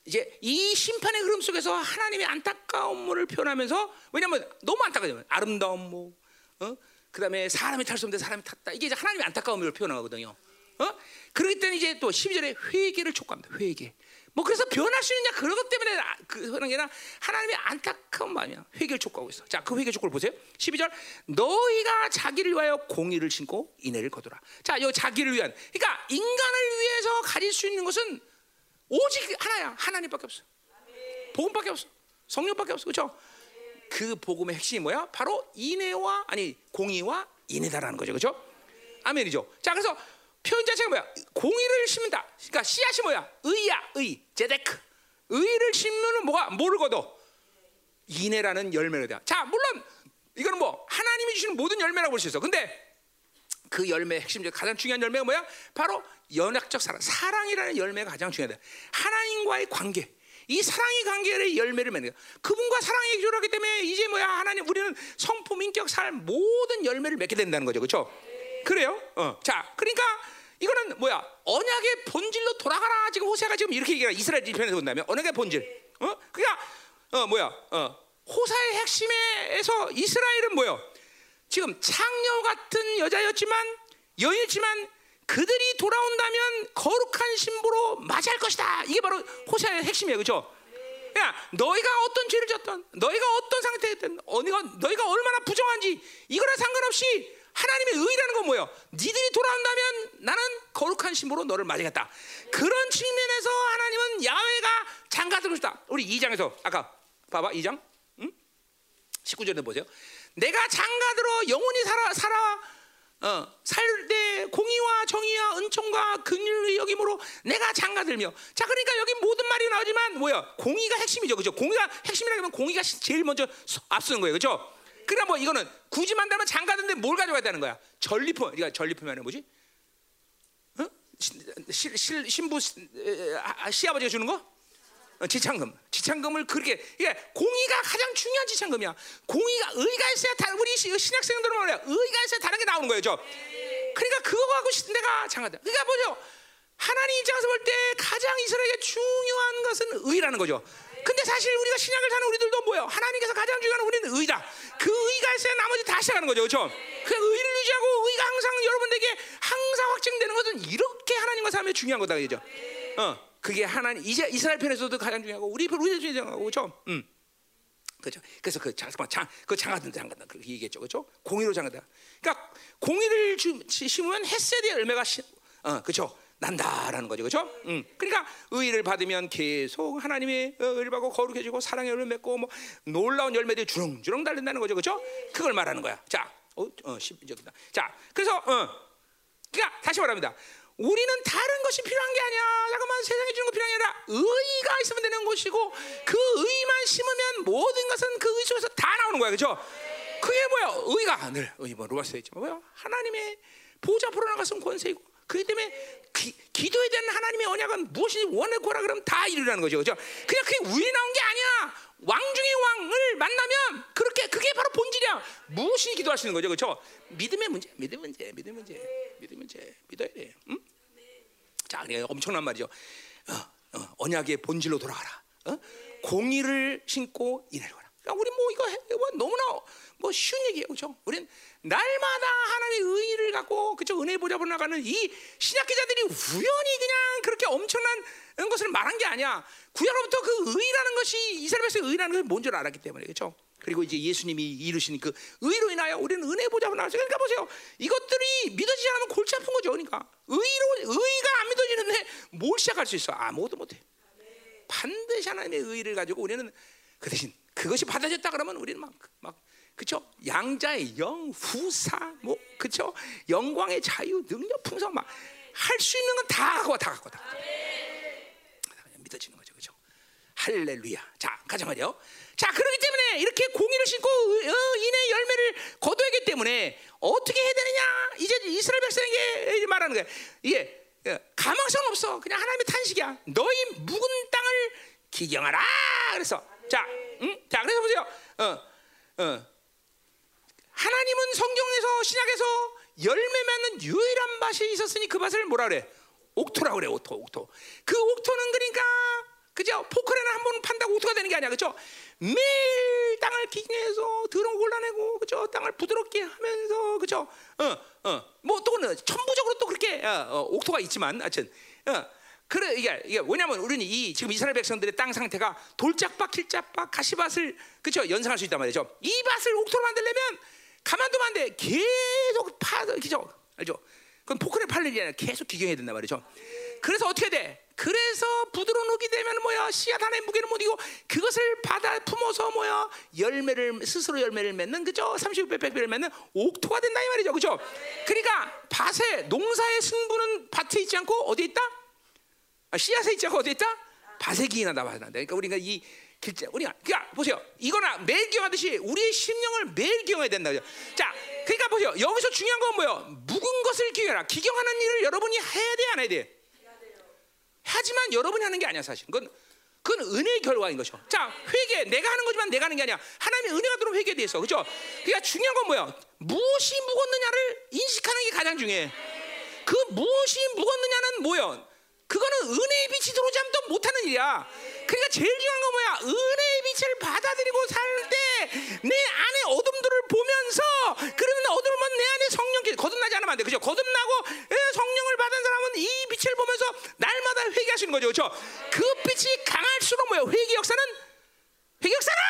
이제 이 심판의 흐름 속에서 하나님의 안타까움을 표현하면서 왜냐하면 너무 안타까워요. 아름다운 뭐, 어? 그다음에 사람이 탈 수 없는데 사람이 탔다. 이게 이제 하나님의 안타까움을 표현하거든요. 어? 그렇기 때문에 이제 또 12절에 회개를 촉구합니다. 회개. 뭐 그래서 변할 수 있느냐 그런 것 때문에 아- 그 하는 게 아니라 하나님의 안타까운 마음이야. 회개를 촉구하고 있어. 자, 그 회개 촉구를 보세요. 12절 너희가 자기를 위하여 공의를 신고 인애를 거두라. 자, 요 자기를 위한. 그러니까 인간을 위해서 가질 수 있는 것은 오직 하나야. 하나님밖에 없어. 복음밖에 없어. 성령밖에 없어. 그렇죠? 그 복음의 핵심이 뭐야? 바로 인애와 아니 공의와 인애다라는 거죠, 그렇죠? 아멘이죠. 자, 그래서 표현 자체가 뭐야? 공의를 심는다. 그러니까 씨앗이 뭐야? 의야, 의, 제데크. 의를 심으면 뭐가 거둬? 인애라는 열매를 다. 자, 물론 이거는 뭐 하나님이 주시는 모든 열매라고 볼 수 있어. 근데 그 열매 핵심 가장 중요한 열매가 뭐야? 바로 연약적 사랑, 사랑이라는 열매가 가장 중요하다. 하나님과의 관계. 이 사랑의 관계를 열매를 맺는 거야. 그분과 사랑의 교류하기 때문에 이제 뭐야 하나님 우리는 성품, 인격, 삶 모든 열매를 맺게 된다는 거죠, 그렇죠? 그래요? 어. 자, 그러니까 이거는 뭐야? 언약의 본질로 돌아가라. 지금 호세가 지금 이렇게 얘기해. 이스라엘 편에서 본다면 언약의 본질. 어? 그러니까 어 뭐야? 어. 호사의 핵심에서 이스라엘은 뭐요? 지금 창녀 같은 여자였지만 여인이지만 그들이 돌아온다면 거룩한 신부로 맞이할 것이다. 이게 바로 호세의 핵심이에요, 그렇죠? 야, 너희가 어떤 죄를 졌던, 너희가 어떤 상태였든, 너희가 너희가 얼마나 부정한지 이거랑 상관없이 하나님의 의라는 건 뭐예요? 니들이 돌아온다면 나는 거룩한 신부로 너를 맞이겠다. 그런 측면에서 하나님은 야훼가 장가들고 싶다. 우리 2장에서 아까 봐봐 2장, 응? 19절에 보세요. 내가 장가들어 영원히 살아 살아 어, 살때 공의와 정의와 은총과 긍휼의 여김으로 내가 장가들며. 자 그러니까 여기 모든 말이 나오지만 뭐야? 공의가 핵심이죠. 그죠? 공의가 핵심이라면 공의가 제일 먼저 앞서는 거예요. 그죠? 그러니까 뭐 이거는 굳이 만다면 장가든데 뭘 가져가야 되는 거야? 전리품 그러니까 전리품이 뭐지? 어? 시, 시, 신부 시아버지가 주는 거 어, 지창금, 지창금을 그렇게 이게 공의가 가장 중요한 지창금이야. 공의가 의가 있어야 다 우리 신학생들은 말이야. 의가 있어야 다른 게 나오는 거예요, 저. 그러니까 그거 하고 싶은 내가 장하다. 그러니까 뭐죠? 하나님 입장에서 볼 때 가장 이스라엘에게 중요한 것은 의라는 거죠. 근데 사실 우리가 신약을 사는 우리들도 뭐예요? 하나님께서 가장 중요한 우리는 의다. 그 의가 있어야 나머지 다 시작하는 거죠, 그렇죠? 그 의를 유지하고 의가 항상 여러분들에게 항상 확증되는 것은 이렇게 하나님과 삶에 중요한 거다, 그죠? 어. 그게 하나님 이제 이스라엘 편에서도 가장 중요하고 우리 편 우리 중요하고 그렇죠? 음. 그죠? 그래서 그 잠깐만 장, 그 장하든 장가든 그렇게 얘기했죠, 그렇죠? 공의로 장하다. 그러니까 공의를 주, 심으면 햇세의 열매가 시, 어, 그렇죠? 난다라는 거죠, 그렇죠? 음. 그러니까 의를 받으면 계속 하나님의 어, 의를 받고 거룩해지고 사랑의 열매 맺고 뭐 놀라운 열매들이 주렁주렁 달린다는 거죠, 그렇죠? 그걸 말하는 거야. 자, 어, 어, 저기다. 자, 그래서 어, 그러니까 다시 말합니다. 우리는 다른 것이 필요한 게 아니야. 잠깐만 세상에 주는 거 필요한 게 아니라 의가 있으면 되는 것이고 그 의만 심으면 모든 것은 그 의 속에서 다 나오는 거야, 그렇죠? 그게 뭐야? 의가 늘 의, 뭐 로마서 있지만 뭐야? 하나님의 보좌 앞으로 나가서 권세이고 그렇기 때문에 기, 기도에 대한 하나님의 언약은 무엇이 원해 고라 그러면 다 이루라는 거죠, 그렇죠? 그냥 그게 우연히 나온 게 아니야. 왕 중의 왕을 만나면 그렇게 그게 바로 본질이야. 무엇이 기도하시는 거죠, 그렇죠? 믿음의 문제, 믿음 문제, 믿음 문제, 믿음 문제, 믿어야 돼. 응? 자, 그러니까 엄청난 말이죠. 어, 어, 언약의 본질로 돌아가라. 어? 공의를 신고 인해라. 그러니까 우리 뭐 이거 해, 뭐 너무나 뭐 쉬운 얘기예요, 그렇죠? 우리는 날마다 하나님의 의를 갖고 그죠 은혜 보좌로 나가는 이 신약 기자들이 우연히 그냥 그렇게 엄청난 것을 말한 게 아니야. 구약로부터 그 의라는 것이 이스라엘 백성의 의라는 것이 뭔 줄 알았기 때문에 그렇죠. 그리고 이제 예수님이 이루신 그 의로 인하여 우리는 은혜 보좌로 나왔어요. 그러니까 보세요. 이것들이 믿어지지 않으면 골치 아픈 거죠. 그러니까 의로 의가 안 믿어지는데 뭘 시작할 수 있어? 아무것도 못 해. 반드시 하나님의 의를 가지고 우리는 그 대신 그것이 받아졌다 그러면 우리는 막, 막 그쵸? 양자의 영, 후사, 뭐, 그쵸? 영광의 자유, 능력, 풍성, 막, 할 수 있는 건 다 갖고 와, 다 갖고 와, 다. 그냥 믿어지는 거죠, 그쵸? 할렐루야. 자, 가자 말이요. 자, 그렇기 때문에 이렇게 공의를 신고 어, 인의 열매를 거둬야기 때문에 어떻게 해야 되느냐? 이제 이스라엘 백성에게 말하는 거야. 이게 어, 가망성 없어. 그냥 하나님의 탄식이야. 너희 묵은 땅을 기경하라. 그래서 자, 응? 자, 그래서 보세요. 어, 어. 하나님은 성경에서 신약에서 열매 맺는 유일한 밭이 있었으니 그 밭을 뭐라 그래? 옥토라 그래, 옥토, 옥토. 그 옥토는 그러니까 그죠? 포크레는 한번 판다고 옥토가 되는 게 아니야, 그죠? 매일 땅을 기경해서 더러운 골라내고, 그죠? 땅을 부드럽게 하면서, 그죠? 어, 어, 뭐 또는 천부적으로 또 그렇게 어, 어, 옥토가 있지만, 하여튼, 어. 그래 이게 이게 뭐냐면 우리는 이 지금 이스라엘 백성들의 땅 상태가 돌짝밭, 길짝밭, 가시밭을 그죠 연상할 수 있단 말이죠. 이 밭을 옥토로 만들려면 가만두면 안 돼. 계속 파, 그죠? 알죠? 그건 포크레 팔 일이 아니라 계속 기경해야 된단 말이죠. 그래서 어떻게 돼? 그래서 부드러운 흙이 되면 뭐야? 씨앗 하나의 무게를 못 이고 그것을 받아 품어서 뭐야? 열매를 스스로 열매를 맺는 그죠? 30배 100배를 맺는 옥토가 된다 이 말이죠. 그죠? 그러니까 밭에 농사의 승부는 밭에 있지 않고 어디 있다? 아, 씨앗에 있지 않고 어디 있다? 밭에 기인한다 밭에 그러니까 우리가 이 글자 우리가 그러니까 보세요. 이거나 매일 기억하듯이 우리의 심령을 매일 기억해야 된다. 그죠? 자, 그러니까 보세요. 여기서 중요한 건 뭐예요? 묵은 것을 기억해라. 기경하는 일을 여러분이 해야 돼, 안 해야 돼? 하지만 여러분이 하는 게 아니야 사실. 그건 그건 은혜의 결과인 거죠. 자, 회개 내가 하는 거지만 내가 하는 게 아니야. 하나님의 은혜가 들어온 회개에 대해서 그렇죠? 그러니까 중요한 건 뭐야? 무엇이 묵었느냐를 인식하는 게 가장 중요해. 그 무엇이 묵었느냐는 뭐야? 그거는 은혜의 빛이 들어오지 않으면 또 못하는 일이야. 그러니까 제일 중요한 건 뭐야? 은혜의 빛을 받아들이고 살 때 내 안에 어둠들을 보면서 그러면 어둠은 내 안에 성령 거듭나지 않으면 안 돼. 그죠? 거듭나고 예, 성령을 받은 사람은 이 빛을 보면서 날마다 회개하시는 거죠. 그렇죠? 그 빛이 강할수록 뭐야? 회개 역사는 회개 역사는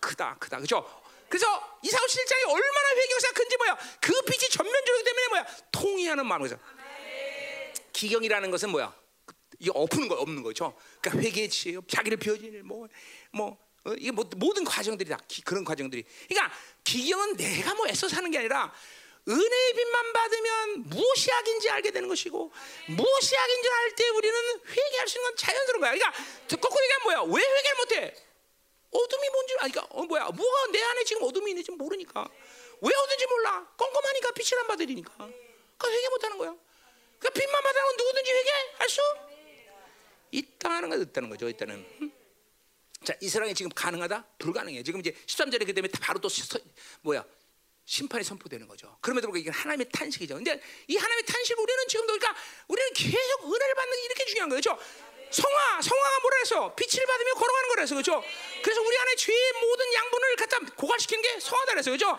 크다, 크다. 그죠? 그래서 이사오 실장이 얼마나 회개 역사가 큰지 뭐야? 그 빛이 전면적이기 때문에 뭐야? 통이하는 마음이죠. 기경이라는 것은 뭐야? 이게 엎는 거 없는 거죠. 그러니까 회개의 지혜요, 자기를 비워지는 뭐뭐 뭐, 어, 이게 뭐, 모든 과정들이 다 기, 그런 과정들이. 그러니까 기경은 내가 뭐 애써 사는 게 아니라 은혜의 빛만 받으면 무엇이 악인지 알게 되는 것이고 무엇이 악인지 알 때 우리는 회개할 수 있는 건 자연스러운 거야. 그러니까 거꾸로 얘기하면 뭐야? 왜 회개를 못해? 어둠이 뭔지 아니까 어, 뭐야? 뭐가 내 안에 지금 어둠이 있는지 모르니까 왜 어딘지 몰라. 꼼꼼하니까 빛을 안 받으리니까. 그러니까 회개 못하는 거야. 그 빛만 받아면 누구든지 회개 할 수 있다는 거 있다는 거죠. 일단은. 음? 자, 이스라엘이 지금 가능하다? 불가능해. 지금 이제 13절에 그 때문에 바로 또 서, 뭐야? 심판이 선포되는 거죠. 그럼에도 불구하고 이게 하나님의 탄식이죠. 근데 이 하나님의 탄식 우리는 지금도 그러니까 우리는 계속 은혜를 받는 게 이렇게 중요한 거죠. 그렇죠? 성화, 성화가 뭐라 해서 빛을 받으며 걸어가는 거라서 그렇죠. 그래서 우리 안에 죄의 모든 양분을 갖다 고갈시키는 게 성화다 그래서 그렇죠.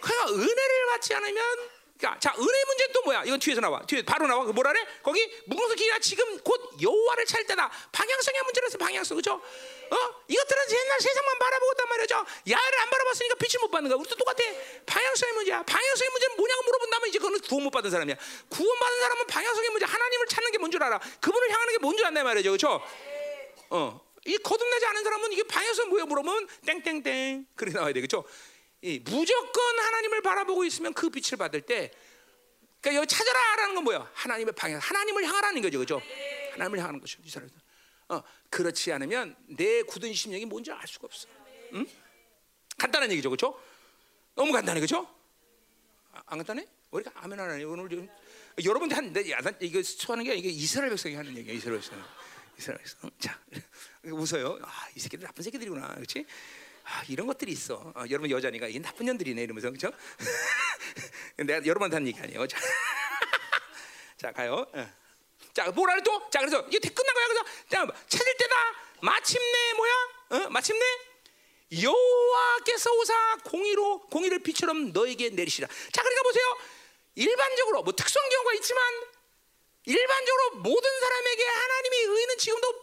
그러니까 은혜를 받지 않으면 그러니까 자 은혜 문제 또 뭐야? 이건 뒤에서 나와. 뒤에 바로 나와. 그 뭐라 그래? 거기 기가 지금 곧 여호와를 찾을 때다. 방향성의 문제라서 방향성 그죠? 어? 이것들은 옛날 세상만 바라보고 있단 말이죠. 야를 안 바라봤으니까 빛을 못 받는 거야. 우리도 똑같아. 방향성의 문제야. 방향성의 문제는 뭐냐고 물어본다면 이제 그거는 구원 못 받은 사람이야. 구원 받은 사람은 방향성의 문제, 하나님을 찾는 게 뭔 줄 알아. 그분을 향하는 게 뭔 줄 안다 말이죠. 그렇죠? 어. 이 거듭나지 않은 사람은 이게 방향성 뭐야 물어보면 땡땡땡 그렇게 나와야 되겠죠. 이 무조건 하나님을 바라보고 있으면 그 빛을 받을 때, 그러니까 여기 찾아라라는 건 뭐야? 하나님의 방향, 하나님을 향하라는 거죠, 그죠? 하나님을 향하는 것이죠, 이 사람. 어, 그렇지 않으면 내 굳은 심령이 뭔지 알 수가 없어. 응? 간단한 얘기죠, 그렇죠? 너무 간단해, 그렇죠? 아, 안 간단해? 우리가 아멘 하나님 오늘 좀 여러분들 한 내, 이거 소하는 게 이게 이스라엘 백성이 하는 얘기야, 이스라엘 백성. 이스라엘 백성. 자, 웃어요. 아, 이 새끼들 나쁜 새끼들이구나, 그렇지? 아, 이런 것들이 있어. 어, 여러분 여자니까 이 나쁜 년들이네 이러면서 그렇죠? 내가 여러분한테 하는 얘기 아니에요. 자, 자 가요. 어. 자 뭐라 또? 자 그래서 이게 끝난 거야. 그래서 자, 찾을 때다. 마침내 뭐야? 어? 마침내 여호와께서 오사 공의로 공의를 빛처럼 너에게 내리시라. 자 그러니까 보세요. 일반적으로 뭐 특수한 경우가 있지만 일반적으로 모든 사람에게 하나님의 의는 지금도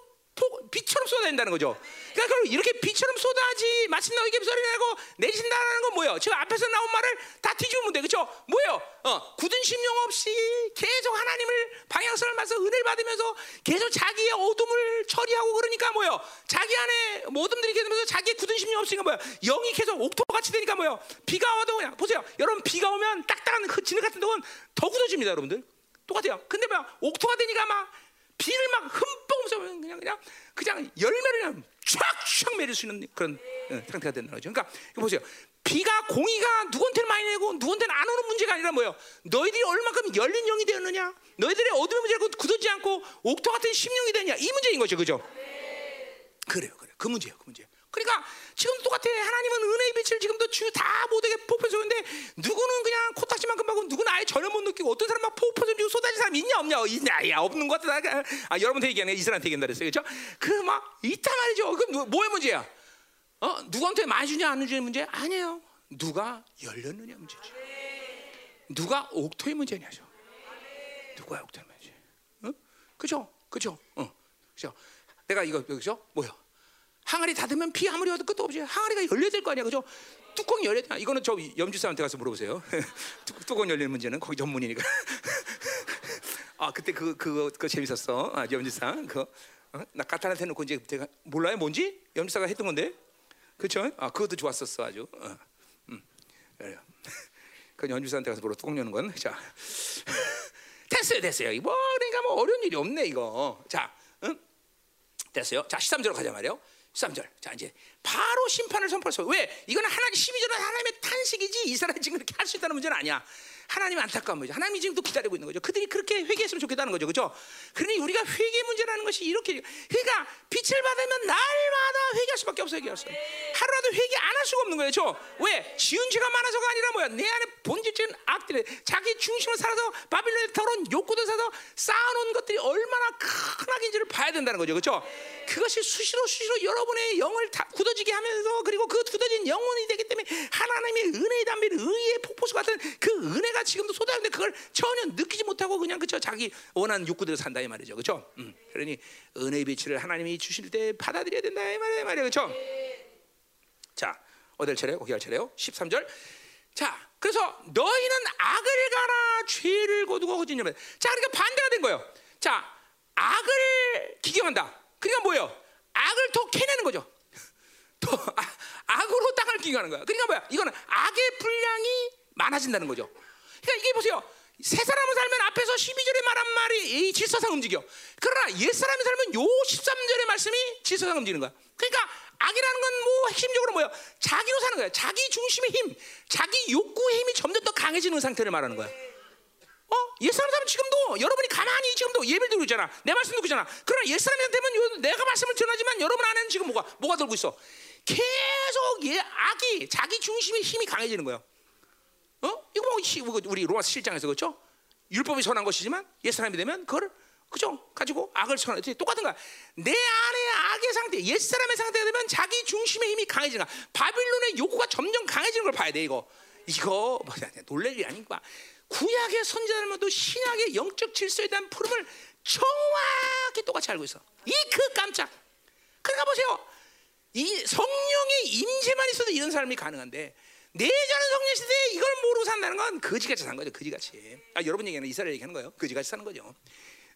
빛처럼 쏟아낸다는 거죠. 그러니까 그럼 이렇게 빛처럼 쏟아지 마침 너에게 소리 내고 내신다는 건 뭐예요? 지금 앞에서 나온 말을 다 뒤집으면 돼, 그렇죠? 뭐예요? 어, 굳은 심령 없이 계속 하나님을 방향성을 맞서 은혜를 받으면서 계속 자기의 어둠을 처리하고 그러니까 뭐예요? 자기 안에 어둠들이 계속면서 자기의 굳은 심령 없으니까 뭐예요? 영이 계속 옥토 같이 되니까 뭐예요? 비가 와도 그냥 보세요. 여러분 비가 오면 딱딱한 그 진흙 같은 동은 더 굳어집니다, 여러분들. 똑같아요. 근데 뭐야? 옥토가 되니까 막 비를 막 흠뻑 서 그냥 그냥 그냥 열매를 그냥 촥촥 매릴 수 있는 그런 어, 상태가 된다는 거죠. 그러니까 보세요. 비가 공의가 누구한테는 많이 내고 누구한테는 안 오는 문제가 아니라 뭐예요? 너희들이 얼마큼 열린 영이 되었느냐? 너희들의 어둠의 문제가 굳어지 않고 옥토 같은 심령이 되냐? 이 문제인 거죠, 그죠? 그래요, 그래. 그 문제예요, 그 문제. 그러니까 지금 똑같아. 하나님은 은혜의 빛을 지금도 주 다 모두에게 폭포해주는데 누구는 그냥 코딱지만큼 받고 누구는 아예 전혀 못 느끼고 어떤 사람 막 폭포해주고 쏟아진 사람 있냐 없냐? 있냐? 야 없는 것 같다. 아 여러분한테 얘기하네. 이스라엘한테 얘기한다 그랬어요. 그렇죠? 그 막 있단 말이죠. 그럼 뭐의 문제야? 어? 누구한테 많이 주냐 안 주냐 문제? 아니에요. 누가 열렸느냐 문제죠. 누가 옥토의 문제냐죠. 누가 옥토의 문제? 어? 그죠? 그죠? 어. 그죠? 내가 이거 그죠? 뭐야? 항아리 닫으면 피 아무리 와도 끝도 없지. 항아리가 열려야 될 거 아니야, 그죠? 뚜껑이 열려야 돼. 이거는 저 염주 사람한테 가서 물어보세요. 뚜껑 열리는 문제는 거기 전문이니까. 아 그때 그 그거 그 재밌었어. 아, 염지상 그거 어? 나 까탈한테 놓고 이제 내가 몰라요 뭔지 염지사가 했던 건데 그렇죠? 아 그것도 좋았었어 아주. 어. 음. 그래요. 그 연주사한테 가서 물어 뚜껑 여는 건 자. 됐어요, 됐어요. 뭐 그러니까 뭐 어려운 일이 없네 이거. 자, 응? 됐어요. 자, 13절로 가자 말이요. 13절. 자, 이제 바로 심판을 선포했어. 왜? 이거는 하나님 12절은 하나님의 탄식이지 이스라엘 지금 그렇게 할 수 있다는 문제는 아니야. 하나님 안타까운 거죠. 하나님이 지금도 기다리고 있는 거죠. 그들이 그렇게 회개했으면 좋겠다는 거죠. 그렇죠? 그러니 우리가 회개 문제라는 것이 이렇게 그러니까 빛을 받으면 날마다 회개할 수밖에 없어요. 회개할 수. 하루라도 회개 안 할 수가 없는 거예요. 그렇죠? 왜? 지은 죄가 많아서가 아니라 뭐야? 내 안에 본질적인 악들이 자기 중심을 살아서 바빌론에 더러운 욕구도 사서 쌓아놓은 것들이 얼마나 큰 악인지를 봐야 된다는 거죠. 그렇죠? 그것이 수시로 수시로 여러분의 영을 다 굳어지게 하면서 그리고 그 굳어진 영혼이 되기 때문에 하나님의 은혜의 담비 의의 폭포수 같은 그 은혜가 지금도 쏟아지는데 그걸 전혀 느끼지 못하고 그냥 그죠 자기 원하는 욕구대로 산다 이 말이죠. 그렇죠 음. 그러니 은혜의 빛을 하나님이 주실 때 받아들여야 된다 이 말이에요 말이에요. 그렇죠 자 어딜 차례요? 거기 할 차례요? 13절. 자 그래서 너희는 악을 가라 죄를 거두고 거짓 열매 자 그러니까 반대가 된 거예요. 자 악을 기경한다. 그러니까 뭐예요? 악을 더 캐내는 거죠. 더 아, 악으로 땅을 기경하는 거야. 그러니까 뭐야? 이거는 악의 분량이 많아진다는 거죠 그러니까 이게 보세요. 새 사람을 살면 앞에서 12절에 말한 말이 이 질서상 움직여. 그러나 옛 사람이 살면 요 13절의 말씀이 질서상 움직이는 거야. 그러니까 악이라는 건 뭐 핵심적으로 뭐야? 자기로 사는 거야. 자기 중심의 힘, 자기 욕구의 힘이 점점 더 강해지는 상태를 말하는 거야. 어? 옛 사람 사람 지금도 여러분이 가만히 지금도 예배를 드리고 있잖아. 내 말씀 듣고 있잖아. 그러나 옛 사람이 되면 요, 내가 말씀을 전하지만 여러분 안에는 지금 뭐가 뭐가 들고 있어? 계속 예, 악이 자기 중심의 힘이 강해지는 거야. 어? 이거 뭐 우리 로마서 7장에서 그렇죠? 율법이 선한 것이지만 옛 사람이 되면 그걸 그죠? 가지고 악을 선한 똑같은 거야. 내 안에 악의 상태, 옛 사람의 상태가 되면 자기 중심의 힘이 강해지는 거야. 바빌론의 욕구가 점점 강해지는 걸 봐야 돼 이거. 이거 뭐야 놀랄 일이 아닌가? 구약의 선지자들도 신약의 영적 질서에 대한 푸름을 정확히 똑같이 알고 있어. 이 그 깜짝. 그러니까 보세요. 이 성령의 임재만 있어도 이런 사람이 가능한데 내자는 성령 시대에 이걸 모르고 산다는 건 거지같이 산 거죠. 거지같이. 아, 여러분 얘기하는 이스라엘 얘기하는 거예요. 거지같이 사는 거죠.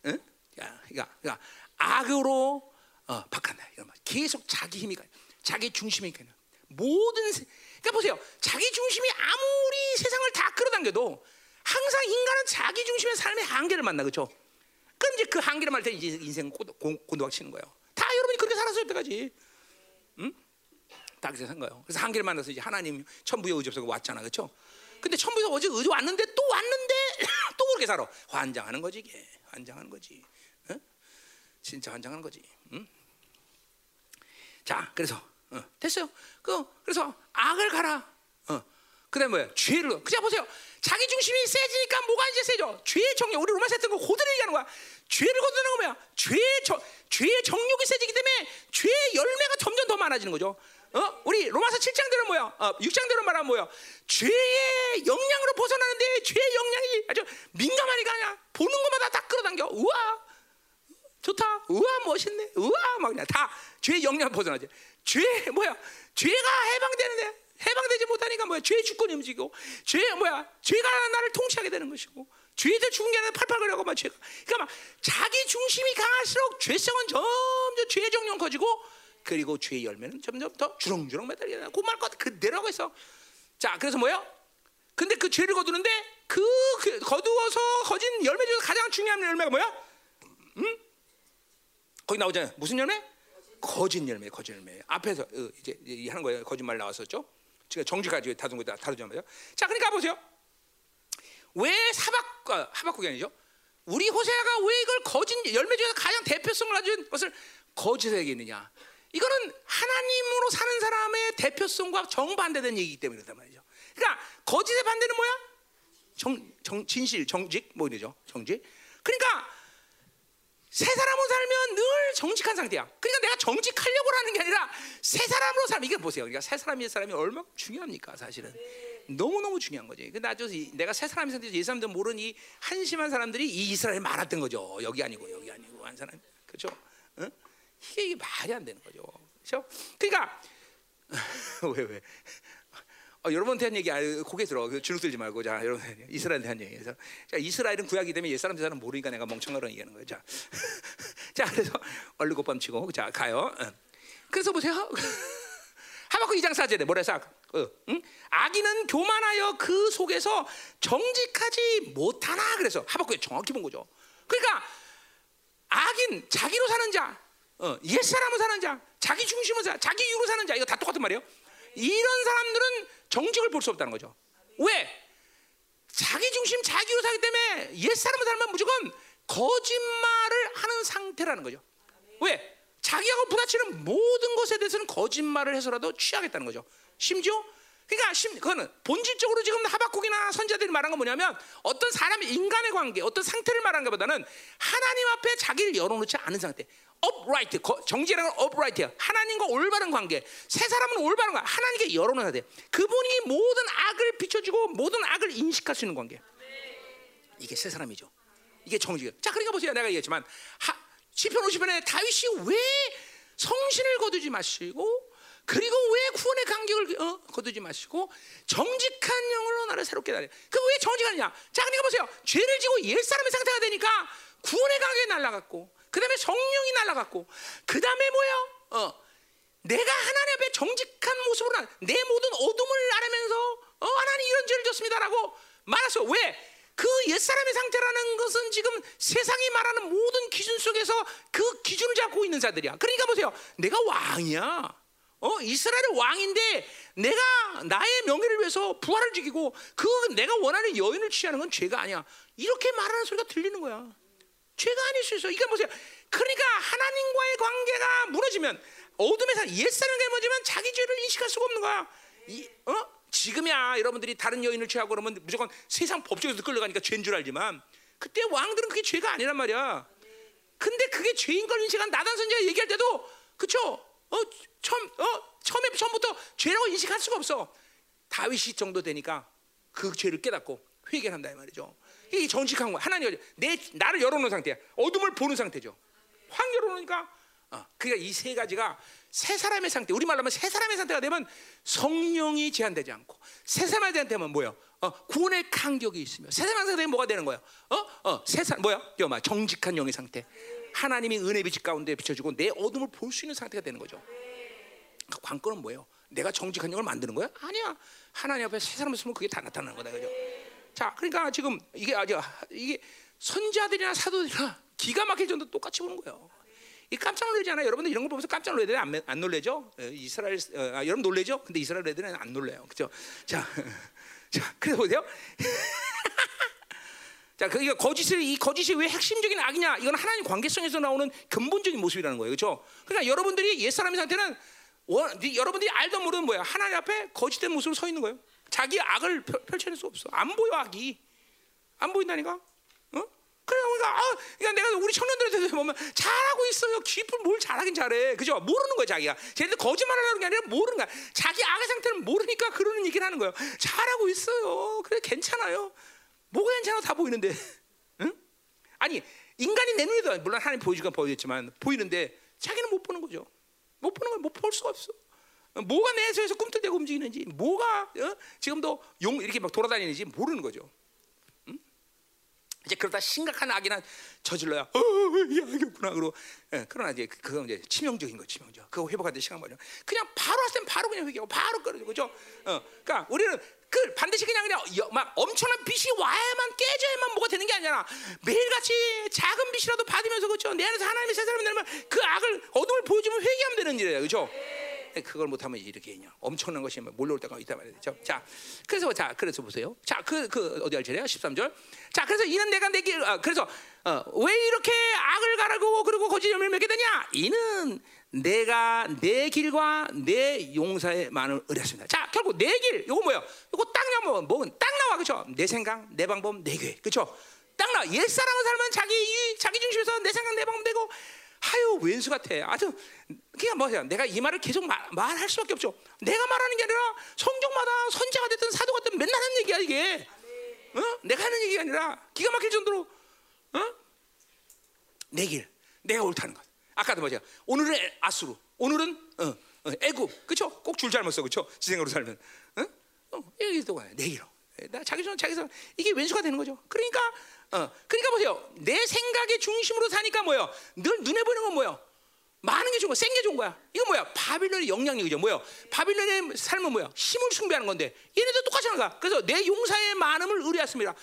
응? 야, 그러니까, 그러니까 악으로 어, 박한다. 이런 말. 계속 자기 힘이 가, 자기 중심이 가. 모든 세, 그러니까 보세요. 자기 중심이 아무리 세상을 다 끌어당겨도 항상 인간은 자기 중심의 삶의 한계를 만나 그렇죠? 그럼 이제 그 한계를 만날 때 이제 인생 곤도박 치는 거예요. 다 여러분이 그렇게 살았어요 여태까지. 응? 다 그렇게 산 거예요. 그래서 한계를 만나서 이제 하나님 천부의 의지 없어서 왔잖아, 그렇죠? 근데 천부에서 어제 의지 왔는데 또 왔는데 또 그렇게 살아. 환장하는 거지 이게. 환장하는 거지. 어? 진짜 환장하는 거지. 응? 자, 그래서 어, 됐어요. 그 그래서 악을 가라. 어. 그다음 뭐야? 죄를. 그냥 보세요. 자기 중심이 세지니까 뭐가 이제 세져? 죄의 정욕. 우리 로마서 했던 거 고대로 얘기하는 거야. 죄를 거두는 거 뭐야? 죄의 정, 죄의 정욕이 세지기 때문에 죄의 열매가 점점 더 많아지는 거죠. 어? 우리 로마서 7장대로 뭐야? 어, 6장대로 말하면 뭐야? 죄의 영향으로 벗어나는데 죄의 영향이 아주 민감하니까 아니야. 보는 것마다 다 끌어당겨. 우와, 좋다. 우와, 멋있네. 우와, 막 그냥 다 죄의 영향 벗어나지. 죄 뭐야? 죄가 해방되는데 해방되지 못하니까 뭐야? 죄의 주권이 움직이고, 죄 뭐야? 죄가 나를 통치하게 되는 것이고, 죄들 죽은 게 아니라 팔팔거려고 막 죄가. 그러니까 막 자기 중심이 강할수록 죄성은 점점 죄의 정령 커지고. 그리고 죄의 열매는 점점 더 주렁주렁 매달리게 되고 고말 것 그대로 하고 있어. 자, 그래서 뭐요? 근데 그 죄를 거두는데 그, 그 거두어서 거진 열매 중에서 가장 중요한 열매가 뭐야? 응? 거기 나오잖아요. 무슨 열매? 거짓 열매, 거짓 열매. 앞에서 어, 이제, 하는 거예요. 거짓말 나왔었죠. 제가 정직하지 다른 거다 다르죠 말이요. 자, 그러니까 보세요. 왜 사박 아, 하박국이 아니죠? 우리 호세아가 왜 이걸 거짓 열매 중에서 가장 대표성을 가진 것을 거짓에 얘기했느냐? 이거는 하나님으로 사는 사람의 대표성과 정반대된 얘기이기 때문에 그렇단 말이죠. 그러니까 거짓의 반대는 뭐야? 정, 정 진실, 정직 뭐 이러죠. 정직. 그러니까 새 사람으로 살면 늘 정직한 상태야. 그러니까 내가 정직하려고 하는 게 아니라 새 사람으로 살면 이게 보세요. 그러니까 새 사람이 사람이 얼마나 중요합니까, 사실은. 너무 너무 중요한 거지. 근데 아주 내가 새 사람이 상태에서 예 사람들 모르는 이 한심한 사람들이 이 이스라엘에 많았던 거죠. 여기 아니고 여기 아니고 한 사람, 그렇죠? 응? 이게, 이게 말이 안 되는 거죠. 그렇죠? 그러니까 왜 왜? 어, 여러분한테 한 얘기 아, 고개 들어. 그 주눅 들지 말고 자, 여러분 이스라엘한테 한 얘기. 그래서 자, 이스라엘은 구약이 되면 옛 사람 제 사람 모르니까 내가 멍청하라는 얘기하는 거예요. 자, 자, 그래서 얼른 곧밤 치고 자 가요. 어. 그래서 보세요. 하박국 2장 4절에 뭐래 싹? 어, 응? 악인은 교만하여 그 속에서 정직하지 못하나 그래서 하박국에 정확히 본 거죠. 그러니까 악인 자기로 사는 자, 어, 옛 사람으로 사는 자, 자기 중심으로 사, 자기 이유로 사는 자 이거 다 똑같은 말이에요. 이런 사람들은 정직을 볼 수 없다는 거죠. 왜? 자기 중심 자기로 사기 때문에 옛 사람으로 살면 무조건 거짓말을 하는 상태라는 거죠. 왜? 자기하고 부딪히는 모든 것에 대해서는 거짓말을 해서라도 취하겠다는 거죠. 심지어 그러니까 심, 그거는 본질적으로 지금 하박국이나 선자들이 말한 건 뭐냐면 어떤 사람의 인간의 관계, 어떤 상태를 말한 것보다는 하나님 앞에 자기를 열어놓지 않은 상태. Upright, 정지라는 건 upright야. 하나님과 올바른 관계. 세 사람은 올바른 관계. 하나님께 열어놓아야 돼. 그분이 모든 악을 비춰주고 모든 악을 인식할 수 있는 관계. 이게 세 사람이죠. 이게 정직이에요. 자, 그러니까 보세요. 내가 얘기했지만 하, 시편 50편에 다윗이 왜 성신을 거두지 마시고 그리고 왜 구원의 간격을 어, 거두지 마시고 정직한 영으로 나를 새롭게 하냐? 그왜 정직하냐? 자, 그러니까 보세요. 죄를 지고 옛 사람의 상태가 되니까 구원의 간격이 날라갔고, 그 다음에 성령이 날라갔고, 그 다음에 뭐야? 어, 내가 하나님 앞에 정직한 모습으로 나, 내 모든 어둠을 알면서 어, 하나님 이런 죄를 졌습니다라고 말했어. 왜? 그 옛사람의 상태라는 것은 지금 세상이 말하는 모든 기준 속에서 그 기준을 잡고 있는 자들이야. 그러니까 보세요. 내가 왕이야. 어, 이스라엘의 왕인데 내가 나의 명예를 위해서 부활을 죽이고 그 내가 원하는 여인을 취하는 건 죄가 아니야. 이렇게 말하는 소리가 들리는 거야. 죄가 아닐 수 있어. 이게 보세요. 그러니까 하나님과의 관계가 무너지면 어둠의 사 옛사람과 무너지면 자기 죄를 인식할 수가 없는 거야. 이, 어? 지금이야 여러분들이 다른 여인을 취하고 그러면 무조건 세상 법적에서 끌려가니까 죄인 줄 알지만 그때 왕들은 그게 죄가 아니란 말이야. 근데 그게 죄인 걸 인식한 나단 선지가 얘기할 때도 그쵸? 어, 처음, 어, 처음에 처음부터 죄라고 인식할 수가 없어. 다윗이 정도 되니까 그 죄를 깨닫고 회개한다 이 말이죠. 이 정직한 거야. 하나님 내 나를 열어놓은 상태야. 어둠을 보는 상태죠. 확 열어놓으니까 어, 그러니까 이 세 가지가 세 사람의 상태. 우리 말로 하면 세 사람의 상태가 되면 성령이 제한되지 않고 세 사람의 상태면 뭐요? 어, 구원의 간격이 있으며 세 사람의 상태면 뭐가 되는 거야? 어, 어, 세 사람 뭐야? 여마 정직한 영의 상태. 하나님이 은혜 빛 가운데 비춰주고 내 어둠을 볼 수 있는 상태가 되는 거죠. 그 관건은 뭐예요? 내가 정직한 영을 만드는 거야? 아니야. 하나님 앞에 세 사람을 쓰면 그게 다 나타나는 거다, 그죠? 자, 그러니까 지금 이게 아주 이게 선자들이나 사도들이나 기가 막힐 정도 똑같이 보는 거예요. 이 깜짝 놀라잖아요. 여러분들 이런 거 보면서 깜짝 되나 안, 안 놀래죠? 어, 이스라엘 어, 아, 여러분 놀래죠? 근데 이스라엘 애들은 안 놀래요. 그죠? 자, 자, 그래서 보세요. 자, 그 이거 거짓을 이 거짓이 왜 핵심적인 악이냐? 이건 하나님 관계성에서 나오는 근본적인 모습이라는 거예요. 그렇죠? 그러니까 여러분들이 옛 사람의 상태는 원, 여러분들이 알던 모르는 뭐야? 하나님 앞에 거짓된 모습으로 서 있는 거예요. 자기 악을 펼, 쳐낼 수 없어. 안 보여 악이. 안 보인다니까. 어? 그래 그러니까, 아, 그러니까 내가 우리 청년들한테 보면 잘하고 있어요. 기쁜 뭘 잘하긴 잘해. 그죠? 모르는 거야 자기가. 쟤네들 거짓말을 하는 게 아니라 모르는 거야. 자기 악의 상태를 모르니까 그러는 얘기를 하는 거예요. 잘하고 있어요. 그래 괜찮아요. 뭐가 괜찮아 다 보이는데. 응? 아니 인간이 내 눈에도 물론 하나님 보여주건 보여줬지만 보이는데 자기는 못 보는 거죠. 못 보는 걸 못 볼 수가 없어. 뭐가 내 속에서 꿈틀대고 움직이는지, 뭐가 어? 지금도 용 이렇게 막 돌아다니는지 모르는 거죠. 응? 이제 그러다 심각한 악이나 저질러야 어, 악이었구나 그러고 예, 그러나 이제 그, 그건 이제 치명적인 거 치명적. 그거 회복하는 시간 걸려. 그냥 바로 할땐 바로 그냥 회개하고 바로 끊어져 그죠? 어, 그러니까 우리는 그 반드시 그냥 그냥 막 엄청난 빛이 와야만 깨져야만 뭐가 되는 게 아니라 매일같이 작은 빛이라도 받으면서 그죠? 내 안에서 하나님의 새 사람이 되면 그 악을 어둠을 보여주면 회개하면 되는 일이에요, 그죠? 그걸 못하면 이렇게 그냥 엄청난 것이 몰려올 때가 있단 말이죠. 자, 그래서 자, 그래서 보세요. 자, 그, 그 어디 할지래요? 13절. 자, 그래서 이는 내가 내길, 아, 그래서 어, 왜 이렇게 악을 가라고 그리고 거짓 열매를 맺게 되냐? 이는 내가 내 길과 내 용사의 많은 의뢰했습니다. 자, 결국 내 길, 이거 뭐예요? 이거 딱 나오면 뭐딱 나와, 그렇죠? 내 생각, 내 방법, 내 교회, 그렇죠? 딱 나와. 옛 사람은 살면 자기 자기 중심에서 내 생각, 내 방법 되고 하유 왼수 같아. 아주 그냥 뭐야? 내가 이 말을 계속 말, 말할 수밖에 없죠. 내가 말하는 게 아니라 성경마다 선자가 됐든 사도가 됐든 맨날 하는 얘기야 이게. 어? 내가 하는 얘기가 아니라 기가 막힐 정도로 어? 내 길, 내가 옳다는 것. 아까도 뭐죠? 오늘은 아수르, 오늘은 어, 어, 애굽, 그렇죠? 꼭 줄 잘못 써, 그렇죠? 지생으로 살면, 어? 어, 여기 또 가요. 내기로. 나 자기 전 자기 선 이게 왼수가 되는 거죠. 그러니까 어, 그러니까 보세요. 내 생각의 중심으로 사니까 뭐요? 늘 눈에 보이는 건 뭐요? 많은 게 좋은 거야. 센게 좋은 거야. 이거 뭐야? 바빌론의 영향력이죠. 뭐요? 바빌론의 삶은 뭐야? 힘을 숭배하는 건데 얘네도 똑같이 하는 거야. 그래서 내 용사의 많음을 의뢰했습니다.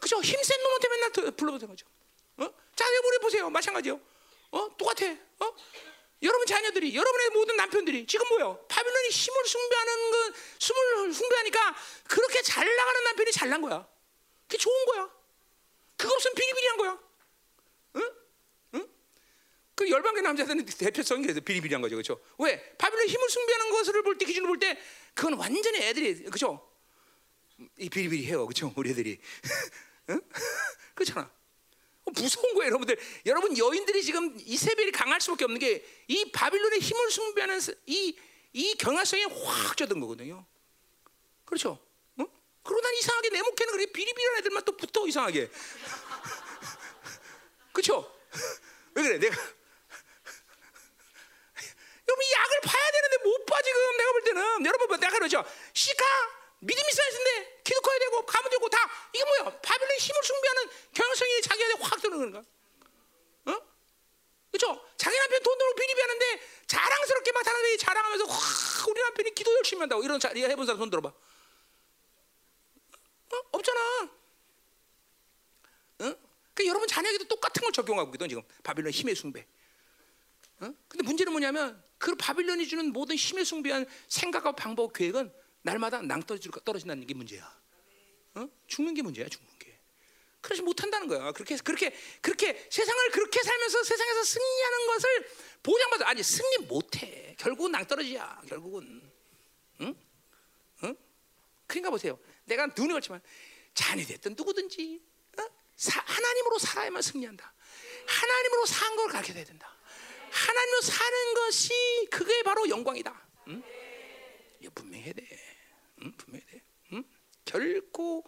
그죠? 힘센 놈한테 맨날 불러보는 거죠. 어? 자, 여러분 보세요. 마찬가지요. 어? 똑같아. 어? 여러분 자녀들이, 여러분의 모든 남편들이 지금 뭐요? 바빌론이 힘을 숭배하는 건, 숨을 숭배하니까 그렇게 잘 나가는 남편이 잘 난 거야. 그게 좋은 거야. 그거 없으면 비리비리한 거야. 그 열방계 남자들은 대표성이 그래서 비리비리한 거죠, 그렇죠? 왜? 바빌론 힘을 숭배하는 것을 볼 때 기준으로 볼 때 그건 완전히 애들이, 그렇죠? 이 비리비리해요, 그렇죠? 우리 애들이, 응? 그렇잖아. 무서운 거예요, 여러분들. 여러분 여인들이 지금 이세벨이 강할 수밖에 없는 게 이 바빌론의 힘을 숭배하는 이, 이 경화성이 확 젖은 거거든요. 그렇죠? 어? 그러다 이상하게 내 목에는 그래 비리비리한 애들만 또 붙어 이상하게. 그렇죠? 왜 그래? 내가 여러분 약을 파야 되는데 못봐 지금 내가 볼 때는 여러분 내가 그러죠. 시카 믿음이 있어야는데 기도 커야 되고 가면 되고 다 이게 뭐야? 바빌론 힘을 숭배하는 경성이 자기한테 확 드는 건가? 어? 그렇죠? 자기 남편 돈 들고 비리비하는데 자랑스럽게 막 다른 애 자랑하면서 와 우리 남편이 기도 열심히 한다고 이런 자 해본 사람 손 들어봐. 어? 없잖아. 어? 그 여러분 자녀에게도 똑같은 걸 적용하고 있거든 지금 바빌론 힘의 숭배. 어? 근데 문제는 뭐냐면 그 바빌론이 주는 모든 힘의 숭배한 생각과 방법, 계획은 날마다 낭떠러진다는 게 문제야. 어? 죽는 게 문제야, 죽는 게. 그러지 못한다는 거야. 그렇게 그렇게 그렇게 세상을 그렇게 살면서 세상에서 승리하는 것을 보장받아 아니 승리 못해. 결국은 낭떠러지야. 결국은. 응? 응? 그러니까 보세요. 내가 눈이 걸지만 자녀 됐든 누구든지 어? 사, 하나님으로 살아야만 승리한다. 하나님으로 사는 걸 가르쳐야 된다. 하나님으로 사는 것이 그게 바로 영광이다. 응? 이거 분명해야 돼. 응? 분명히 돼. 응? 결코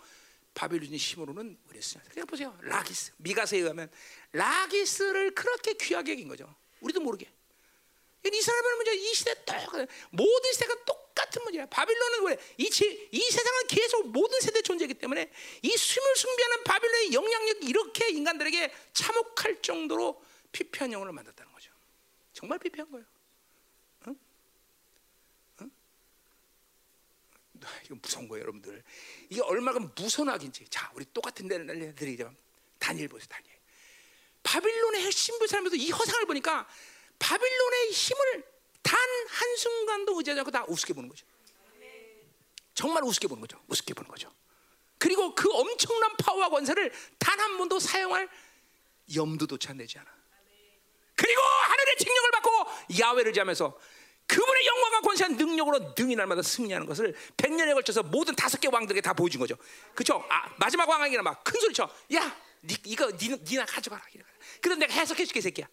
바벨론의 힘으로는 우리했어요. 그냥 보세요. 라기스 미가서에 의하면 라기스를 그렇게 귀하게 여긴 거죠. 우리도 모르게. 이 사람은 문제 이 시대 똑 모든 시대가 똑같은 문제야. 바빌론은 왜? 이, 이 세상은 계속 모든 세대 존재이기 때문에 이 숨을 숭배하는 바빌론의 영향력이 이렇게 인간들에게 참혹할 정도로 피폐한 영혼을 만들었다는 거죠. 정말 피폐한 거예요. 이거 무서운 거예요, 여러분들. 이게 얼마나 무서운 악인지. 자, 우리 똑같은 애들이 다니엘 보세요, 다니엘. 바빌론의 신부 사람들도 이 허상을 보니까 바빌론의 힘을 단 한 순간도 의지하지 않고 다 우습게 보는 거죠. 정말 우습게 보는 거죠. 우습게 보는 거죠. 그리고 그 엄청난 파워와 권세를 단 한 번도 사용할 염두조차 내지 않아. 그리고 하늘의 칭령을 받고 야외를 지하면서 그분의 영광과 권세한 능력으로 능히 날마다 승리하는 것을 백년에 걸쳐서 모든 다섯 개 왕들에게 다 보여준 거죠. 그렇죠? 아, 마지막 왕에게는 막 큰 소리 쳐. 야, 니, 이거 니, 니나 가져가라. 내가 해석해 줄게, 새끼야.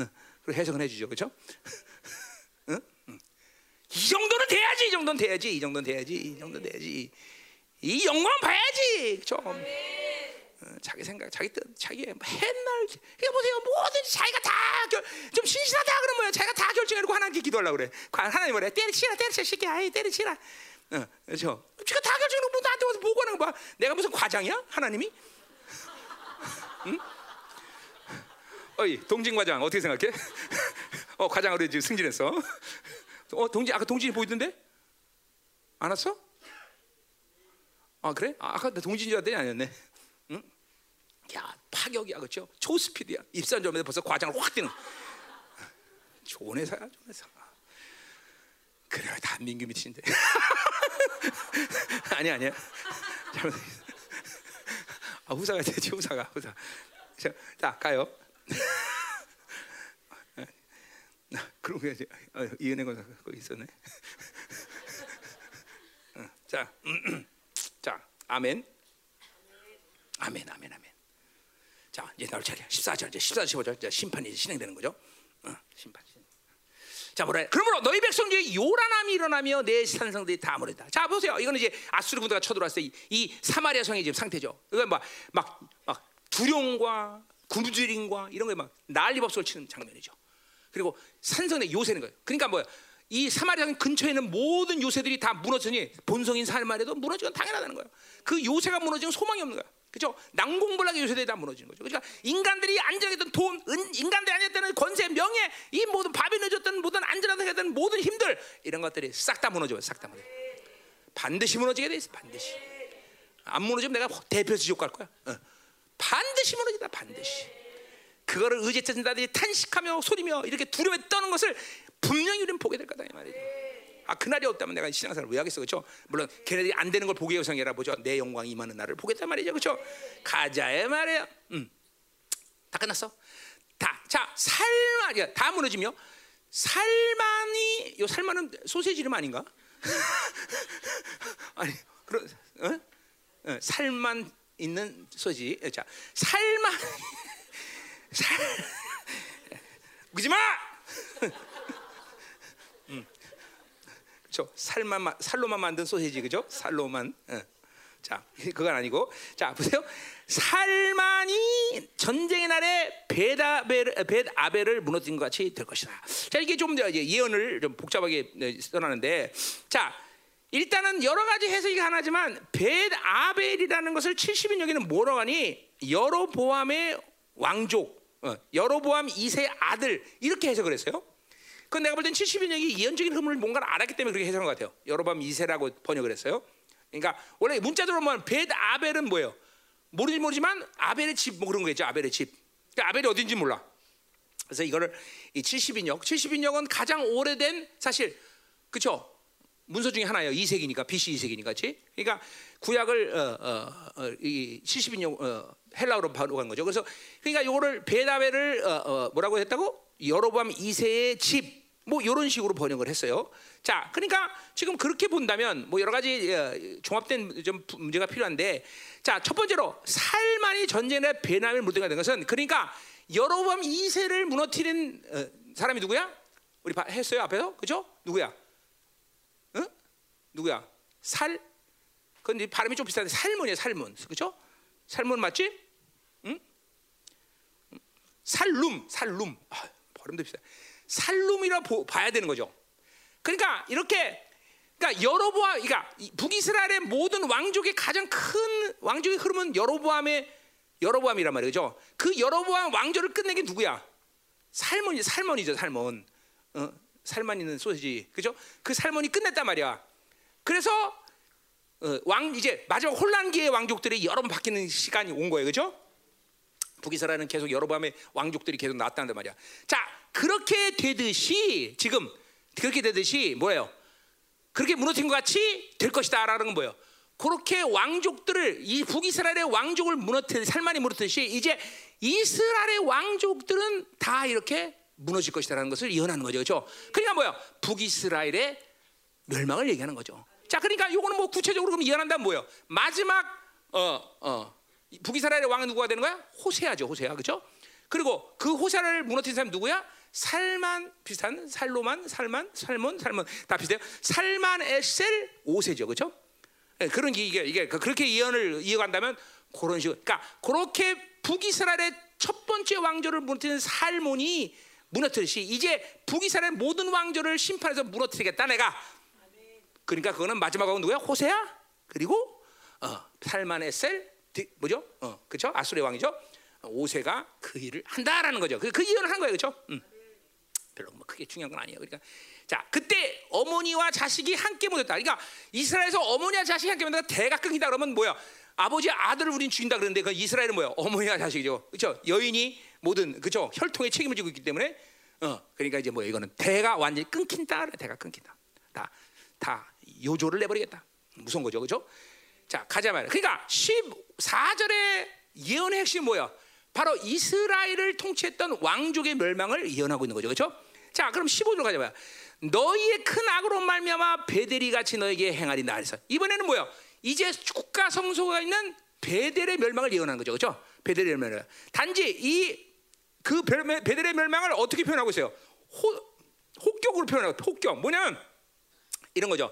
응. 그리고 해석은 해주죠, 그렇죠? 응? 응. 이 정도는 돼야지, 이 정도는 돼야지, 이 정도는 돼야지, 이 정도는 돼야지. 이 영광 봐야지, 그렇죠? 어, 자기 생각, 자기 뜻, 자기 맨날 이거 보세요. 뭐든지 자기가 다좀 신실하다 그러면 뭐야? 자기가 다 결정해놓고 하나님께 기도하려고 그래. 하나님 뭐래? 때려치라, 때려치라, 새끼야, 아이 때려치라. 어, 그렇죠? 지가 다 결정해놓고 나한테 와서 보고 하는 거 봐. 내가 무슨 과장이야? 하나님이? 응? 어이 동진 과장 어떻게 생각해? 어 과장으로 지금 승진했어. 어 동진 아까 동진이 보이던데? 안 왔어? 아 그래? 아, 아까 줄 알았더니 아니었네. 야 파격이야 그렇죠? 초스피드야 입사 전에 벌써 과장을 확 뛰는 좋은 회사야 좋은 회사 그래 다 민규 밑인데 아니 아니야 아 후사가 되지 후사가 후사 자, 자 가요 그런 게 어, 이은혜 권사 거기 있었네 자, 자 아멘 아멘 아멘 아멘 자, 이제 나올 차례야. 14절, 이제 14절, 15절, 이제 심판이 진행되는 거죠. 어, 심판. 자, 뭐래? 그러므로 너희 백성 중에 요란함이 일어나며 내 산성들이 다 모른다. 자, 보세요. 이거는 이제 아수르 군대가 쳐들어왔을 때 이 사마리아 성의 지금 상태죠. 이건 막, 막, 막 두룡과 굶주림과 이런 거에 막 난리법석을 치는 장면이죠. 그리고 산성의 요새는 거예요. 그러니까 뭐야? 이 사마리아 근처에 있는 모든 요새들이 다 무너지니 본성인 사마리아도 무너지건 당연하다는 거예요. 그 요새가 무너지면 소망이 없는 거야. 그죠? 낭공불락의 요새들이 다 무너지는 거죠. 그러니까 인간들이 안정했던 돈, 은, 인간들이 안정했던 권세, 명예, 이 모든 밥이 늦었던 모든 안전하던 모든 힘들 이런 것들이 싹 다 무너져, 싹다 무너져. 반드시 무너지게 돼 있어, 반드시. 안 무너지면 내가 대표 지옥 갈 거야. 어. 반드시 무너진다, 반드시. 그거를 의제자들이 탄식하며 소리며 이렇게 두려워 떠는 것을 분명히 우리는 보게 될 거다 이 말이죠. 아 그날이 없다면 내가 신앙생활 왜 하겠어 그렇죠? 물론 걔네들이 안 되는 걸 보게 요성이라 보죠. 내 영광이 임하는 날을 보겠단 말이죠, 그렇죠? 가자의 말이야. 음, 다 끝났어. 다, 자 살만, 다 무너지며 살만이 요 살만은 소세지 이름 아닌가? 아니 그런 어? 어, 살만 있는 소지. 자 살만 살 웃지 마. 그렇죠? 살만 살로만 만든 소세지 그죠? 살로만. 어. 자, 그건 아니고 자 보세요. 살만이 전쟁의 날에 베다벨 베아벨을 무너뜨린 것 같이 될 것이다. 자, 이게 좀 예언을 좀 복잡하게 써놨는데 자. 일단은 여러 가지 해석이 가능하지만 베아벨이라는 것을 70인역에는 뭐라고 하니 여로보암의 왕족, 어, 여로보암 2세 아들 이렇게 해석을 했어요. 그 내가 볼 땐 70인역이 예언적인 흐름을 뭔가를 알았기 때문에 그렇게 해석한 것 같아요. 여로밤 2세라고 번역을 했어요. 그러니까 원래 문자적으로 보면 벳 아벨은 뭐예요? 모르지 모르지만 아벨의 집 뭐 그런 거겠죠. 아벨의 집. 그러니까 아벨이 어딘지 몰라. 그래서 이거를 이 70인역, 70인역은 가장 오래된 사실 그렇죠. 문서 중에 하나예요. 2세기니까 BC 2세기니까, 그렇지? 그러니까 구약을 어, 어, 어, 이 70인역 어, 헬라어로 바로 간 거죠. 그래서 그러니까 이거를 베다벨을 어, 어, 뭐라고 했다고? 여로밤 2세의 집. 뭐 이런 식으로 번역을 했어요. 자, 그러니까 지금 그렇게 본다면 뭐 여러 가지 어, 종합된 좀 문제가 필요한데, 자, 첫 번째로 살만이 전쟁에 베나을 무너뜨리게 된 것은 그러니까 여로밤 2세를 무너뜨린 어, 사람이 누구야? 우리 했어요 앞에서, 그죠? 누구야? 응? 누구야? 살? 근데 발음이 좀 비슷한데 살문이야, 살문, 그죠? 살문 맞지? 응? 살룸, 살룸. 아, 발음도 비슷해. 살룸이라 봐야 되는 거죠. 그러니까 이렇게 그러니까 여로보암 그러니까 북이스라엘의 모든 왕족의 가장 큰 왕족의 흐름은 여로보암의 여로보암이란 말이죠. 그 여로보암 왕조를 끝낸 게 누구야? 살몬이 살몬이죠, 살몬. 어, 살만 있는 소시지. 그죠? 그 살몬이 끝냈단 말이야. 그래서 어, 왕 이제 마지막 혼란기의 왕족들이 여러 번 바뀌는 시간이 온 거예요. 그죠? 북이스라엘은 계속 여로보암의 왕족들이 계속 나왔다는 말이야. 자, 그렇게 되듯이 지금 그렇게 되듯이 뭐예요? 그렇게 무너진 것 같이 될 것이다라는 건 뭐예요? 그렇게 왕족들을 이 북이스라엘의 왕족을 무너뜨 살만이 무너뜨듯이 이제 이스라엘의 왕족들은 다 이렇게 무너질 것이다라는 것을 예언하는 거죠, 그렇죠? 그러니까 뭐야? 북이스라엘의 멸망을 얘기하는 거죠. 자, 그러니까 이거는 뭐 구체적으로 그럼 예언한다면 뭐예요? 마지막 어 어, 북이스라엘의 왕은 누구가 되는 거야? 호세아죠, 호세아, 그렇죠? 그리고 그 호세아를 무너뜨린 사람 누구야? 살만 비슷한 살로만 살만 살몬 살몬 다 비슷해요. 살만 에셀 오세죠, 그렇죠? 그런 게 이게 이게 그렇게 예언을 이어간다면 그런 식으로 그러니까 그렇게 북이스라엘의 첫 번째 왕조를 무너뜨린 살몬이 무너뜨듯이 이제 북이스라엘 모든 왕조를 심판해서 무너뜨리겠다 내가. 그러니까 그거는 마지막 왕은 누구야? 호세야. 그리고 어, 살만 에셀 뭐죠? 어, 그렇죠? 아수르 왕이죠. 오세가 그 일을 한다라는 거죠. 그, 그 예언을 한 거예요, 그렇죠? 음. 별로 뭐 크게 중요한 건 아니에요. 그러니까 자 그때 어머니와 자식이 함께 모였다. 그러니까 이스라엘에서 어머니와 자식이 함께 모였다. 대가 끊긴다 그러면 뭐야? 아버지 아들을 우린 죽인다 그러는데 그 이스라엘은 뭐야? 어머니와 자식이죠. 그렇죠? 여인이 모든 그렇죠? 혈통의 책임을 지고 있기 때문에 어 그러니까 이제 뭐 이거는 대가 완전히 끊긴다. 대가 끊긴다. 다 다 요조를 내버리겠다. 무서운 거죠, 그렇죠? 자 가자 말이야. 그러니까 14절의 예언의 핵심 뭐야? 바로 이스라엘을 통치했던 왕족의 멸망을 예언하고 있는 거죠. 그렇죠? 자, 그럼 15절 가자 봐요. 너희의 큰 악으로 말미암아 베델이 같이 너에게 행하리다 그래서 이번에는 뭐야? 이제 국가 성소가 있는 베델의 멸망을 예언하는 거죠. 그렇죠? 베델의 멸망. 단지 이 그 베델의 멸망을 어떻게 표현하고 있어요? 호, 혹격으로 표현하고 혹격. 뭐냐면 이런 거죠.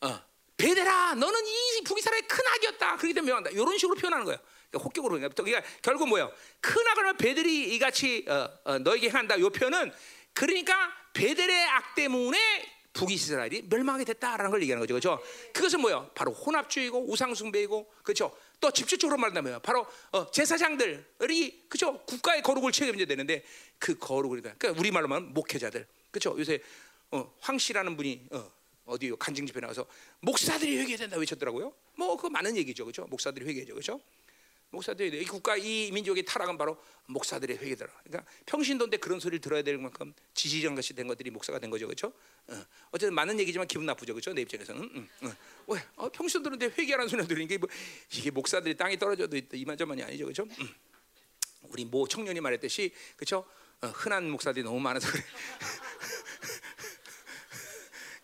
어, 베델아, 너는 이 북이스라엘의 큰 악이었다. 그렇기 때문에 명한다. 이런 식으로 표현하는 거예요. 혹격으로 그러니까, 그러니까 결국 뭐예요? 큰 악을 베델이 이같이 어, 어, 너에게 한다. 요 표현은 그러니까 베델의 악 때문에 북이스라엘이 멸망하게 됐다라는 걸 얘기하는 거죠. 그렇죠? 그것은 뭐예요? 바로 혼합주의고 우상숭배이고 그렇죠? 또 직접적으로 말한다면 바로 어, 제사장들이 그렇죠? 국가의 거룩을 책임져야 되는데 그 거룩을 그러니까 우리말로 말하면 목회자들 그렇죠? 요새 어, 황 씨라는 분이 어, 어디 간증 집회 나가서 목사들이 회개해야 된다 외쳤더라고요. 뭐 그 많은 얘기죠, 그렇죠? 목사들이 회개죠, 그렇죠? 목사들이 이 국가 이 민족의 타락은 바로 목사들의 회개더라. 그러니까 평신도인데 그런 소리를 들어야 될 만큼 지지전 것이 된 것들이 목사가 된 거죠, 그렇죠? 어. 쨌든 많은 얘기지만 기분 나쁘죠, 그렇죠? 내 입장에서는. 응, 응. 왜? 어, 평신도인데 회개하는 소리 들으니까 뭐, 이게 목사들이 땅에 떨어져도 이만저만이 아니죠, 그렇죠? 응. 우리 모 청년이 말했듯이, 그렇죠? 어, 흔한 목사들이 너무 많아서 그래.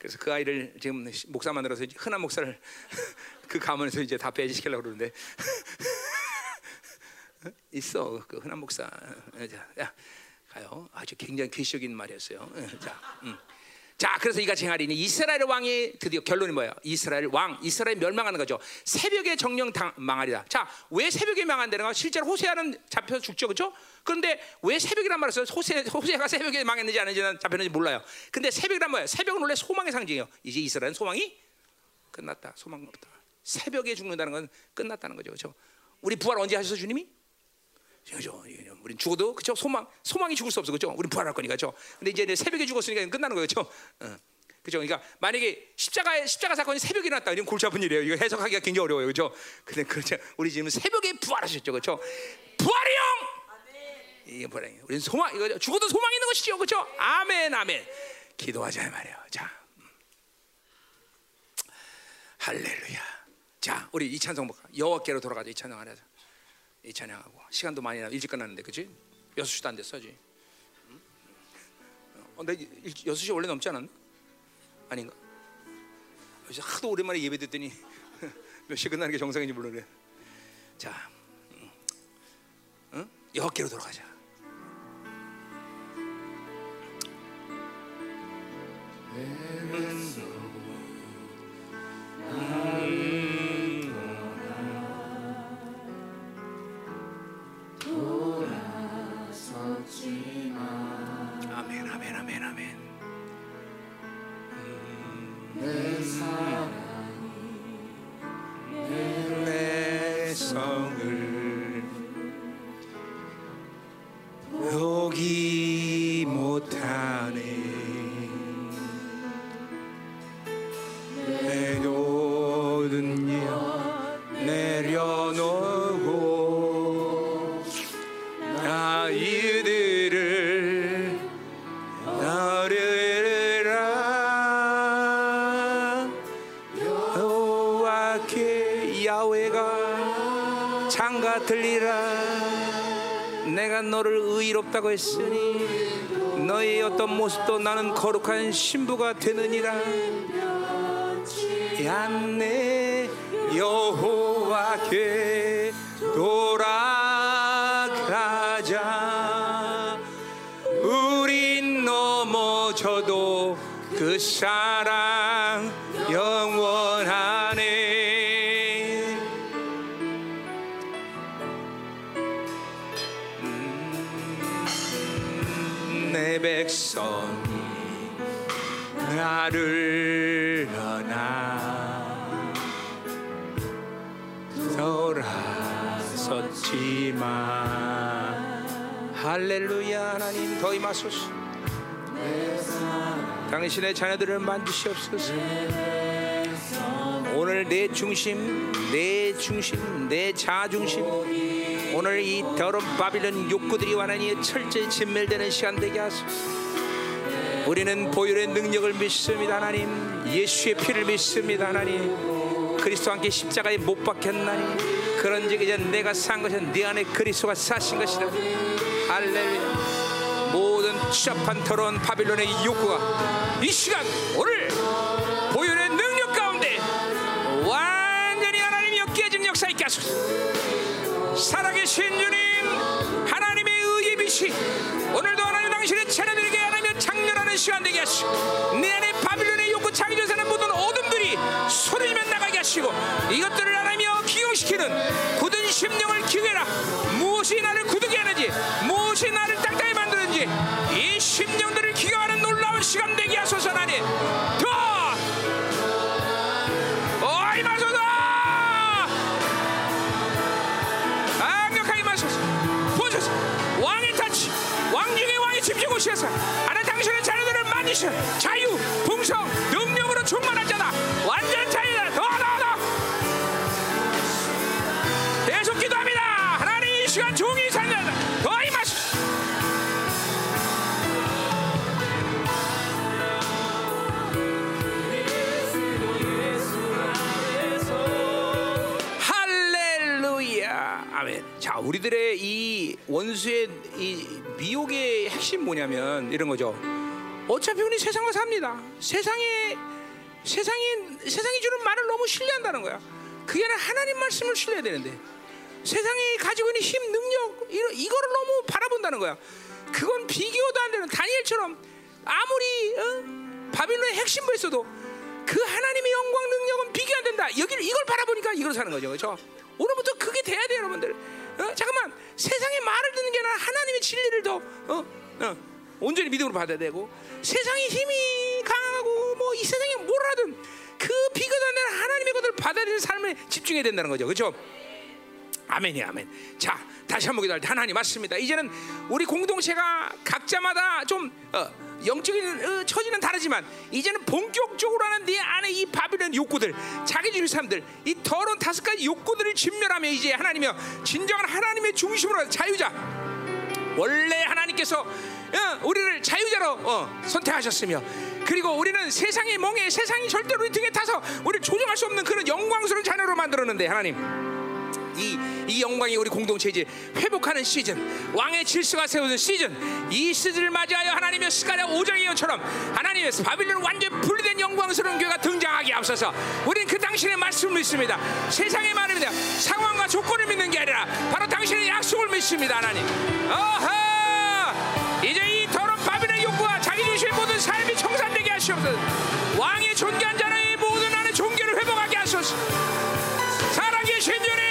그래서 그 아이를 지금 목사 만들어서 흔한 목사를 그 가문에서 이제 다 배제시키려고 그러는데. 있어 그 흔한 목사. 야 가요. 아주 굉장히 괴식적인 말이었어요. 자, 음. 자 그래서 이가 쟁하리니 이스라엘 왕이 드디어 결론이 뭐예요? 이스라엘 왕 이스라엘 멸망하는 거죠. 새벽에 정령 당, 망하리라. 자 왜 새벽에 망한다는 거 실제로 호세아는 잡혀서 죽죠 그렇죠 그런데 왜 새벽이란 말을 써요? 호세, 호세아가 새벽에 망했는지 아닌지는 잡혔는지 몰라요. 근데 새벽이란 뭐예요? 새벽은 원래 소망의 상징이에요. 이제 이스라엘은 소망이 끝났다. 소망 없다. 새벽에 죽는다는 건 끝났다는 거죠 그렇죠 우리 부활 언제 하셔서 주님이? 그죠? 우린 죽어도 그죠? 소망 소망이 죽을 수 없어 그죠? 우린 부활할 거니까 그죠? 근데 이제 새벽에 죽었으니까 끝나는 거죠. 그죠? 어. 그죠? 그러니까 만약에 십자가 십자가 사건이 새벽에 났다 이건 골치 아픈 일이에요. 이거 해석하기가 굉장히 어려워요. 그죠? 근데 그렇죠. 우리 지금 새벽에 부활하셨죠. 그죠? 부활이요. 이게 부활이 우리는 소망 이거 죽어도 소망 있는 것이죠. 그죠? 아멘 아멘. 기도하자 말이에요. 자. 음. 할렐루야. 자, 우리 이 찬송 볼까? 여호와께로 돌아가자. 이 찬송 하자. 이 찬양하고 시간도 많이 나 일찍 끝났는데 그지? 6시도 안 됐어 지 어, 내 6시 원래 넘지 않았나? 아닌가? 그래서 하도 오랜만에 예배 듣더니 몇 시 끝나는 게 정상인지 모르네 자 응? 여호께로 돌아가자 아 의롭다고 했으니 너의 어떤 모습도 나는 거룩한 신부가 되느니라. 얀네 여호와께 돌아가자. 우린 넘어져도 그 사 임하소서. 당신의 자녀들을 만드시옵소서. 오늘 내 중심 내 중심 내 자중심. 오늘 이 더러운 바빌론 욕구들이 완전히 철저히 진멸되는 시간 되게 하소서. 우리는 보혈의 능력을 믿습니다 하나님. 예수의 피를 믿습니다 하나님. 그리스도와 함께 십자가에 못 박혔나니. 그런즉 이제 내가 산 것은 네 안에 그리스도가 사신 것이다. 할렐루야 추잡한 더러운 바빌론의 이 욕구가 이 시간 오늘 보혈의 능력 가운데 완전히 하나님이 엮여진 역사 있게 하소서. 살아계신 주님 하나님의 의의 빛이 오늘도 하나님 당신의 자녀들에게 하나님의 장렬하는 시간 되게 하시고 내 안에 바빌론의 욕구 창조에 사는 모든 어둠들이 소리면 나가게 하시고 이것들을 하나님여 기용시키는 우리들의 이 원수의 이 미혹의 핵심 뭐냐면 이런 거죠 어차피 우리 세상을 삽니다 세상에 세상이 세상이 주는 말을 너무 신뢰한다는 거야 그게 아니라 하나님 말씀을 신뢰해야 되는데 세상이 가지고 있는 힘 능력 이거, 이거를 너무 바라본다는 거야 그건 비교도 안 되는 다니엘처럼 아무리 어? 바빌론의 핵심부에 있어도 그 하나님의 영광 능력은 비교 안 된다. 여기를 이걸 바라보니까 이걸 사는 거죠, 그렇죠? 오늘부터 그게 돼야 돼요, 여러분들. 어? 잠깐만 세상의 말을 듣는 게 아니라 하나님의 진리를 더 어? 어. 온전히 믿음으로 받아야 되고 세상의 힘이 강하고 뭐 이 세상에 뭘 하든 그 비교도 안 되는 하나님의 것을 받아들이는 삶에 집중해야 된다는 거죠, 그렇죠? 아멘이 아멘. 자, 다시 한번 기도할 때 하나님 맞습니다. 이제는 우리 공동체가 각자마다 좀 어, 영적인 어, 처지는 다르지만 이제는 본격적으로 하는 네 안에 이 바빌론 욕구들, 자기 주의 사람들, 이 더러운 다섯 가지 욕구들을 진멸하며 이제 하나님이여 진정한 하나님의 중심으로 자유자. 원래 하나님께서 어, 우리를 자유자로 어, 선택하셨으며 그리고 우리는 세상의 멍에 세상이 절대로 우리 등에 타서 우리를 조종할 수 없는 그런 영광스러운 자녀로 만들었는데 하나님 이, 이 영광이 우리 공동체 이제 회복하는 시즌 왕의 질서가 세워진 시즌 이 시즌을 맞이하여 하나님의 스가랴 5장의 예언처럼 하나님의 바빌론 완전 분리된 영광스러운 교회가 등장하기 앞서서 우리는 그 당신의 말씀을 믿습니다. 세상의 믿어 상황과 조건을 믿는 게 아니라 바로 당신의 약속을 믿습니다 하나님. 어허! 이제 이 더러운 바빌론의 욕구와 자기 중심의 모든 삶이 청산되게 하시옵소서. 왕의 존귀한 자의 모든 안에 존귀를 회복하게 하소서. 살아계신 주님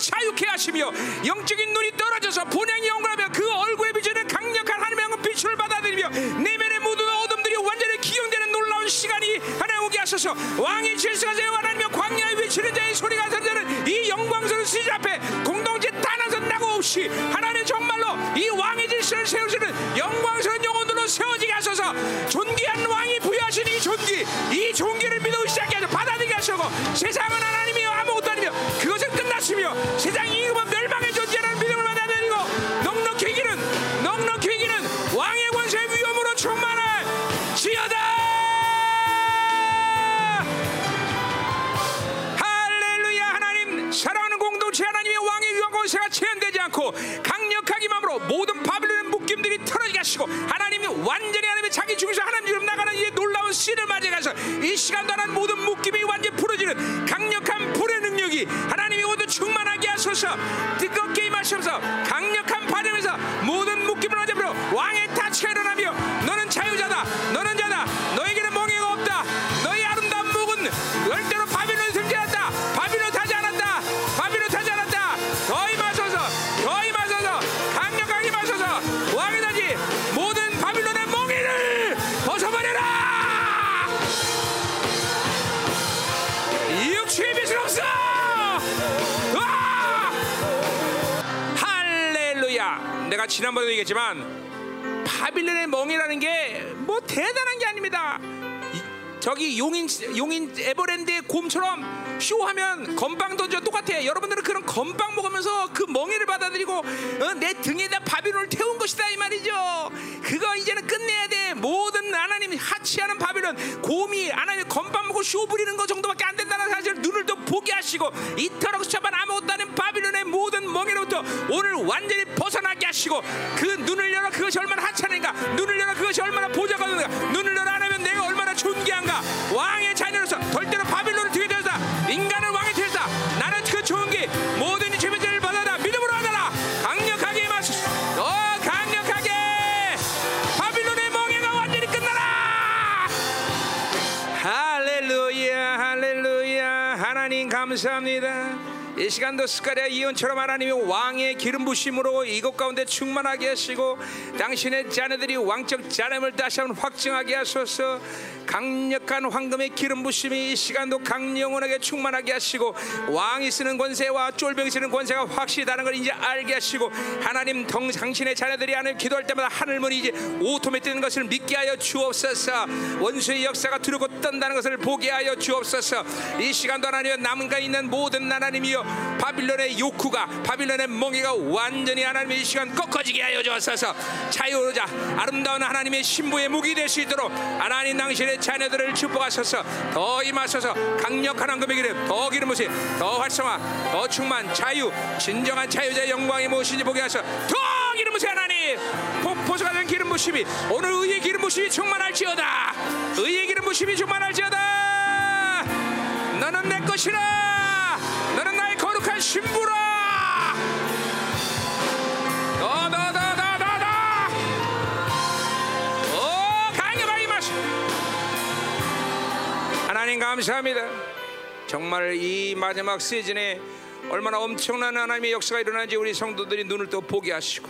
자유케 하시며 영적인 눈이 떨어져서 본향이 영광하며 그 얼굴에 비치는 강력한 하나님의 빛을 받아들이며 내면의 모든 어둠들이 완전히 기용되는 놀라운 시간이 하나님 오게 하소서. 왕의 질서가 세워 하나님의 광야에 외치는 자의 소리가 들리는 이 영광스러운 시절 앞에 공동체 단한선 나고 없이 하나님 정말로 이 왕의 질서를 세우시는 영광스러운 영혼들로 세워지게 하소서. 존귀한 왕이 부여하신 이 존귀 이 존귀를 믿어 시작해 하소 받아들이게 하시고 세상은 하나님이 아무것도 아니며 그것은 끝났으며 세상이 이름은 멸망의 존재라는 믿음을 받아들이고 넉넉히 기는 넉넉히 기는 왕의 권세의 위엄으로 충만할 지어다! 하나님 권세가 체현되지 않고 강력하기만으로 모든 바빌론의 묶임들이 털어지게 하시고 하나님이 완전히 하나님의 자기 중에서 하나님으로 나가는 이 놀라운 씨를 맞이해서 이 시간도 하나님 모든 묶임이 완전히 풀어지는 강력한 불의 능력이 하나님 이 모두 충만하게 하소서. 뜨겁게 임하셔서. 강력한 바람에서 모든 묶임을 풀어 왕의 타치가 일어나며 너는 자유자다 지난번에 얘기했지만 바빌론의 멍이라는 게 뭐 대단한 게 아닙니다. 이- 저기 용인 용인 에버랜드의 곰처럼 쇼하면 건빵 던져 똑같아. 여러분들은 그런 건빵 먹으면서 그 멍에를 받아들이고 어, 내 등에다 바빌론을 태운 것이다 이 말이죠. 그거 이제는 끝내야 돼. 모든 하나님 하치하는 바빌론 곰이 하나님 건빵 먹고 쇼 부리는 거 정도밖에 안 된다는 사실 눈을 또 보게 하시고 이토록 수차반 아무것도 아닌 바빌론의 모든 멍에로부터 오늘 완전히 벗어나게 하시고 그 눈을 열어 그것이 얼마나 하찮은가 눈을 열어 그것이 얼마나 보좌가 되는가 눈을 열어 안 하면 내가 얼마나 존귀한가 왕의 자녀로서 절대로 바빌론 감사합니다 이 시간도 스가랴 이언처럼 하나님이 왕의 기름 부심으로 이곳 가운데 충만하게 하시고 당신의 자녀들이 왕적 자람을 다시 한번 확증하게 하소서. 강력한 황금의 기름 부심이 이 시간도 강영원하게 충만하게 하시고 왕이 쓰는 권세와 쫄병이 쓰는 권세가 확실히 다른 걸 이제 알게 하시고 하나님 동 당신의 자녀들이 하나님 기도할 때마다 하늘문이 이제 오토매 뜨는 것을 믿게 하여 주옵소서. 원수의 역사가 두렵고 떤다는 것을 보게 하여 주옵소서. 이 시간도 하나님 남은가 있는 모든 하나님이여 바빌론의 욕구가 바빌론의 멍에가 완전히 하나님의 이 시간 꺾어지게 하여 주옵소서. 자유로자. 아름다운 하나님의 신부의 무기 될 수 있도록 하나님 당신의 자녀들을 축복하소서. 더 임하소서. 강력한 황금의 기름 더 기름 부시 더 활성화 더 충만 자유 진정한 자유자의 영광이 무엇인지 보게 하소서. 더 기름 부시 하나님. 폭포수가 된 기름 부심이 오늘 의의 기름 부심이 충만할지어다. 의의 기름 부심이 충만할지어다. 너는 내 것이라 신부라! 감사합니다. 정말 이 마지막 시즌에 얼마나 엄청난 하나님의 역사가 일어나는지 우리 성도들이 눈을 또 보게 하시고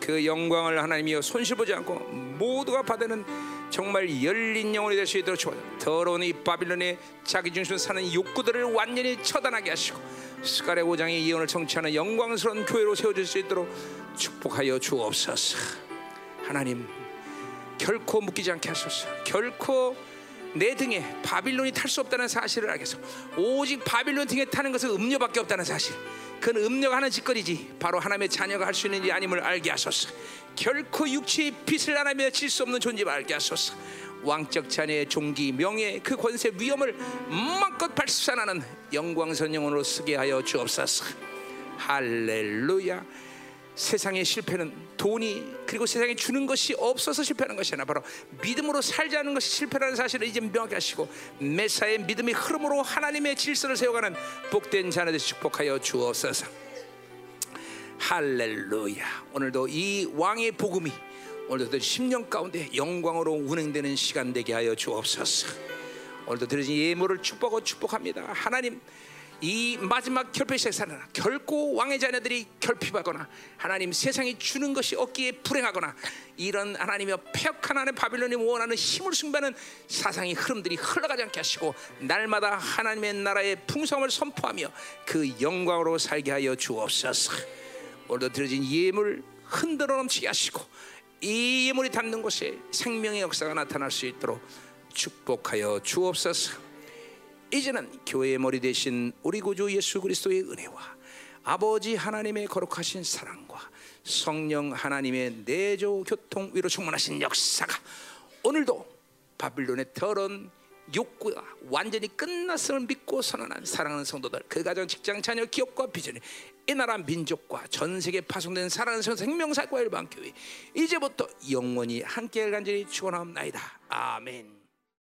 그 영광을 하나님이여 손실보지 않고 모두가 받는 정말 열린 영혼이 될 수 있도록 좋아요. 더러운 이 바빌론의 자기 중심 사는 욕구들을 완전히 처단하게 하시고 스가랴 5장의 예언을 성취하는 영광스러운 교회로 세워질 수 있도록 축복하여 주옵소서. 하나님 결코 묶이지 않게 하소서. 결코 내 등에 바빌론이 탈 수 없다는 사실을 알겠소. 오직 바빌론 등에 타는 것은 음료밖에 없다는 사실. 그건 음료가 하는 짓거리지 바로 하나님의 자녀가 할 수 있는지 아님을 알게 하소서. 결코 육체의 빛을 하나님의 질수 없는 존재를 알게 하소서. 왕적 자녀의 종기, 명예, 그 권세, 위엄을 마음껏 발산하는 영광선 영혼으로 쓰게 하여 주옵소서. 할렐루야. 세상의 실패는 돈이 그리고 세상에 주는 것이 없어서 실패하는 것이 아니라 바로 믿음으로 살지 않는 것이 실패라는 사실을 이제 명확히 하시고 메사의 믿음의 흐름으로 하나님의 질서를 세워가는 복된 자녀들 축복하여 주옵소서 할렐루야 오늘도 이 왕의 복음이 오늘도 10년 가운데 영광으로 운행되는 시간 되게 하여 주옵소서 오늘도 드려진 예물을 축복하고 축복합니다. 하나님 이 마지막 결핍 세상은 결코 왕의 자녀들이 결핍하거나 하나님 세상이 주는 것이 없기에 불행하거나 이런 하나님의 폐역한 안에 바빌론이 원하는 힘을 숭배하는 사상의 흐름들이 흘러가지 않게 하시고 날마다 하나님의 나라의 풍성함을 선포하며 그 영광으로 살게 하여 주옵소서. 오늘도 드려진 예물 흔들어 넘치게 하시고 이 예물이 닿는 곳에 생명의 역사가 나타날 수 있도록 축복하여 주옵소서 이제는 교회의 머리 대신 우리 구주 예수 그리스도의 은혜와 아버지 하나님의 거룩하신 사랑과 성령 하나님의 내조 교통 위로 충만하신 역사가 오늘도 바빌론의 더러운 욕구가 완전히 끝났음을 믿고 선언한 사랑하는 성도들 그 가정 직장 자녀 기업과 비전이 이 나라 민족과 전 세계 파송된 사랑하는 생명사과 일반 교회 이제부터 영원히 함께 간절히 축원하옵나이다 아멘.